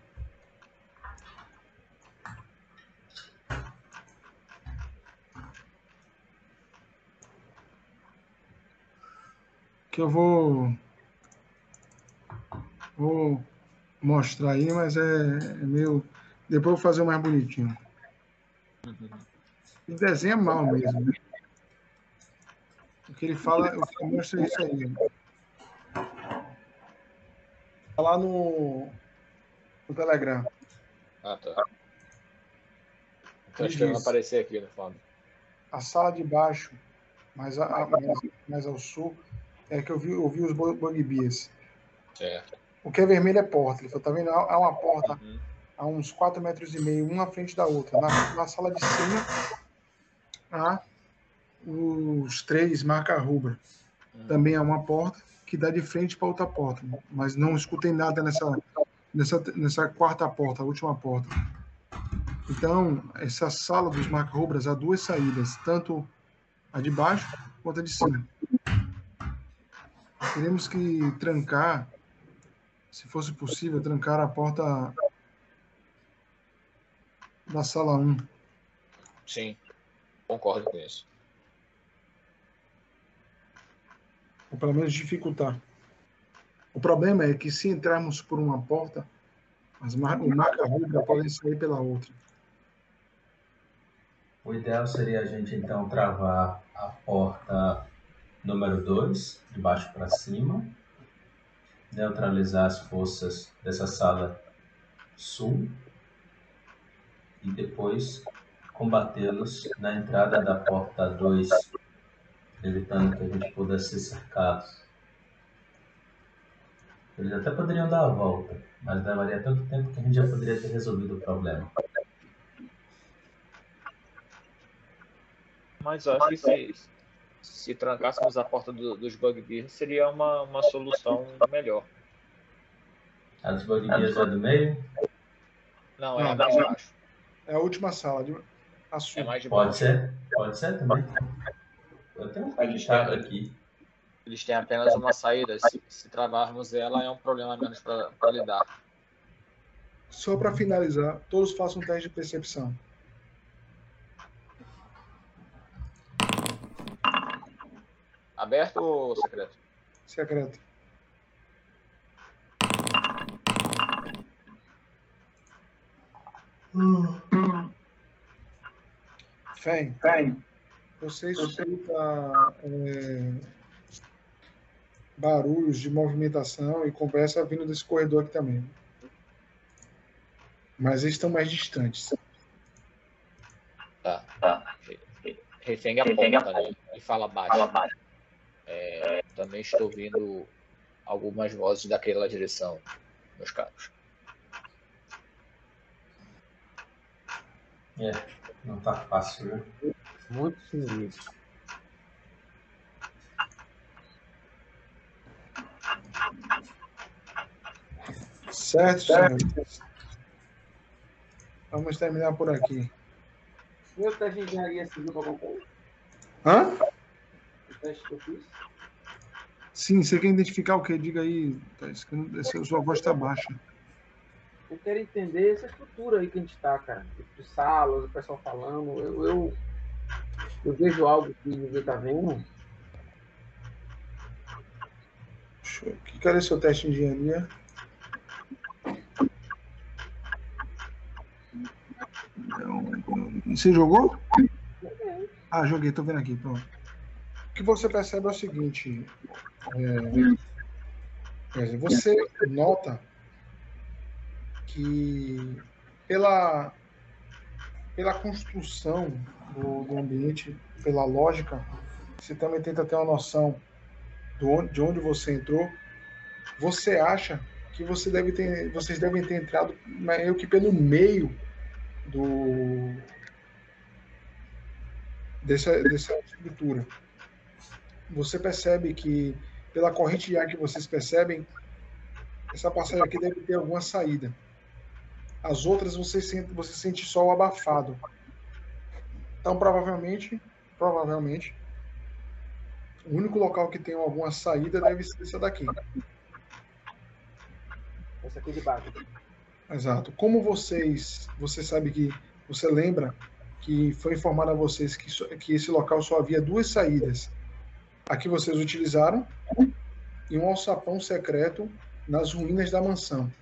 Que eu vou. Vou mostrar aí, mas é, é meio. Depois eu vou fazer o mais bonitinho. E desenha mal mesmo. Né? O que ele fala, eu mostro isso aí. Tá lá no, no Telegram. Ah, tá. Então acho que vai aparecer aqui no fundo. A sala de baixo, mais, a, mais, mais ao sul, é que eu vi, eu vi os bugbears. Certo. O que é vermelho é porta. Ele falou, tá vendo? Há uma porta uhum. a uns 4 metros e meio, uma à frente da outra. Na, na sala de cima, há os três marca rubra. Uhum. Também há uma porta que dá de frente para outra porta. Mas não escutei nada nessa, nessa, nessa quarta porta, a última porta. Então, essa sala dos marca rubras há duas saídas, tanto a de baixo quanto a de cima. Teremos que trancar se fosse possível, trancar a porta da sala 1. Sim, concordo com isso. Ou pelo menos dificultar. O problema é que se entrarmos por uma porta, as mar o podem sair pela outra. O ideal seria a gente então travar a porta número 2, de baixo para cima, neutralizar as forças dessa sala sul e depois combatê-los na entrada da porta 2, evitando que a gente pudesse ser cercado. Eles até poderiam dar a volta, mas levaria tanto tempo que a gente já poderia ter resolvido o problema. Mas eu acho que se, se trancássemos a porta do, dos bugbears, seria uma, uma solução melhor. A dos bugbears é do meio? Não, é a mais baixo. É a última sala. De... A É mais de Pode baixo. ser, pode ser também. Eu tenho um listado aqui. Eles têm apenas uma saída. Se, se travarmos ela, é um problema menos para lidar. Só para finalizar, todos façam um teste de percepção. Aberto ou secreto? Secreto. Fem, Fem, você escuta é, barulhos de movimentação e conversa vindo desse corredor aqui também. Mas eles estão mais distantes. Tá, tá. Refém aponta né? e fala baixo. Fala baixo. É, também estou ouvindo algumas vozes daquela direção, meus caros. É, não tá fácil, né? Muito sinistro. Certo, certo. Vamos terminar por aqui. Meu teste de engenharia civil para concluir? Hã? teste que eu fiz? Sim, você quer identificar o que? Diga aí, Thais, que sua voz está baixa. Eu quero entender essa estrutura aí que a gente está, cara. Tipo de salas, o pessoal falando. Eu, eu, eu vejo algo que ninguém está vendo. Deixa eu... Cadê seu teste de engenharia? Você jogou? Ah, joguei, tô vendo aqui, pronto o que você percebe é o seguinte: é, você nota que pela, pela construção do, do, ambiente, pela lógica, você também tenta ter uma noção do, de onde você entrou. Você acha que você deve ter, vocês devem ter entrado meio que pelo meio do dessa, dessa estrutura você percebe que, pela corrente de ar que vocês percebem, essa passagem aqui deve ter alguma saída. As outras você sente, você sente só o abafado. Então, provavelmente, provavelmente, O único local que tem alguma saída deve ser essa daqui. Essa aqui de baixo. Exato. Como vocês, você sabe que, você lembra que foi informado a vocês que, que esse local só havia duas saídas. A que vocês utilizaram e um alçapão secreto nas ruínas da mansão.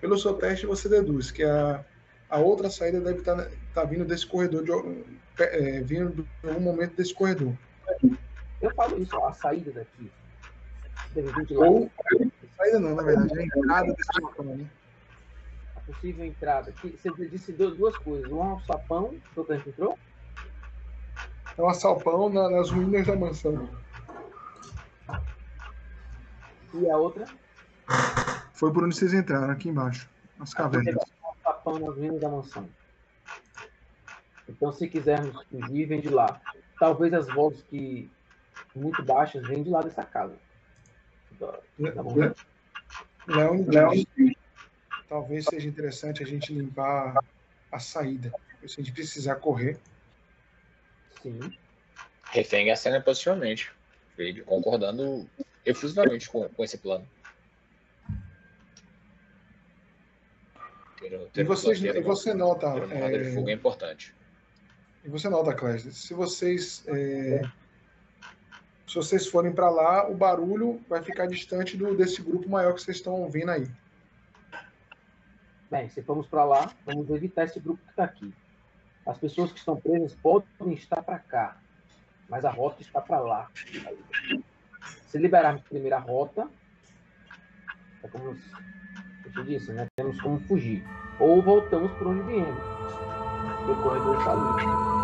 Pelo seu teste, você deduz que a, a outra saída deve estar tá, tá vindo desse corredor, de, é, vindo em algum momento desse corredor. Eu falo isso, a saída daqui. Ou, saída não, na verdade, é a entrada desse local, né? Possível entrada. Você disse duas coisas. Um alçapão, o que a gente entrou? É um alçapão nas ruínas da mansão. E a outra? Foi por onde vocês entraram, aqui embaixo, nas cavernas. Um alçapão nas ruínas da mansão. Então, se quisermos fugir, vem de lá. Talvez as vozes que muito baixas vêm de lá dessa casa. Da, da Leão, Leão, talvez seja interessante a gente limpar a saída. Se a gente precisar correr. Sim. Refém a cena positivamente. Concordando efusivamente com, com esse plano. Ter, ter e, vocês, e você nota. É, de fogo é importante. E você nota, Clésia, se vocês. É, se vocês forem para lá, o barulho vai ficar distante do, desse grupo maior que vocês estão ouvindo aí. Bem, se formos para lá, vamos evitar esse grupo que está aqui. As pessoas que estão presas podem estar para cá, mas a rota está para lá. Se liberarmos a primeira rota, é como eu te disse, né? temos como fugir. Ou voltamos por onde viemos. O corredor está.